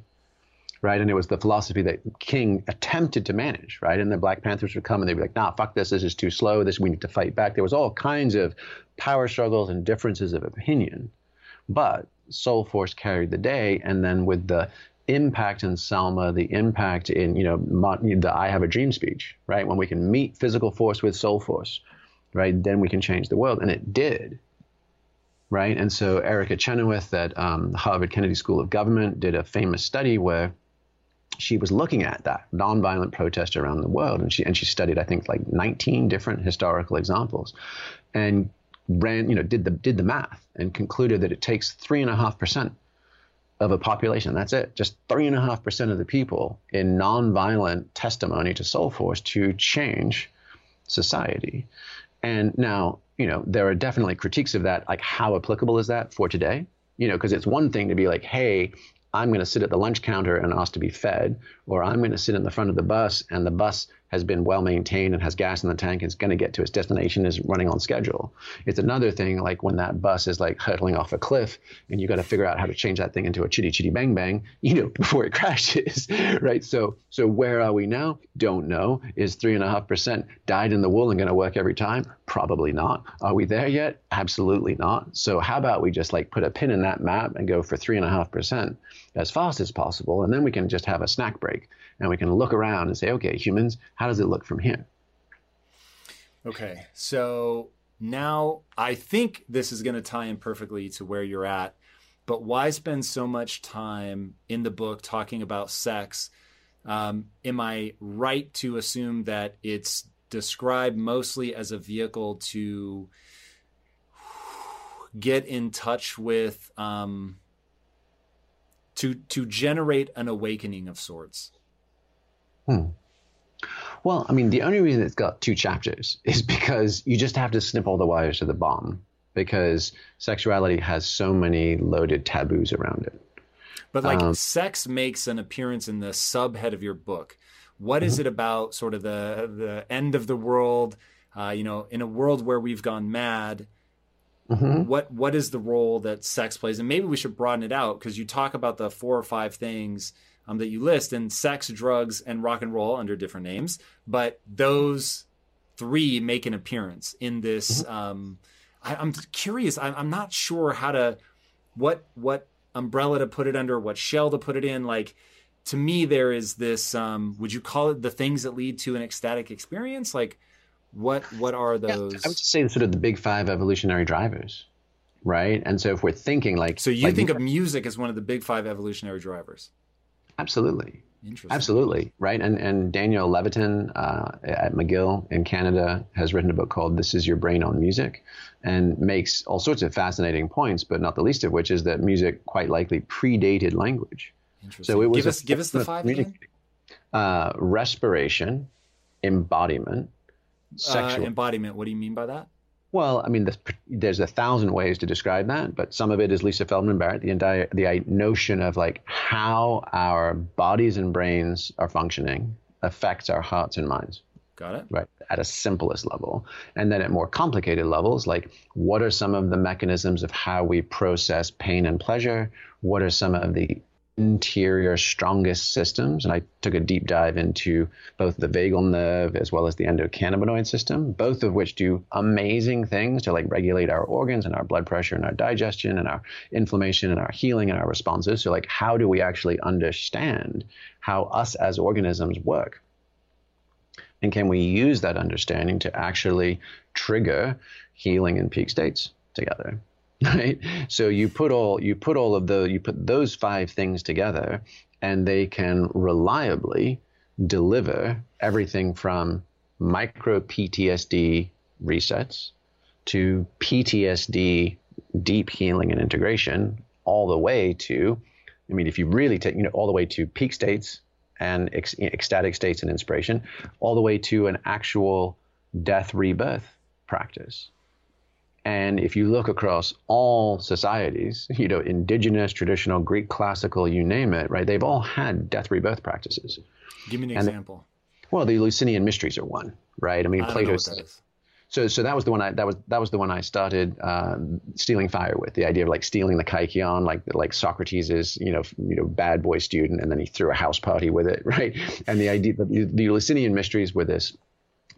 right? And it was the philosophy that King attempted to manage, right? And the Black Panthers would come and they'd be like, "Nah, fuck this. This is too slow. This we need to fight back." There was all kinds of power struggles and differences of opinion, but soul force carried the day. And then with the impact in Selma, the impact in you know the "I Have a Dream" speech, right? When we can meet physical force with soul force, right? Then we can change the world, and it did right? And so Erica Chenoweth at um, Harvard Kennedy School of Government did a famous study where she was looking at that nonviolent protest around the world, and she and she studied I think like 19 different historical examples, and ran you know did the did the math and concluded that it takes three and a half percent of a population. That's it. Just three and a half percent of the people in nonviolent testimony to Soul Force to change society. And now you know, there are definitely critiques of that. Like, how applicable is that for today? You know, because it's one thing to be like, hey, I'm going to sit at the lunch counter and ask to be fed, or I'm going to sit in the front of the bus and the bus has been well maintained and has gas in the tank and is going to get to its destination is running on schedule. It's another thing like when that bus is like hurtling off a cliff and you got to figure out how to change that thing into a chitty chitty bang bang, (laughs) you know, before it (laughs) crashes, right? So so where are we now? Don't know. Is three and a half percent dyed in the wool and going to work every time? Probably not. Are we there yet? Absolutely not. So how about we just like put a pin in that map and go for three and a half percent as fast as possible, and then we can just have a snack break and we can look around and say, okay, humans, how does it look from here? Okay, so now I think this is going to tie in perfectly to where you're at. But why spend so much time in the book talking about sex? Um, am I right to assume that it's described mostly as a vehicle to get in touch with, um, to to generate an awakening of sorts? Hmm. Well, I mean, the only reason it's got two chapters (laughs) is because you just have to snip all the wires to the bomb because sexuality has so many loaded taboos around it. But like um, sex makes an appearance in the subhead of your book. What is mm-hmm. it about sort of the the end of the world? Uh, you know, in a world where we've gone mad, mm-hmm. what what is the role that sex plays? And maybe we should broaden it out because you talk about the four or five things um, that you list, and sex, drugs, and rock and roll under different names. But those three make an appearance in this. Mm-hmm. Um, I, am curious. I, I'm not sure how to what what umbrella to put it under, what shell to put it in. Like to me, there is this. Um, would you call it the things that lead to an ecstatic experience? Like what what are those? Yeah, I would say sort of the big five evolutionary drivers, right? And so if we're thinking like, so you like think of music as one of the big five evolutionary drivers? Absolutely. Absolutely, right? And and Daniel Levitin uh, at McGill in Canada has written a book called "This Is Your Brain on Music," and makes all sorts of fascinating points, but not the least of which is that music quite likely predated language. So it was give us give us the five again. Uh, respiration, embodiment, uh, sexual uh, embodiment. What do you mean by that? Well, I mean, there's, there's, a thousand ways to describe that, but some of it is Lisa Feldman Barrett, the entire the uh, notion of like how our bodies and brains are functioning affects our hearts and minds. Got it. Right. At a simplest level. And then at more complicated levels, like what are some of the mechanisms of how we process pain and pleasure? What are some of the interior strongest systems. And I took a deep dive into both the vagal nerve as well as the endocannabinoid system, both of which do amazing things to like regulate our organs and our blood pressure and our digestion and our inflammation and our healing and our responses. So like how do we actually understand how us as organisms work? And can we use that understanding to actually trigger healing in peak states together? (laughs) right? So you put all you put all of the you put those five things together, and they can reliably deliver everything from micro PTSD resets to PTSD deep healing and integration, all the way to, I mean, if you really take you know all the way to peak states and ec- ecstatic states and inspiration, all the way to an actual death rebirth practice. And if you look across all societies, (laughs) you know, indigenous, traditional, Greek, classical, you name it, right? They've all had death rebirth practices. Give me an and example. well, the Eleusinian mysteries are one, right? I mean, I Plato. So, so that was the one I that was that was the one I started uh, stealing fire with the idea of like stealing the kykeon, like like Socrates is you know you know bad boy student, and then he threw a house party with it, (laughs) right? And the idea the, the Eleusinian mysteries were this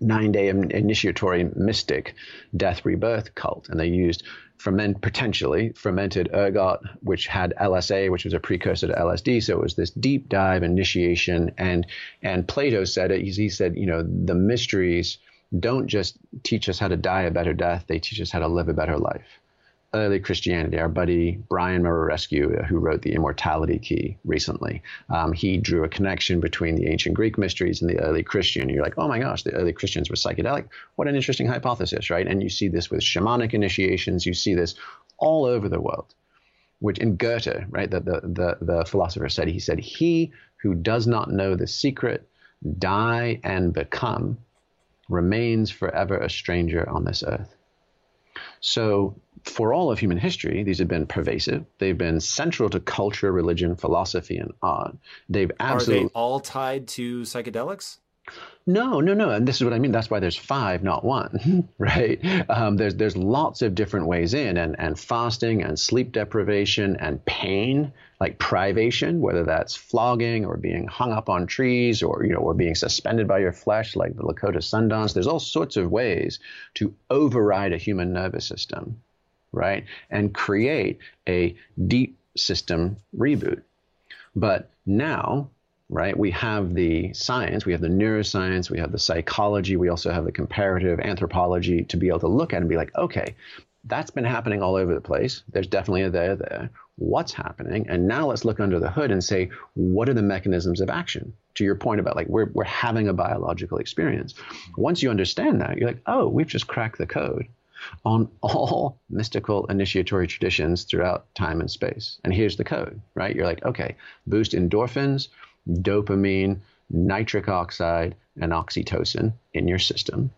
nine day initiatory mystic death rebirth cult. And they used ferment, potentially fermented ergot, which had LSA, which was a precursor to LSD. So it was this deep dive initiation. And, and Plato said it, he said, you know, the mysteries don't just teach us how to die a better death, they teach us how to live a better life early Christianity. Our buddy Brian Muraresku, uh, who wrote the Immortality Key recently, um, he drew a connection between the ancient Greek mysteries and the early Christian. You're like, oh my gosh, the early Christians were psychedelic. What an interesting hypothesis, right? And you see this with shamanic initiations. You see this all over the world. Which in Goethe, right, the, the, the, the philosopher said, he said, he who does not know the secret, die and become, remains forever a stranger on this earth. So for all of human history, these have been pervasive. They've been central to culture, religion, philosophy, and art. They've absolutely. Are they all tied to psychedelics? No, no, no. And this is what I mean. That's why there's five, not one, (laughs) right? Um, there's there's lots of different ways in, and and fasting and sleep deprivation and pain, like privation, whether that's flogging or being hung up on trees or you know or being suspended by your flesh, like the Lakota Sundance. There's all sorts of ways to override a human nervous system, right, and create a deep system reboot. But now right? We have the science, we have the neuroscience, we have the psychology, we also have the comparative anthropology to be able to look at and be like, okay, that's been happening all over the place. There's definitely a there there. What's happening? And now let's look under the hood and say, what are the mechanisms of action? To your point about like we're we're having a biological experience. Once you understand that, you're like, oh, we've just cracked the code on all (laughs) mystical initiatory traditions throughout time and space. And here's the code, right? You're like, okay, boost endorphins, dopamine, nitric oxide, and oxytocin in your system.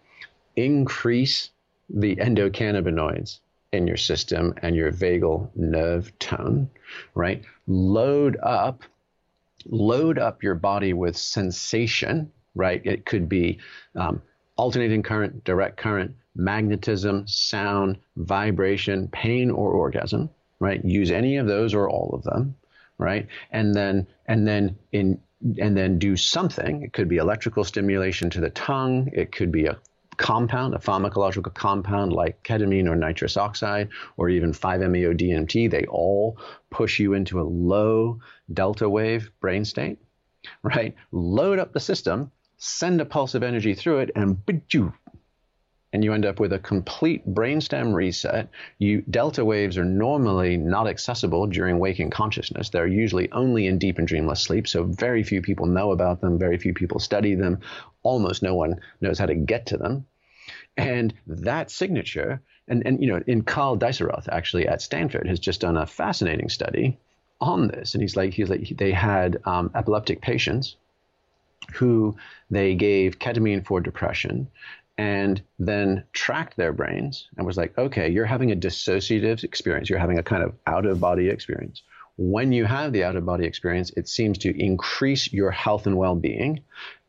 Increase the endocannabinoids in your system and your vagal nerve tone, right? Load up, load up your body with sensation, right? It could be um, alternating current, direct current, magnetism, sound, vibration, pain, or orgasm, right? Use any of those or all of them right? And then and then in and then do something. It could be electrical stimulation to the tongue. It could be a compound, a pharmacological compound like ketamine or nitrous oxide, or even 5-MeO DMT. They all push you into a low delta wave brain state, right? Load up the system, send a pulse of energy through it, and and you end up with a complete brainstem reset. You delta waves are normally not accessible during waking consciousness. They're usually only in deep and dreamless sleep, so very few people know about them, very few people study them, almost no one knows how to get to them. And that signature, and, and you know, in Karl Deisseroth actually at Stanford has just done a fascinating study on this. And he's like, he's like, they had um, epileptic patients who they gave ketamine for depression and then tracked their brains and was like, okay, you're having a dissociative experience. You're having a kind of out of body experience. When you have the out of body experience, it seems to increase your health and well being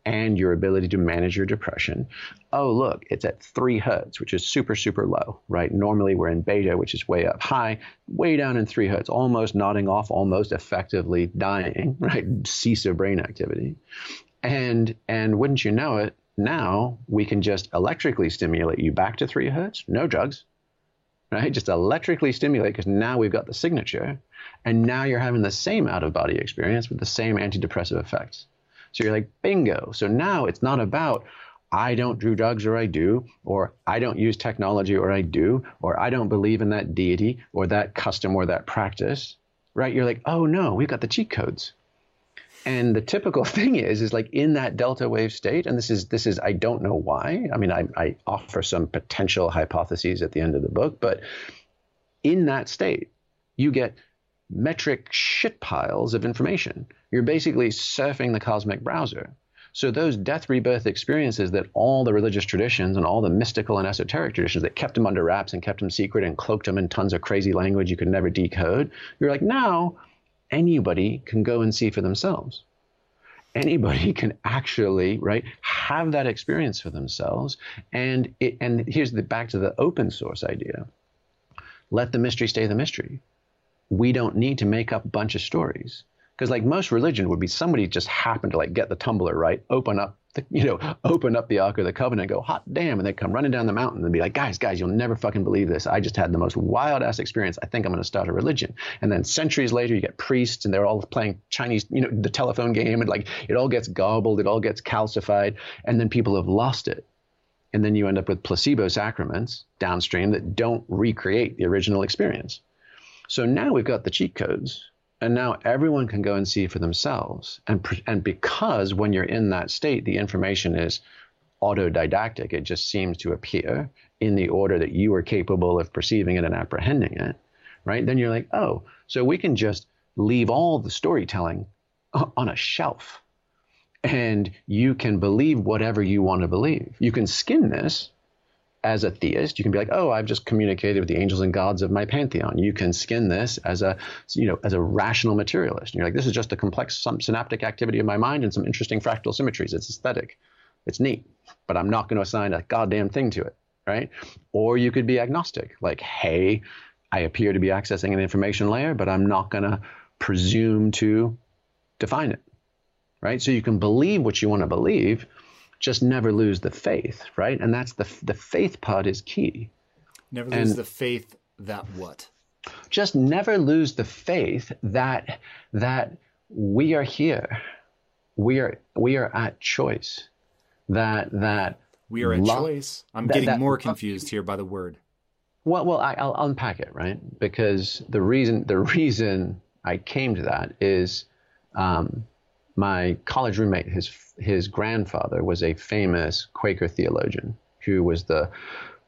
and your ability to manage your depression. Oh, look, it's at three hertz, which is super, super low, right? Normally we're in beta, which is way up high, way down in three hertz, almost nodding off, almost effectively dying, (laughs) right? Cease of brain activity. And and wouldn't you know it, now we can just electrically stimulate you back to three hertz, no drugs, right? Just electrically stimulate because now we've got the signature, and now you're having the same out of body experience with the same antidepressive effects. So you're like, bingo. So now it's not about I don't do drugs or I do, or I don't use technology or I do, or I don't believe in that deity or that custom or that practice, right? You're like, oh no, we've got the cheat codes. And the typical (laughs) thing is, is like in that delta wave state, and this is this is I don't know why. I mean, I, I offer some potential hypotheses at the end of the book, but in that state, you get metric shit piles of information. You're basically surfing the cosmic browser. So those death rebirth experiences that all the religious traditions and all the mystical and esoteric traditions that kept them under wraps and kept them secret and cloaked them in tons of crazy language you could never decode, you're like, now anybody can go and see for themselves. Anybody (laughs) can actually, right, have that experience for themselves. And it, and here's the back to the open source idea. Let the mystery stay the mystery. We don't need to make up a bunch of stories. Because like most religion would be somebody just happened to like get the tumbler right, open up the, you know, (laughs) open up the Ark of the Covenant, and go hot damn, and they come running down the mountain and be like, guys, guys, you'll never fucking believe this. I just had the most wild ass experience. I think I'm going to start a religion. And then centuries later, you get priests and they're all playing Chinese, you know, the telephone game, and like it all gets gobbled, it all gets calcified, and then people have lost it. And then you end up with placebo sacraments downstream that don't recreate the original experience. So now we've got the cheat codes and now everyone can go and see for themselves. And, and because when you're in that state, the information is autodidactic, it just seems to appear in the order that you are capable of perceiving it and apprehending it, right? Then you're like, oh, so we can just leave all the storytelling on a shelf and you can believe whatever you want to believe. You can skin this as a theist, you can be like, oh, I've just communicated with the angels and gods of my pantheon. You can skin this as a, you know, as a rational materialist. And you're like, this is just a complex synaptic activity of my mind and some interesting fractal symmetries. It's aesthetic. It's neat, but I'm not going to assign a goddamn thing to it, right? Or you could be agnostic, like, hey, I appear to be accessing an information layer, but I'm not going to presume to define it, right? So you can believe what you want to believe, just never lose the faith, right? And that's the the faith part is key. Never lose and the faith that what? Just never lose the faith that that we are here. We are we are at choice. That that we are at choice. I'm that, getting that, more confused here by the word. Well, well, I, will unpack it, right? Because the reason the reason I came to that is um, my college roommate, his his grandfather was a famous Quaker theologian who was the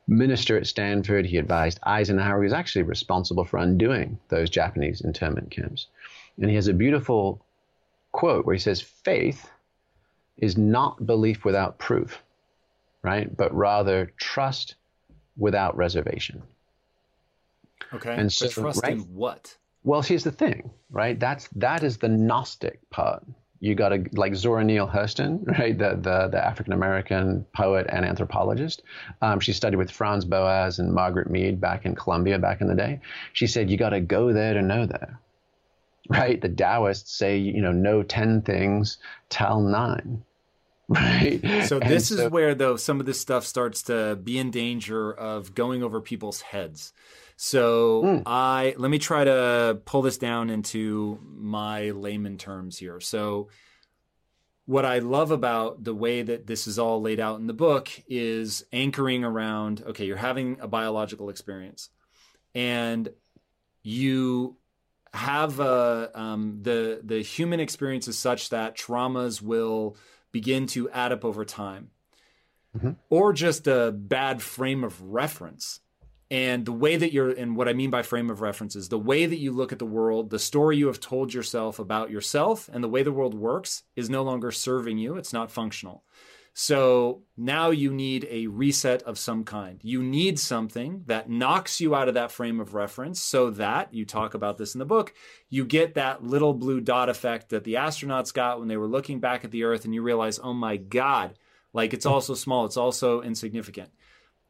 minister at Stanford. He advised Eisenhower. He was actually responsible for undoing those Japanese internment camps. And he has a beautiful quote where he says, Faith is not belief without proof, right? But rather trust without reservation. Okay. And so, but trust right? in what? Well, here's the thing, right? That's that is the Gnostic part. You got to like Zora Neale Hurston, (laughs) right? The the, the African American poet and anthropologist. Um, she studied with Franz Boas and Margaret Mead back in Columbia back in the day. She said you got to go there to know there, (laughs) right? The Taoists say you know know ten things, tell nine, (laughs) right? So this so, is where though some of this stuff starts to be in danger of going over people's heads. So mm. I let me try to pull this down into my layman terms here. So what I love about the way that this is all laid out in the book is anchoring around okay, you're having a biological experience and you have a, um, the the human experience is such that traumas will begin to add up over time, mm-hmm. or just a bad frame of reference. And the way that you're and what i mean by frame of reference is the way that you look at the world the story you have told yourself about yourself and the way the world works is no longer serving you. It's not functional so now you need a reset of some kind you need something that knocks you out of that frame of reference so that you talk about this in the book you get that little blue dot effect that the astronauts got when they were looking back at the earth and you realize oh my god like it's also small it's also insignificant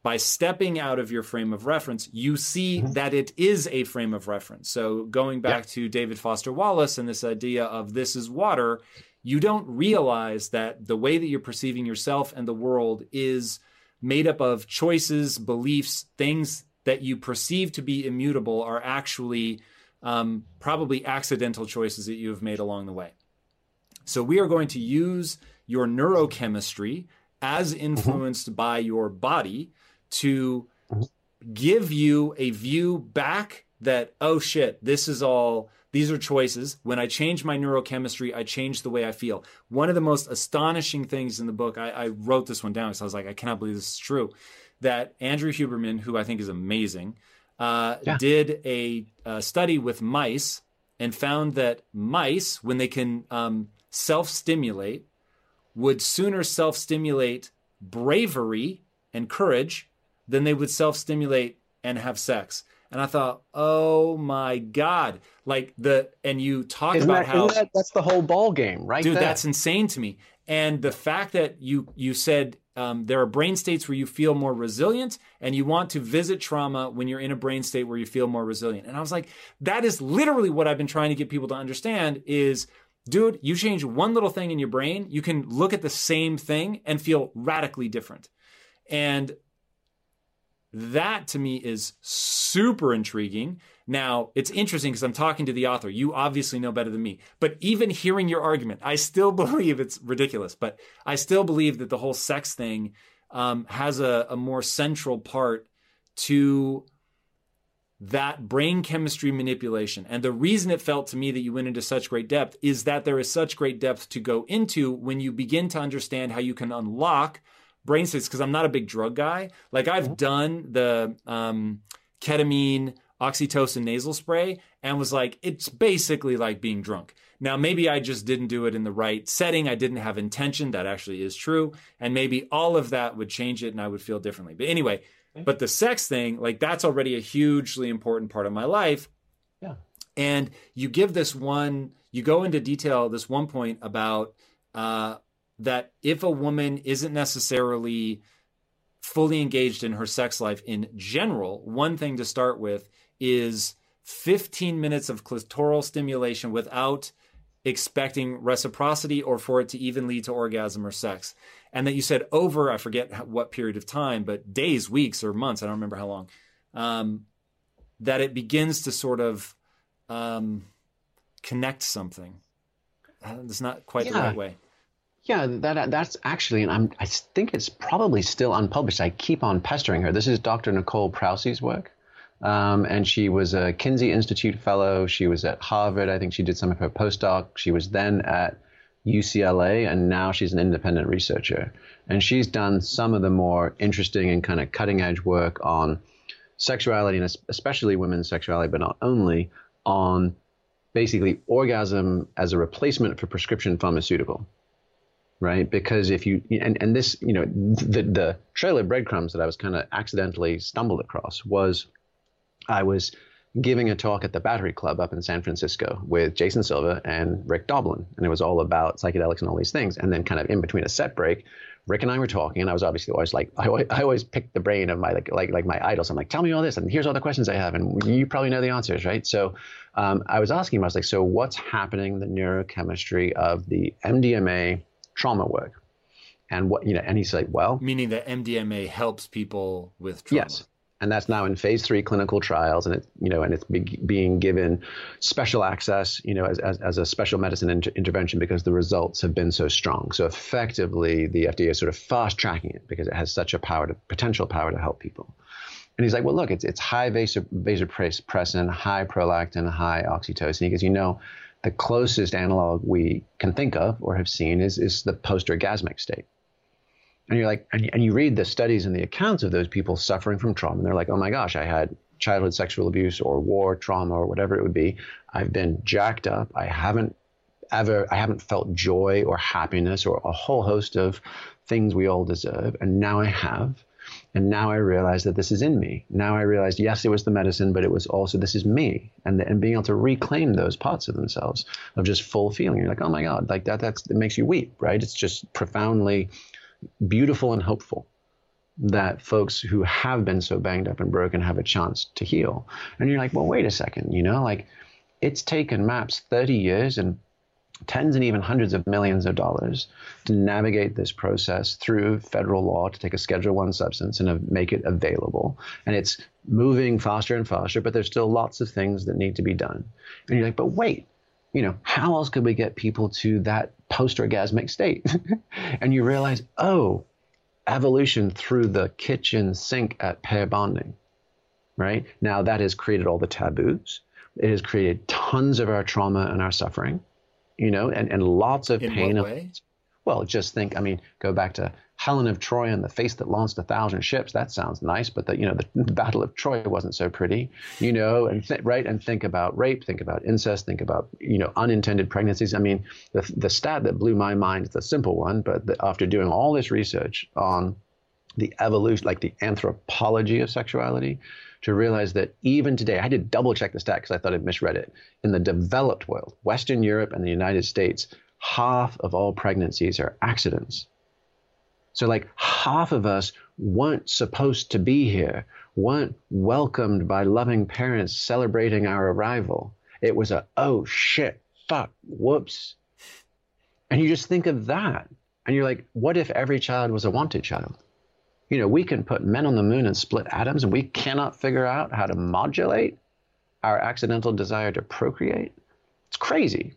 by stepping out of your frame of reference, you see mm-hmm. that it is a frame of reference. So, going back to David Foster Wallace and this idea of this is water, you don't realize that the way that you're perceiving yourself and the world is made up of choices, beliefs, things that you perceive to be immutable are actually um, probably accidental choices that you have made along the way. So, we are going to use your neurochemistry as mm-hmm. influenced mm-hmm. by your body to give you a view back that, oh shit, this is all, these are choices. When I change my neurochemistry, I change the way I feel. One of the most astonishing things in the book, I, I wrote this one down because I was like, I cannot believe this is true, that Andrew Huberman, who I think is amazing, uh, yeah. did a, a, study with mice and found that mice, when they can um, self stimulate, would sooner self stimulate bravery and courage than they would self stimulate and have sex. And I thought, oh my god, like the and you talk isn't about that, how that, that's the whole ball game, right? Dude, there. that's insane to me. And the fact that you you said um, there are brain states where you feel more resilient, and you want to visit trauma when you're in a brain state where you feel more resilient. And I was like, that is literally what I've been trying to get people to understand is dude, you change one little thing in your brain, you can look at the same thing and feel radically different. And that to me is super intriguing. Now, it's interesting because I'm talking to the author. You obviously know better than me. But even hearing your argument, I still (laughs) believe it's ridiculous, but I still believe that the whole sex thing um, has a, a more central part to that brain chemistry manipulation. And the reason it felt to me that you went into such great depth is that there is such great depth to go into when you begin to understand how you can unlock brain states because I'm not a big drug guy. Like I've mm-hmm. done the um, ketamine, oxytocin nasal spray and was like, it's basically like being drunk. Now, maybe I just didn't do it in the right setting. I didn't have intention. That actually is true. And maybe all of that would change it and I would feel differently. But anyway, okay. but the sex thing, like that's already a hugely important part of my life. Yeah. And you give this one, you go into detail this one point about uh, that if a woman isn't necessarily fully engaged in her sex life in general, one thing to start with is 15 minutes of clitoral stimulation without expecting reciprocity or for it to even lead to orgasm or sex. And that you said over, I forget what period of time, but days, weeks, or months, I don't remember how long, um, that it begins to sort of um, connect something. Uh, it's not quite yeah. the right way. Yeah, that that's actually, and I'm, I think it's probably still unpublished. I keep on pestering her. This is Dr. Nicole Prause's work. Um, and she was a Kinsey Institute fellow. She was at Harvard. I think she did some of her postdoc. She was then at UCLA, and now she's an independent researcher. And she's done some of the more interesting and kind of cutting edge work on sexuality, and especially women's sexuality, but not only, on basically orgasm as a replacement for prescription pharmaceutical right? Because if you and and this, you know, the the trail of breadcrumbs that I was kind of accidentally stumbled across was I was giving a talk at the Battery Club up in San Francisco with Jason Silva and Rick Doblin, and it was all about psychedelics and all these things. And then, kind of in between a set break, Rick and I were talking, and I was obviously always like, I always, I always pick the brain of my like like like my idols. I'm like, tell me all this, and here's all the questions I have, and you probably know the answers, right? So, um, I was asking him, I was like, so what's happening the neurochemistry of the MDMA trauma work? And what you know, and he's like, well, meaning that MDMA helps people with trauma. Yes, and that's now in phase three clinical trials, and it you know, and it's be, being given special access, you know, as, as, as a special medicine inter- intervention because the results have been so strong. So effectively, the FDA is sort of fast tracking it because it has such a power to potential power to help people. And he's like, well, look, it's it's high vasopressin, high prolactin, high oxytocin. He goes, you know, the closest analog we can think of or have seen is is the post-orgasmic state and you're like, and, and you read the studies and the accounts of those people suffering from trauma, and they're like, oh my gosh, I had childhood sexual abuse or war trauma or whatever it would be. I've been jacked up. I haven't ever, I haven't felt joy or happiness or a whole host of things we all deserve. And now I have. And now I realize that this is in me. Now I realized, yes, it was the medicine, but it was also this is me, and and being able to reclaim those parts of themselves of just full feeling. You're like, oh my god, like that. That's it makes you weep, right? It's just profoundly beautiful and hopeful that folks who have been so banged up and broken have a chance to heal. And you're like, well, wait a second, you know, like it's taken MAPS 30 years and tens and even hundreds of millions of dollars to navigate this process through federal law to take a schedule one substance and make it available and it's moving faster and faster but there's still lots of things that need to be done and you're like but wait you know how else could we get people to that post orgasmic state. (laughs) and you realize, oh, evolution through the kitchen sink at pair bonding, right? Now that has created all the taboos. It has created tons of our trauma and our suffering, you know, and, and lots of In pain. What way? Well, just think, I mean, go back to Helen of Troy and the face that launched a thousand ships. That sounds nice, but the you know the, Battle of Troy wasn't so pretty, you know. And th- right, and think about rape, think about incest, think about you know unintended pregnancies. I mean, the the stat that blew my mind is a simple one, but the, after doing all this research on the evolution, like the anthropology of sexuality, to realize that even today, I had to double check the stat because I thought I'd misread it. In the developed world, Western Europe and the United States, half of all pregnancies are accidents. So, like, half of us weren't supposed to be here, weren't welcomed by loving parents celebrating our arrival. It was a, oh shit, fuck, whoops. And you just think of that. And you're like, what if every child was a wanted child? You know, we can put men on the moon and split atoms, and we cannot figure out how to modulate our accidental desire to procreate. It's crazy.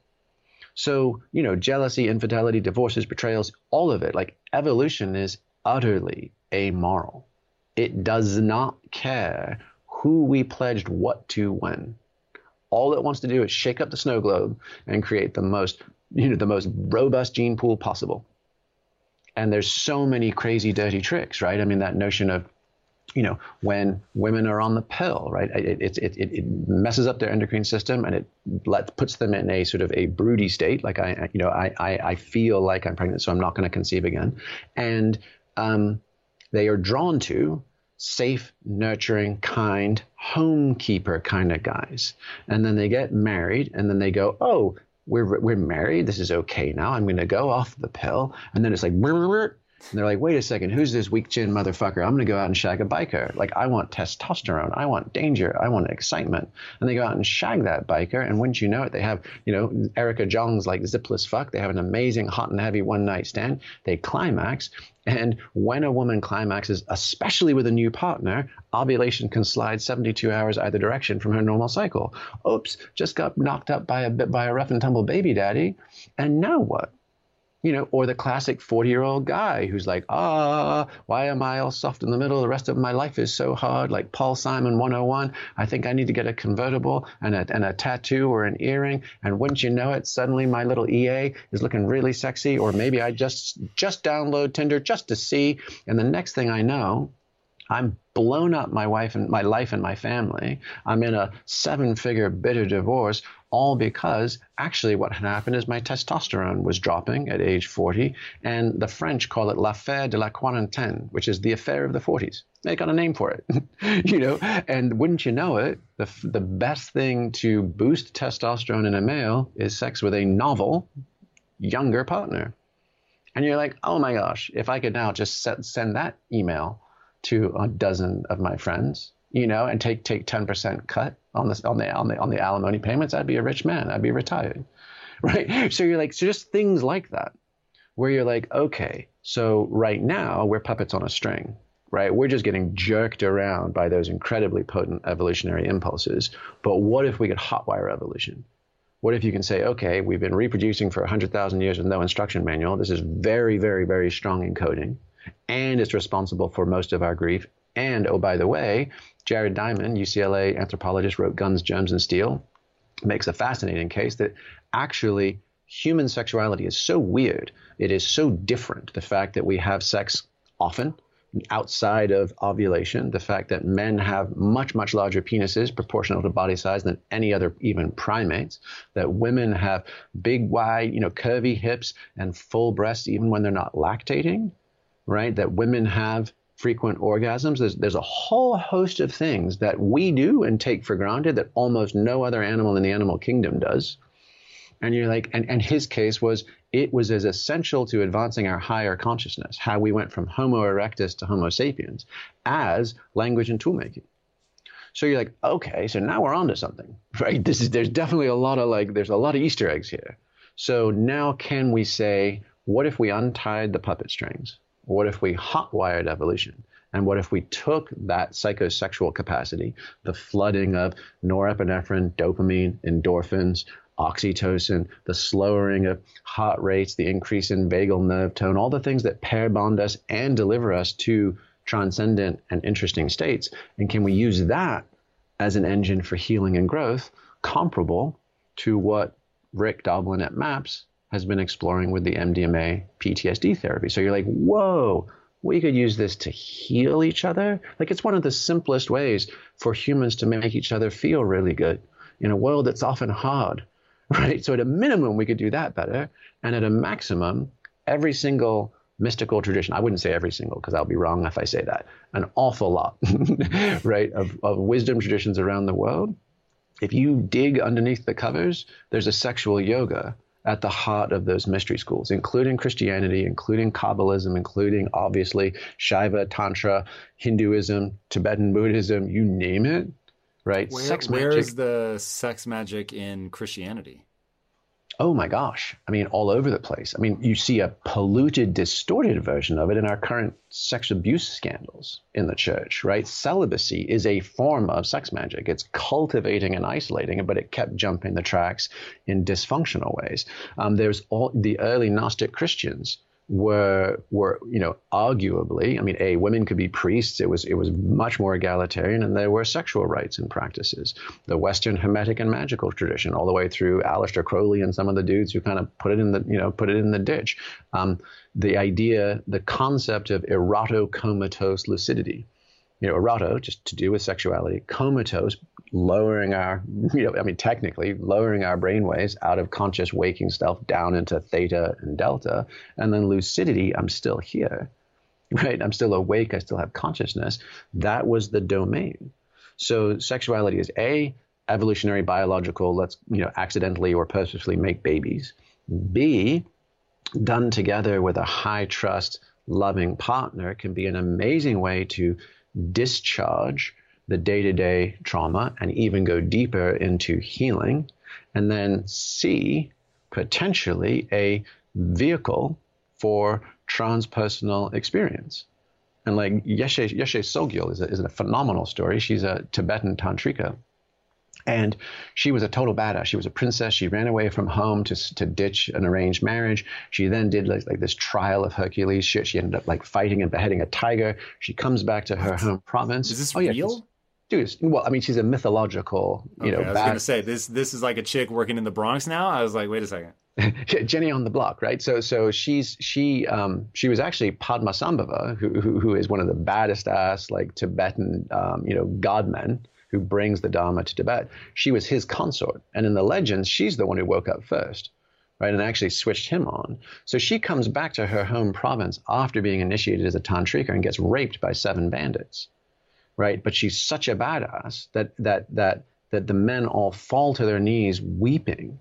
So, you know, jealousy, infidelity, divorces, betrayals, all of it, like evolution is utterly amoral. It does not care who we pledged what to when. All it wants to do is shake up the snow globe and create the most, you know, the most robust gene pool possible. And there's so many crazy, dirty tricks, right? I mean, that notion of you know, when women are on the pill, right? It, it, it, it messes up their endocrine system and it let, puts them in a sort of a broody state. Like I, you know, I, I, I feel like I'm pregnant, so I'm not going to conceive again. And um, they are drawn to safe, nurturing, kind, homekeeper kind of guys. And then they get married and then they go, oh, we're we're married. This is okay now. I'm going to go off the pill, and then it's like. And they're like, wait a second, who's this weak chin motherfucker? I'm going to go out and shag a biker. Like, I want testosterone. I want danger. I want excitement. And they go out and shag that biker. And wouldn't you know it, they have, you know, Erica Jong's like zipless fuck. They have an amazing hot and heavy one night stand. They climax. And when a woman climaxes, especially with a new partner, ovulation can slide 72 hours either direction from her normal cycle. Oops, just got knocked up by a by a rough and tumble baby daddy. And now what? You know, or the classic 40 year old guy who's like, ah, why am I all soft in the middle? The rest of my life is so hard. Like Paul Simon 101, I think I need to get a convertible and a, and a tattoo or an earring. And wouldn't you know it, suddenly my little EA is looking really sexy. Or maybe I just, just download Tinder just to see. And the next thing I know, I'm blown up my wife and my life and my family. I'm in a seven figure bitter divorce all because actually what had happened is my testosterone was dropping at age 40, and the French call it l'affaire de la quarantaine, which is the affair of the 40s. They got a name for it, (laughs) you know. And wouldn't you know it, the the best thing to boost testosterone in a male is sex with a novel, younger partner. And you're like, oh my gosh, if I could now just set, send that email to a dozen of my friends, you know, and take take 10% cut on this on the on the on the alimony payments, I'd be a rich man. I'd be retired. (laughs) Right? So you're like, so just things like that, where you're like, okay, so right now we're puppets on a string, right? We're just getting jerked around by those incredibly potent evolutionary impulses. But what if we could hotwire evolution? What if you can say, okay, we've been reproducing for 100,000 years with no instruction manual. This is very, very, very strong encoding, and it's responsible for most of our grief. And oh, by the way, Jared Diamond, UCLA anthropologist, wrote Guns, Germs, and Steel, makes a fascinating case that actually human sexuality is so weird. It is so different. The fact that we have sex often outside of ovulation, the fact that men have much, much larger penises proportional to body size than any other even primates, that women have big, wide, you know, curvy hips and full breasts even when they're not lactating, right? That women have frequent orgasms. There's, there's a whole host of things that we do and take for granted that almost no other animal in the animal kingdom does. And you're like, and, and his case was it was as essential to advancing our higher consciousness, how we went from Homo erectus to Homo sapiens, as language and toolmaking. So you're like, okay, so now we're onto something, (laughs) right? This is there's definitely a lot of like there's a lot of Easter eggs here. So now can we say, what if we untied the puppet strings? What if we hotwired evolution? And what if we took that psychosexual capacity, the flooding of norepinephrine, dopamine, endorphins, oxytocin, the slowing of heart rates, the increase in vagal nerve tone, all the things that pair bond us and deliver us to transcendent and interesting states. And can we use that as an engine for healing and growth comparable to what Rick Doblin at MAPS has been exploring with the MDMA PTSD therapy. So you're like, whoa, we could use this to heal each other. Like it's one of the simplest ways for humans to make each other feel really good in a world that's often hard, (laughs) right? So at a minimum, we could do that better. And at a maximum, every single mystical tradition, I wouldn't say every single because I'll be wrong if I say that, an awful lot, (laughs) right, of, of wisdom traditions around the world. If you dig underneath the covers, there's a sexual yoga at the heart of those mystery schools, including Christianity, including Kabbalism, including obviously Shaiva, Tantra, Hinduism, Tibetan Buddhism, you name it, right? Where, sex where magic. is the sex magic in Christianity? Oh my gosh, I mean, all over the place. I mean, you see a polluted, distorted version of it in our current sex abuse scandals in the church, right? Celibacy is a form of sex magic. It's cultivating and isolating it, but it kept jumping the tracks in dysfunctional ways. Um, there's all the early Gnostic Christians were were you know arguably I mean a women could be priests. It was it was much more egalitarian and there were sexual rights and practices. The Western Hermetic and magical tradition all the way through Aleister Crowley and some of the dudes who kind of put it in the you know put it in the ditch. Um, the idea the concept of erotocomatose lucidity you know eroto just to do with sexuality comatose lowering our, (laughs) you know, I mean, technically lowering our brain waves out of conscious waking self down into theta and delta. And then lucidity, I'm still here, (laughs) right? I'm still awake. I still have consciousness. That was the domain. So sexuality is A, evolutionary biological let's you know accidentally or purposefully make babies b done together with a high trust loving partner can be an amazing way to discharge the day-to-day trauma and even go deeper into healing and then c potentially a vehicle for transpersonal experience and like Yeshe, Yeshe Tsogyal is a, is a phenomenal story. She's a Tibetan tantrika. And she was a total badass. She was a princess. She ran away from home to, to ditch an arranged marriage. She then did like, like this trial of Hercules shit. She ended up like fighting and beheading a tiger. She comes back to her home province. Is this oh, real? Yeah, dude, well, I mean, she's a mythological, you okay, know. I was going to say this. This is like a chick working in the Bronx now. I was like, wait a second. (laughs) Jenny on the block, right? So, so she's she um, she was actually Padmasambhava, who, who, who is one of the baddest ass like Tibetan um, you know godmen who brings the Dharma to Tibet. She was his consort, and in the legends, she's the one who woke up first, right, and actually switched him on. So she comes back to her home province after being initiated as a tantrika and gets raped by seven bandits, right? But she's such a badass that that that that the men all fall to their knees weeping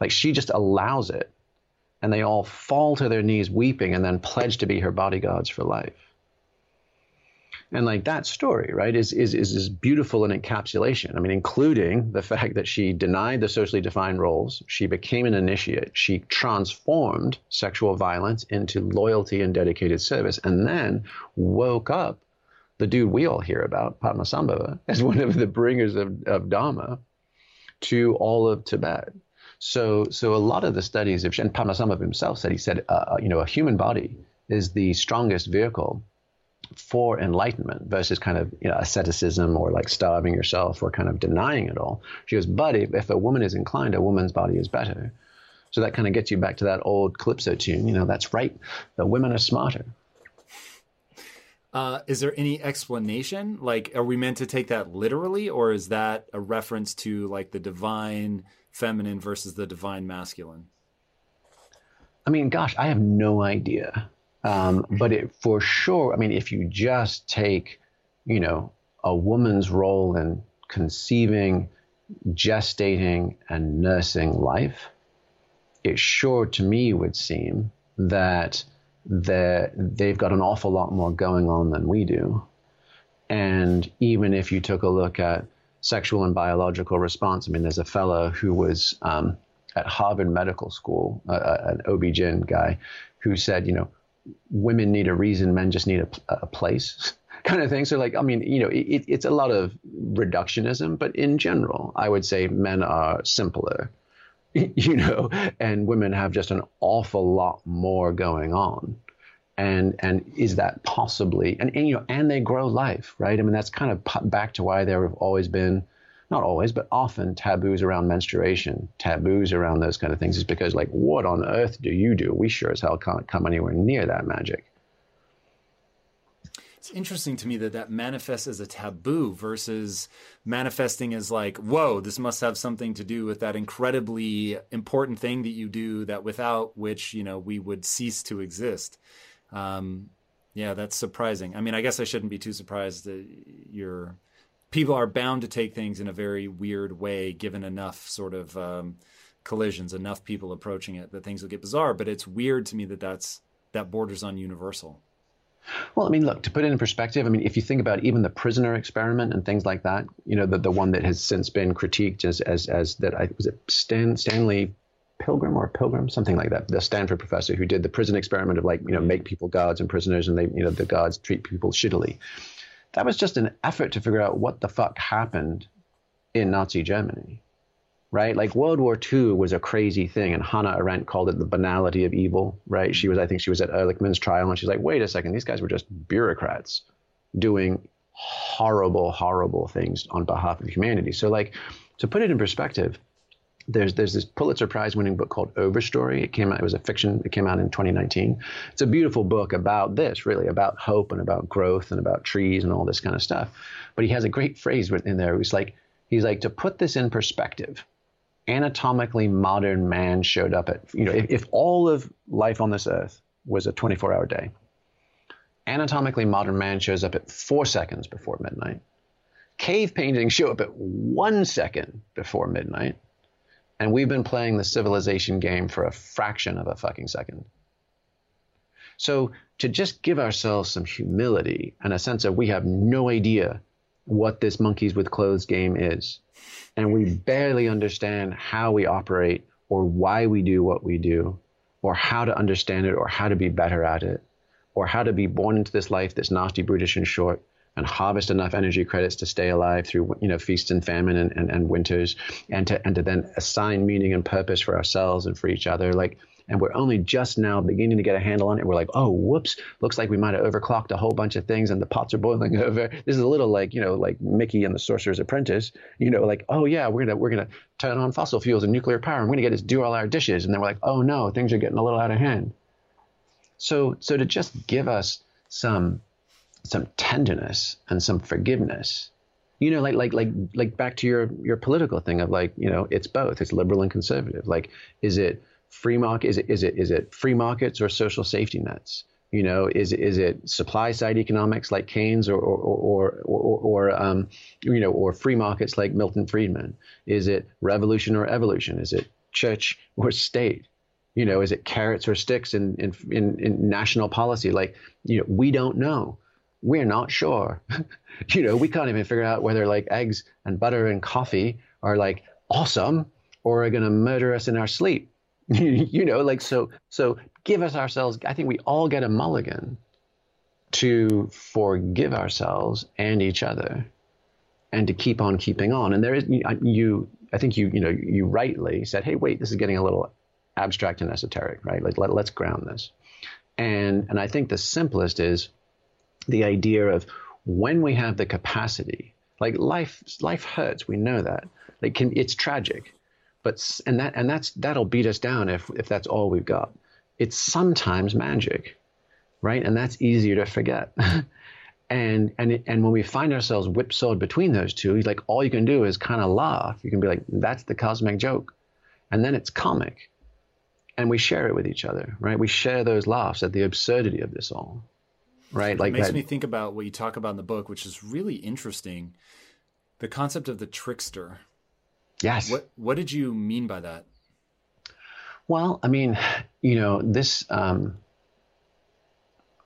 like she just allows it. And they all fall to their knees weeping and then pledge to be her bodyguards for life. And like that story, right, is, is, is, is beautiful in encapsulation. I mean, including the fact that she denied the socially defined roles, she became an initiate, she transformed sexual violence into loyalty and dedicated service, and then woke up the dude we all hear about, Padmasambhava, (laughs) as one of the bringers of, of Dharma to all of Tibet. So, so a lot of the studies, of and Padmasambhava himself said, he said, uh, uh, you know, a human body is the strongest vehicle for enlightenment versus kind of you know asceticism or like starving yourself or kind of denying it all. She goes, but if, if a woman is inclined, a woman's body is better. So that kind of gets you back to that old calypso tune. You know, that's right. The women are smarter. Uh, is there any explanation? Like, are we meant to take that literally, or is that a reference to like the divine feminine versus the divine masculine? I mean, gosh, I have no idea. Um, but it for sure, I mean, if you just take, you know, a woman's role in conceiving, gestating, and nursing life, it sure to me would seem that they've got an awful lot more going on than we do. And even if you took a look at sexual and biological response. I mean, there's a fellow who was um, at Harvard Medical School, uh, an OB-GYN guy, who said, you know, women need a reason, men just need a, a place. (laughs) kind of thing. So, like, I mean, you know, it, it's a lot of reductionism, but in general, I would say men are simpler, (laughs) you know, and women have just an awful lot more going on and and is that possibly and, and you know and they grow life right i mean that's kind of back to why there have always been not always but often taboos around menstruation taboos around those kind of things is because like what on earth do you do we sure as hell can't come anywhere near that magic it's interesting to me that that manifests as a taboo versus manifesting as like, whoa, this must have something to do with that incredibly important thing that you do that without which, you know, we would cease to exist. Um, yeah, that's surprising. I mean, I guess I shouldn't be too surprised that you're people are bound to take things in a very weird way, given enough sort of um, collisions, enough people approaching it, that things will get bizarre. But it's weird to me that that's that borders on universal. Well, I mean, look, to put it in perspective, I mean, if you think about even the prisoner experiment and things like that, you know, the, the one that has since been critiqued as, as, as that, I, was it Stan, Stanley Pilgrim or Pilgrim, something like that, the Stanford professor who did the prison experiment of like, you know, make people guards and prisoners and they, you know, the guards treat people shittily. That was just an effort to figure out what the fuck happened in Nazi Germany, right? Like World War II was a crazy thing, and Hannah Arendt called it the banality of evil, right? She was, I think, she was at Eichmann's trial, and she's like, wait a second, these guys were just bureaucrats doing horrible, horrible things on behalf of humanity. So, like, to put it in perspective, there's there's this Pulitzer Prize winning book called Overstory. It came out. It was a fiction. It came out in 2019. It's a beautiful book about this, really, about hope and about growth and about trees and all this kind of stuff. But he has a great phrase in there. He's like, he's like to put this in perspective. Anatomically modern man showed up at you know if, if all of life on this earth was a 24-hour day, anatomically modern man shows up at four seconds before midnight Cave paintings show up at one second before midnight, and we've been playing the civilization game for a fraction of a fucking second. So to just give ourselves some humility and a sense of we have no idea what this monkeys with clothes game is, and we barely understand how we operate or why we do what we do, or how to understand it or how to be better at it, or how to be born into this life that's nasty, brutish, and short, and harvest enough energy credits to stay alive through you know feasts and famine and, and, and winters, and to and to then assign meaning and purpose for ourselves and for each other, like and we're only just now beginning to get a handle on it. We're like, oh, whoops, looks like we might have overclocked a whole bunch of things and the pots are boiling (laughs) over. This is a little like, you know, like Mickey and the Sorcerer's Apprentice, you know, like, oh yeah, we're gonna we're gonna turn on fossil fuels and nuclear power and we're gonna get to do all our dishes. And then we're like, oh no, things are getting a little out of hand. So so to just give us some some tenderness and some forgiveness you know like like like like back to your your political thing of like you know it's both it's liberal and conservative like is it free market? Is it is it is it free markets or social safety nets? You know, is is it supply side economics like Keynes or or or or, or um, you know or free markets like Milton Friedman? Is it revolution or evolution? Is it church or state? You know, is it carrots or sticks in in in, in national policy? Like you know, we don't know. We're not sure. (laughs) you know, we can't even figure out whether like eggs and butter and coffee are like awesome or are going to murder us in our sleep (laughs) you know, like so so give us ourselves I think we all get a mulligan to forgive ourselves and each other and to keep on keeping on. And there is you I think you you know you rightly said, hey, wait, this is getting a little abstract and esoteric, right? Like let, let's ground this. And and I think the simplest is the idea of when we have the capacity, like life life hurts, we know that. Like can, it's tragic but and that and that's that'll beat us down if if that's all we've got. It's sometimes magic, right? And that's easier to forget. (laughs) and and and when we find ourselves whipsawed between those two, like all you can do is kind of laugh. You can be like, "That's the cosmic joke," and then it's comic, and we share it with each other, right? We share those laughs at the absurdity of this all, right? Like it makes that, me think about what you talk about in the book, which is really interesting. The concept of the trickster, Yes. What What did you mean by that? Well, I mean, you know, this um,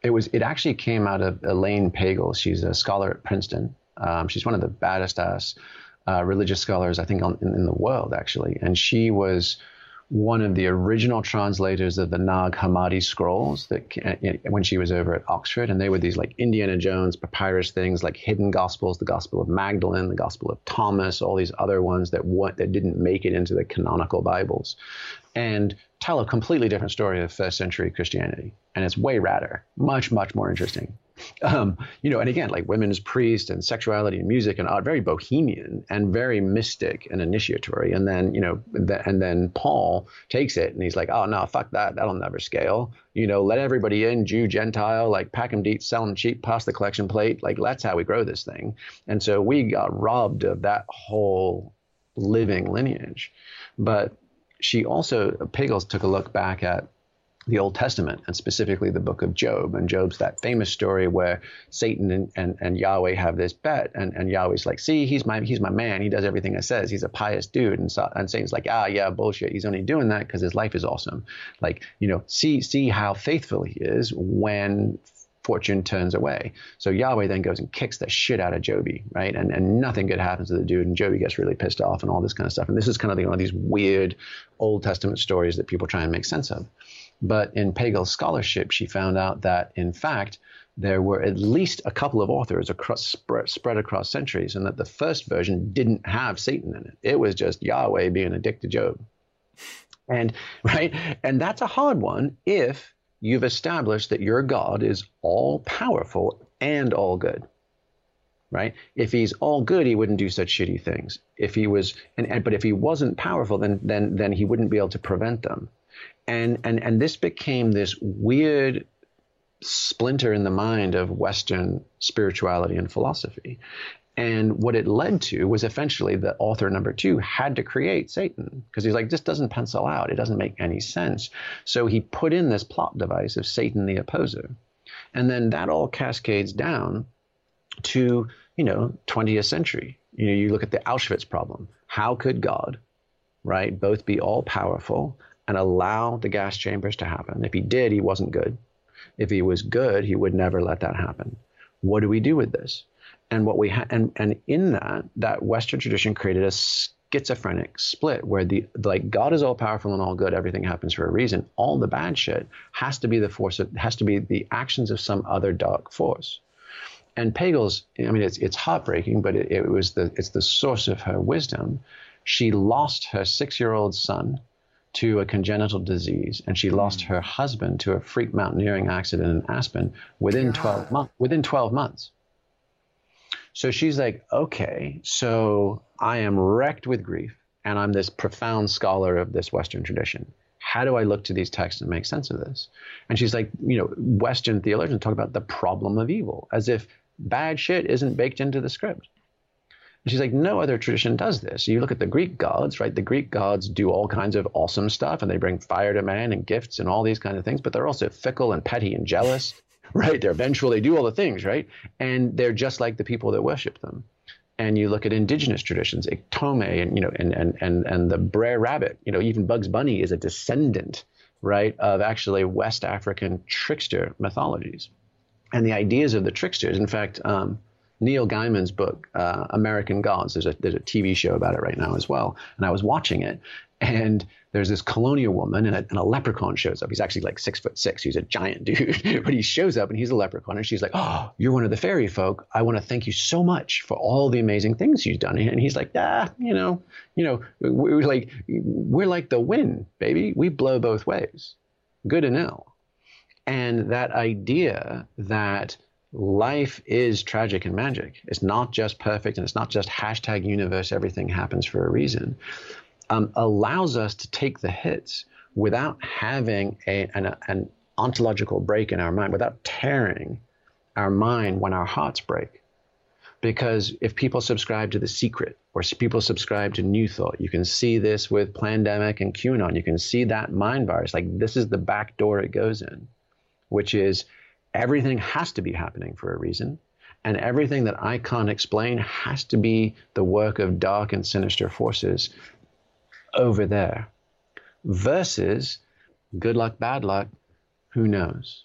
it was it actually came out of Elaine Pagels. She's a scholar at Princeton. Um, she's one of the baddest ass uh, religious scholars I think on, in, in, the world actually, and she was one of the original translators of the Nag Hammadi scrolls that uh, when she was over at Oxford, and they were these like Indiana Jones papyrus things, like hidden gospels, the Gospel of Magdalene, the Gospel of Thomas, all these other ones that what that didn't make it into the canonical Bibles, and tell a completely different story of first century Christianity, and it's way radder, much much more interesting. Um, you know, and again, like women's priest and sexuality and music and art, very bohemian and very mystic and initiatory. And then, you know, the, and then Paul takes it and he's like, oh, no, fuck that. That'll never scale. You know, let everybody in, Jew, Gentile, like pack them deep, sell them cheap, pass the collection plate. Like, that's how we grow this thing. And so we got robbed of that whole living lineage. But she also, Pagels took a look back at the Old Testament and specifically the book of Job. And Job's that famous story where Satan and, and, and Yahweh have this bet, and, and Yahweh's like, see, he's my he's my man. He does everything I says. He's a pious dude. And, so, and Satan's like, ah, yeah, bullshit. He's only doing that because his life is awesome. Like, you know, see see how faithful he is when fortune turns away. So Yahweh then goes and kicks the shit out of Joby, right? And and nothing good happens to the dude, and Joby gets really pissed off and all this kind of stuff. And this is kind of one of these weird Old Testament stories that people try and make sense of. But in Pagel's scholarship, she found out that, in fact, there were at least a couple of authors across, spread, spread across centuries, and that the first version didn't have Satan in it. It was just Yahweh being a dick to Job. And (laughs) right, and that's a hard one if you've established that your God is all powerful and all good. Right? If he's all good, he wouldn't do such shitty things. If he was, and, and but if he wasn't powerful, then then then he wouldn't be able to prevent them and and and this became this weird splinter in the mind of Western spirituality and philosophy. And what it led to was eventually the author number two had to create Satan because he's like, this doesn't pencil out. It doesn't make any sense. So he put in this plot device of Satan the opposer. And then that all cascades down to you know, 20th century. You know, you look at the Auschwitz problem. How could God, right, both be all powerful and allow the gas chambers to happen? If he did, he wasn't good. If he was good, he would never let that happen. What do we do with this? And what we ha- and and in that, that Western tradition created a schizophrenic split where the like God is all powerful and all good, everything happens for a reason. All the bad shit has to be the force of, has to be the actions of some other dark force. And Pagel's, I mean, it's it's heartbreaking, but it, it was the it's the source of her wisdom. She lost her six year old son to a congenital disease, and she lost mm. her husband to a freak mountaineering accident in Aspen within twelve months. Within twelve months. So she's like, okay, so I am wrecked with grief, and I'm this profound scholar of this Western tradition. How do I look to these texts and make sense of this? And she's like, you know, Western theologians talk about the problem of evil as if bad shit isn't baked into the script. And she's like, no other tradition does this. You look at the Greek gods, right? The Greek gods do all kinds of awesome stuff and they bring fire to man and gifts and all these kinds of things, but they're also fickle and petty and jealous (laughs) right? They're vengeful. They do all the things, right? And they're just like the people that worship them. And you look at indigenous traditions, Iktomi, and you know, and and and and the Brer Rabbit. You know, even Bugs Bunny is a descendant, right, of actually West African trickster mythologies. And the ideas of the tricksters, in fact, um, Neil Gaiman's book, uh, American Gods. There's a there's a TV show about it right now as well, and I was watching it, and there's this colonial woman and a, and a, leprechaun shows up. He's actually like six foot six. He's a giant (laughs) dude, but he shows up and he's a leprechaun. And she's like, "Oh, you're one of the fairy folk. I want to thank you so much for all the amazing things you've done." And he's like, "Ah, you know, you know, we're like we're like the wind, baby. We blow both ways, good and ill." And that idea that life is tragic and magic. It's not just perfect, and it's not just hashtag universe. Everything happens for a reason um, allows us to take the hits without having a, an, an ontological break in our mind, without tearing our mind when our hearts break. Because if people subscribe to The Secret or people subscribe to New Thought, you can see this with Plandemic and QAnon. You can see that mind virus. Like this is the back door it goes in, which is everything has to be happening for a reason. And everything that I can't explain has to be the work of dark and sinister forces over there versus good luck, bad luck, who knows?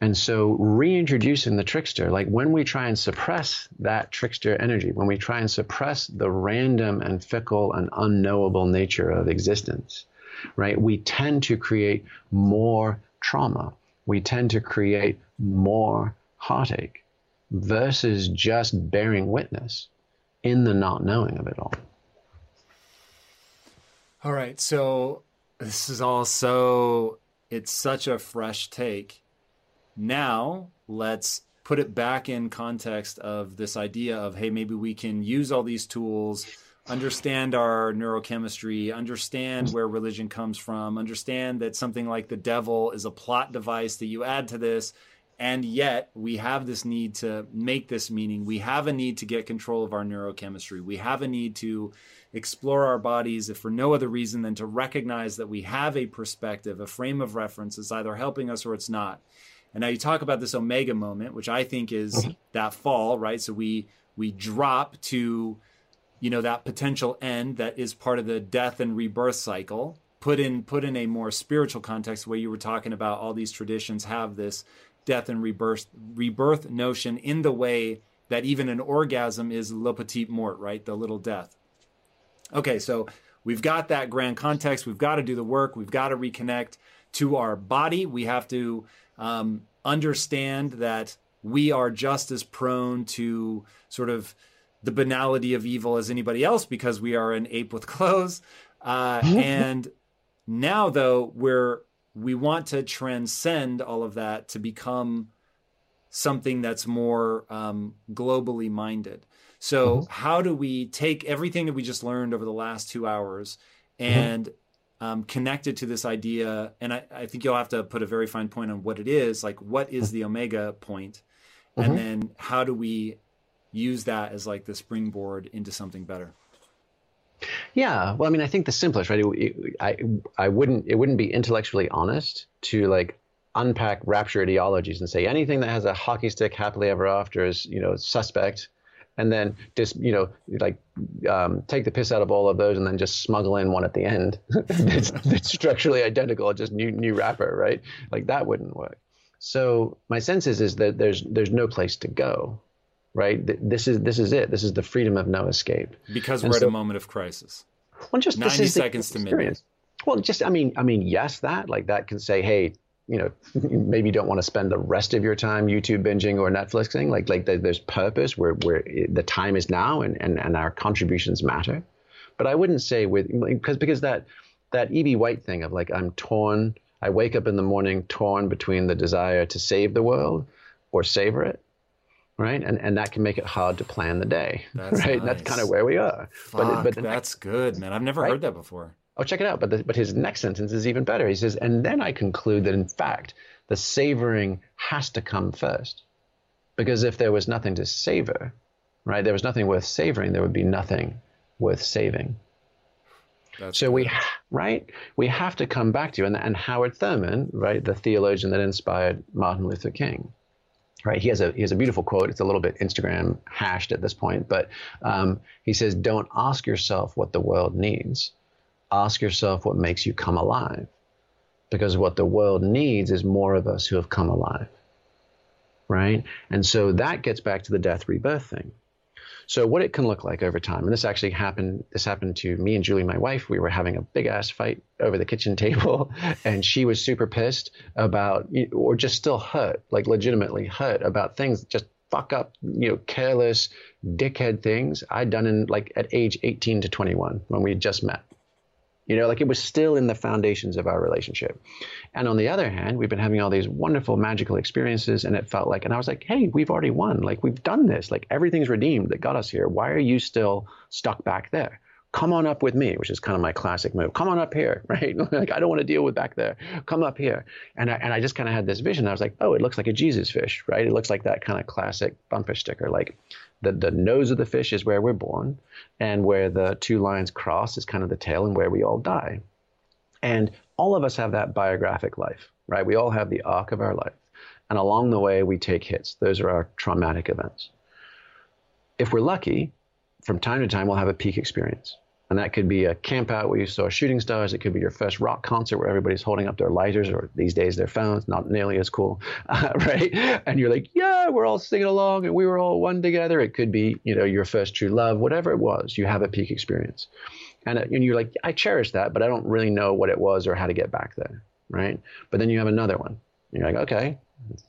And so reintroducing the trickster, like when we try and suppress that trickster energy, when we try and suppress the random and fickle and unknowable nature of existence, right, we tend to create more trauma. We tend to create more heartache versus just bearing witness in the not knowing of it all. All right. So this is all so, it's such a fresh take. Now let's put it back in context of this idea of, hey, maybe we can use all these tools, understand our neurochemistry, understand where religion comes from, understand that something like the devil is a plot device that you add to this. And yet, we have this need to make this meaning. We have a need to get control of our neurochemistry. We have a need to explore our bodies, if for no other reason than to recognize that we have a perspective, a frame of reference that's either helping us or it's not. And now you talk about this omega moment, which I think is mm-hmm. that fall, right? So we we drop to, you know, that potential end that is part of the death and rebirth cycle. Put in put in a more spiritual context, where you were talking about all these traditions have this death and rebirth rebirth notion in the way that even an orgasm is le petit mort, right? The little death. Okay, so we've got that grand context. We've got to do the work. We've got to reconnect to our body. We have to um, understand that we are just as prone to sort of the banality of evil as anybody else because we are an ape with (laughs) clothes. Uh, (laughs) and now, though, we're we want to transcend all of that to become something that's more um, globally minded. So, mm-hmm. how do we take everything that we just learned over the last two hours mm-hmm. and mm-hmm. um, connect it to this idea? And I, I, think you'll have to put a very fine point on what it is. Like, what is the omega point? Mm-hmm. And then, how do we use that as like the springboard into something better? Yeah, well, I mean, I think the simplest, right? It, I I wouldn't it wouldn't be intellectually honest to like unpack rapture ideologies and say anything that has a hockey stick happily ever after is you know suspect and then just you know like um, take the piss out of all of those and then just smuggle in one at the end (laughs) that's, that's structurally identical just new new wrapper right like that wouldn't work so my sense is is that there's there's no place to go right this is this is it this is the freedom of no escape because and we're so, at a moment of crisis well just 90 seconds to midnight well just i mean i mean yes that like that can say hey you know, (laughs) maybe you don't want to spend the rest of your time YouTube binging or Netflixing. Like, like there's purpose where, where the time is now and, and, and our contributions matter. But I wouldn't say with, because, because that, that E.B. White thing of like, I'm torn, I wake up in the morning torn between the desire to save the world or savor it. Right. And, and that can make it hard to plan the day. (laughs) That's right. Nice. That's kind of where we are. Fuck, but, but that's good, man. I've never right? heard that before. Oh, check it out. But, the, but his next sentence is even better. He says, and then I conclude that in fact, the savoring has to come first. Because if there was nothing to savor, right, there was nothing worth savoring, there would be nothing worth saving. That's so we, right, we have to come back to, you and, and Howard Thurman, right, the theologian that inspired Martin Luther King, right? He has a he has a beautiful quote. It's a little bit Instagram hashed at this point, but um, he says, "Don't ask yourself what the world needs ask yourself what makes you come alive. Because what the world needs is more of us who have come alive. Right? And so that gets back to the death rebirth thing. So what it can look like over time, and this actually happened. This happened to me and Julie, my wife. We were having a big ass fight over the kitchen (laughs) table, and she was super pissed about, or just still hurt, like legitimately hurt about things just fuck up, you know, careless, dickhead things I'd done in like at age 18 to 21 when we just met. You know, like it was still in the foundations of our relationship. And on the other hand, we've been having all these wonderful magical experiences, and it felt like, and I was like, hey, we've already won. Like, we've done this. Like, everything's redeemed that got us here. Why are you still stuck back there? Come on up with me, which is kind of my classic move. Come on up here, (laughs) right? (laughs) like, I don't want to deal with back there. Come up here. And I, and I just kind of had this vision. I was like, oh, it looks like a Jesus fish, right? It looks like that kind of classic bumper sticker. Like, the, the nose of the fish is where we're born, and where the two lines cross is kind of the tail and where we all die. And all of us have that biographic life, right? We all have the arc of our life. And along the way, we take hits. Those are our traumatic events. If we're lucky, from time to time, we'll have a peak experience. And that could be a camp out where you saw shooting stars. It could be your first rock concert where everybody's holding up their lighters or these days their phones, not nearly as cool, (laughs) uh, right? And you're like, yeah, we're all singing along and we were all one together. It could be, you know, your first true love, whatever it was, you have a peak experience. And, and you're like, I cherish that, but I don't really know what it was or how to get back there, right? But then you have another one. You're like, okay,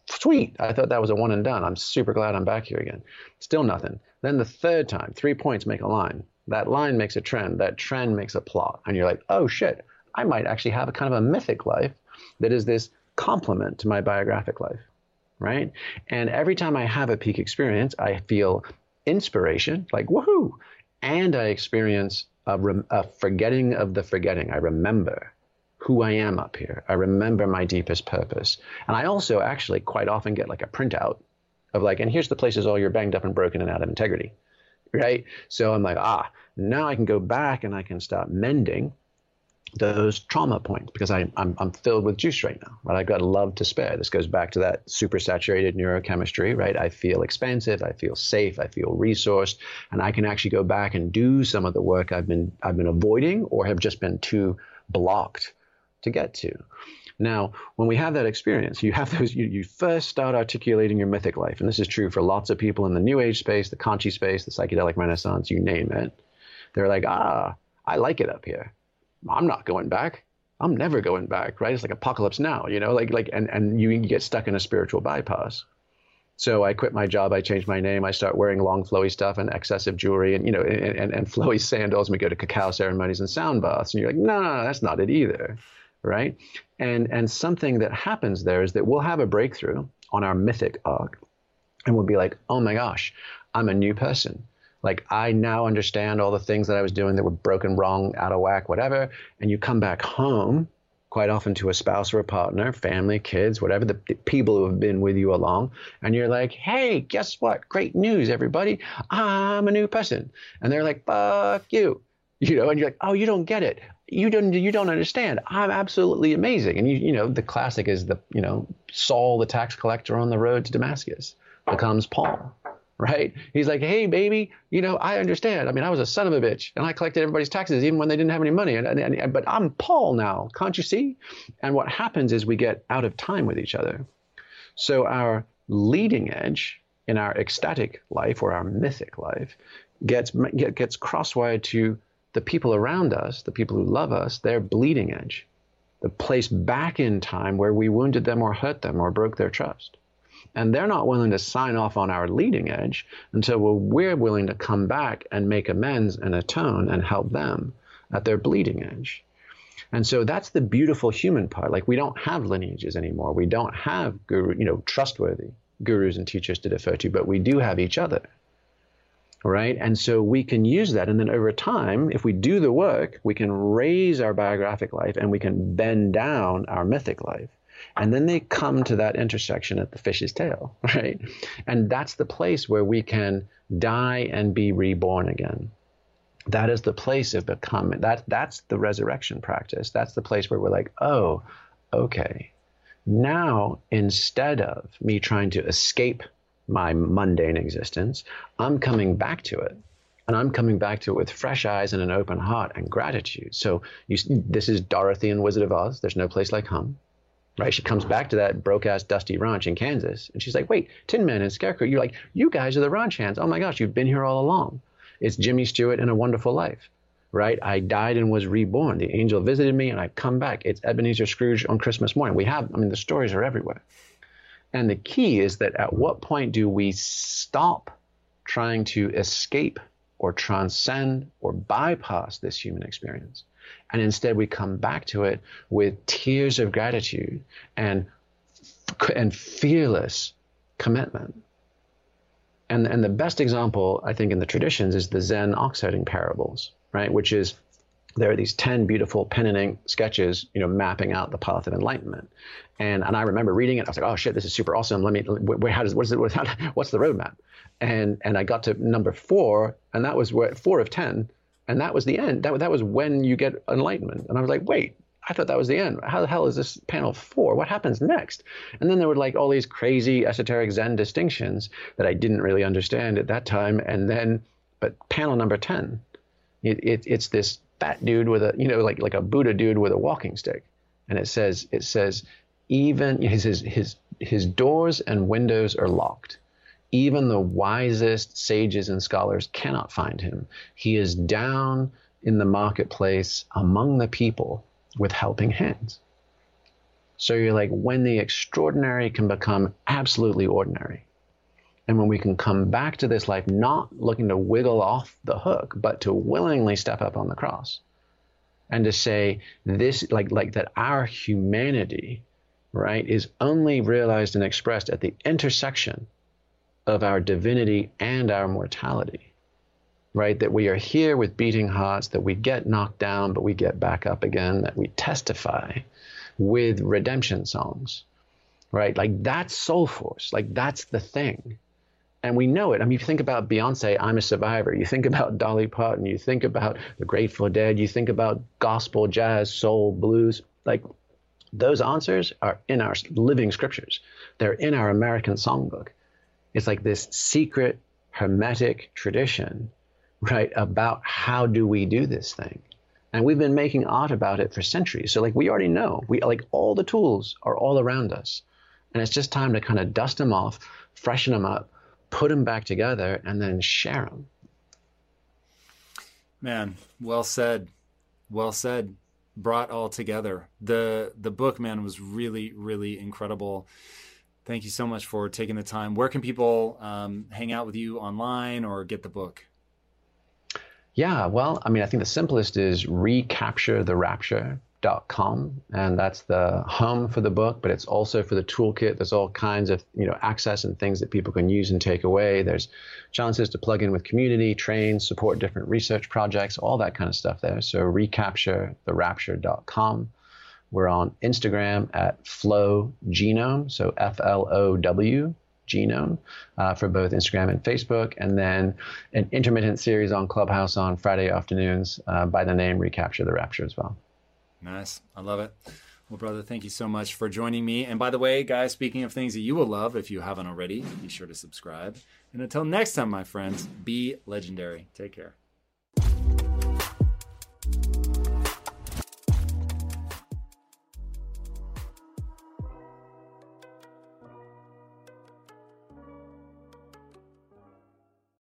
sweet. I thought that was a one and done. I'm super glad I'm back here again. Still nothing. Then the third time, three points make a line. That line makes a trend. That trend makes a plot. And you're like, oh shit, I might actually have a kind of a mythic life that is this complement to my biographic life, right? And every time I have a peak experience, I feel inspiration, like woohoo, and I experience a, rem- a forgetting of the forgetting. I remember who I am up here. I remember my deepest purpose. And I also actually quite often get like a printout of like, and here's the places all you're banged up and broken and out of integrity right? So I'm like, ah, now I can go back and I can start mending those trauma points because I, I'm, I'm filled with juice right now, right? I've got love to spare. This goes back to that super saturated neurochemistry, right? I feel expansive, I feel safe, I feel resourced, and I can actually go back and do some of the work I've been I've been avoiding or have just been too blocked to get to. Now, when we have that experience, you have those, you, you first start articulating your mythic life. And this is true for lots of people in the New Age space, the Kanchi space, the psychedelic renaissance, you name it. They're like, ah, I like it up here. I'm not going back. I'm never going back, right? It's like apocalypse now, you know, like, like, and, and you get stuck in a spiritual bypass. So I quit my job. I change my name. I start wearing long, flowy stuff and excessive jewelry and, you know, and, and, and flowy (laughs) sandals. And we go to cacao ceremonies and sound baths. And you're like, no, no, that's not it either right? And and something that happens there is that we'll have a breakthrough on our mythic arc, and we'll be like, oh my gosh, I'm a new person. Like I now understand all the things that I was doing that were broken, wrong, out of whack, whatever. And you come back home, quite often to a spouse or a partner, family, kids, whatever, the, the people who have been with you along, and you're like, hey, guess what? Great news, everybody. I'm a new person. And they're like, fuck you you know, and you're like, oh, you don't get it you don't you don't understand. I'm absolutely amazing. And you you know the classic is the you know Saul the tax collector on the road to Damascus becomes Paul, right? He's like, hey, baby, you know, I understand. I mean, I was a son of a bitch and I collected everybody's taxes even when they didn't have any money. And, and, and, but I'm Paul now, can't you see? And what happens is we get out of time with each other. So our leading edge in our ecstatic life or our mythic life gets, gets crosswired to the people around us, the people who love us, their bleeding edge, the place back in time where we wounded them or hurt them or broke their trust. And they're not willing to sign off on our leading edge until we're willing to come back and make amends and atone and help them at their bleeding edge. And so that's the beautiful human part. Like we don't have lineages anymore. We don't have guru, you know, trustworthy gurus and teachers to defer to, but we do have each other. Right? And so we can use that. And then over time, if we do the work, we can raise our biographic life and we can bend down our mythic life. And then they come to that intersection at the fish's tail, (laughs) right? And that's the place where we can die and be reborn again. That is the place of becoming. That that's the resurrection practice. That's the place where we're like, oh, okay. Now, instead of me trying to escape my mundane existence, I'm coming back to it. And I'm coming back to it with fresh eyes and an open heart and gratitude. So you, this is Dorothy and Wizard of Oz. There's no place like home right? She comes back to that broke ass dusty ranch in Kansas, and she's like, "Wait, Tin Man and Scarecrow, you're like, you guys are the ranch hands. Oh my gosh, you've been here all along. It's Jimmy Stewart in A Wonderful Life." Right? I died and was reborn. The angel visited me and I've come back. It's Ebenezer Scrooge on Christmas morning. We have, I mean, the stories are everywhere. And the key is that at what point do we stop trying to escape or transcend or bypass this human experience? And instead, we come back to it with tears of gratitude and, and fearless commitment. And, and the best example, I think, in the traditions is the Zen ox herding parables, right? Which is there are these 10 beautiful pen and ink sketches, you know, mapping out the path of enlightenment. And, and I remember reading it. I was like, oh shit, this is super awesome. Let me, where, how does, what is it, (laughs) what's the roadmap? And, and I got to number four, and that was where, four of 10 and that was the end. That, that was when you get enlightenment. And I was like, wait, I thought that was the end. How the hell is this panel four? What happens next? And then there were like all these crazy esoteric Zen distinctions that I didn't really understand at that time. And then, but panel number 10, it, it, it's this fat dude with a, you know, like, like a Buddha dude with a walking stick. And it says, it says, even his, his, his, his doors and windows are locked even the wisest sages and scholars cannot find him. He is down in the marketplace among the people with helping hands. So you're like, when the extraordinary can become absolutely ordinary, and when we can come back to this life not looking to wiggle off the hook, but to willingly step up on the cross and to say, this, like, like that our humanity, right, is only realized and expressed at the intersection of our divinity and our mortality, right? That we are here with beating hearts, that we get knocked down, but we get back up again, that we testify with redemption songs, right? Like that's soul force, like that's the thing. And we know it. I mean, you think about Beyonce, I'm a survivor. You think about (laughs) Dolly Parton. You think about the Grateful Dead. You think about gospel, jazz, soul, blues. Like those answers are in our living scriptures. They're in our American songbook. It's like this secret hermetic tradition, right, about how do we do this thing. And we've been making art about it for centuries. So like we already know. We like all the tools are all around us. And it's just time to kind of dust them off, freshen them up, put them back together, and then share them. Man, well said. Well said. Brought all together. The the book, man, was really, really incredible. Thank you so much for taking the time. Where can people um, hang out with you online or get the book? Yeah, well, I mean, I think the simplest is recapturetherapture.com, and that's the home for the book, but it's also for the toolkit. There's all kinds of you know access and things that people can use and take away. There's chances to plug in with community, train, support different research projects, all that kind of stuff there. So recapturetherapture.com. We're on Instagram at Flow Genome, so F L O W genome uh, for both Instagram and Facebook, and then an intermittent series on Clubhouse on Friday afternoons uh, by the name Recapture the Rapture as well. Nice. I love it. Well, brother, thank you so much for joining me. And by the way, guys, speaking of things that you will love, if you haven't already, be sure to subscribe And until next time, my friends, be legendary. Take care.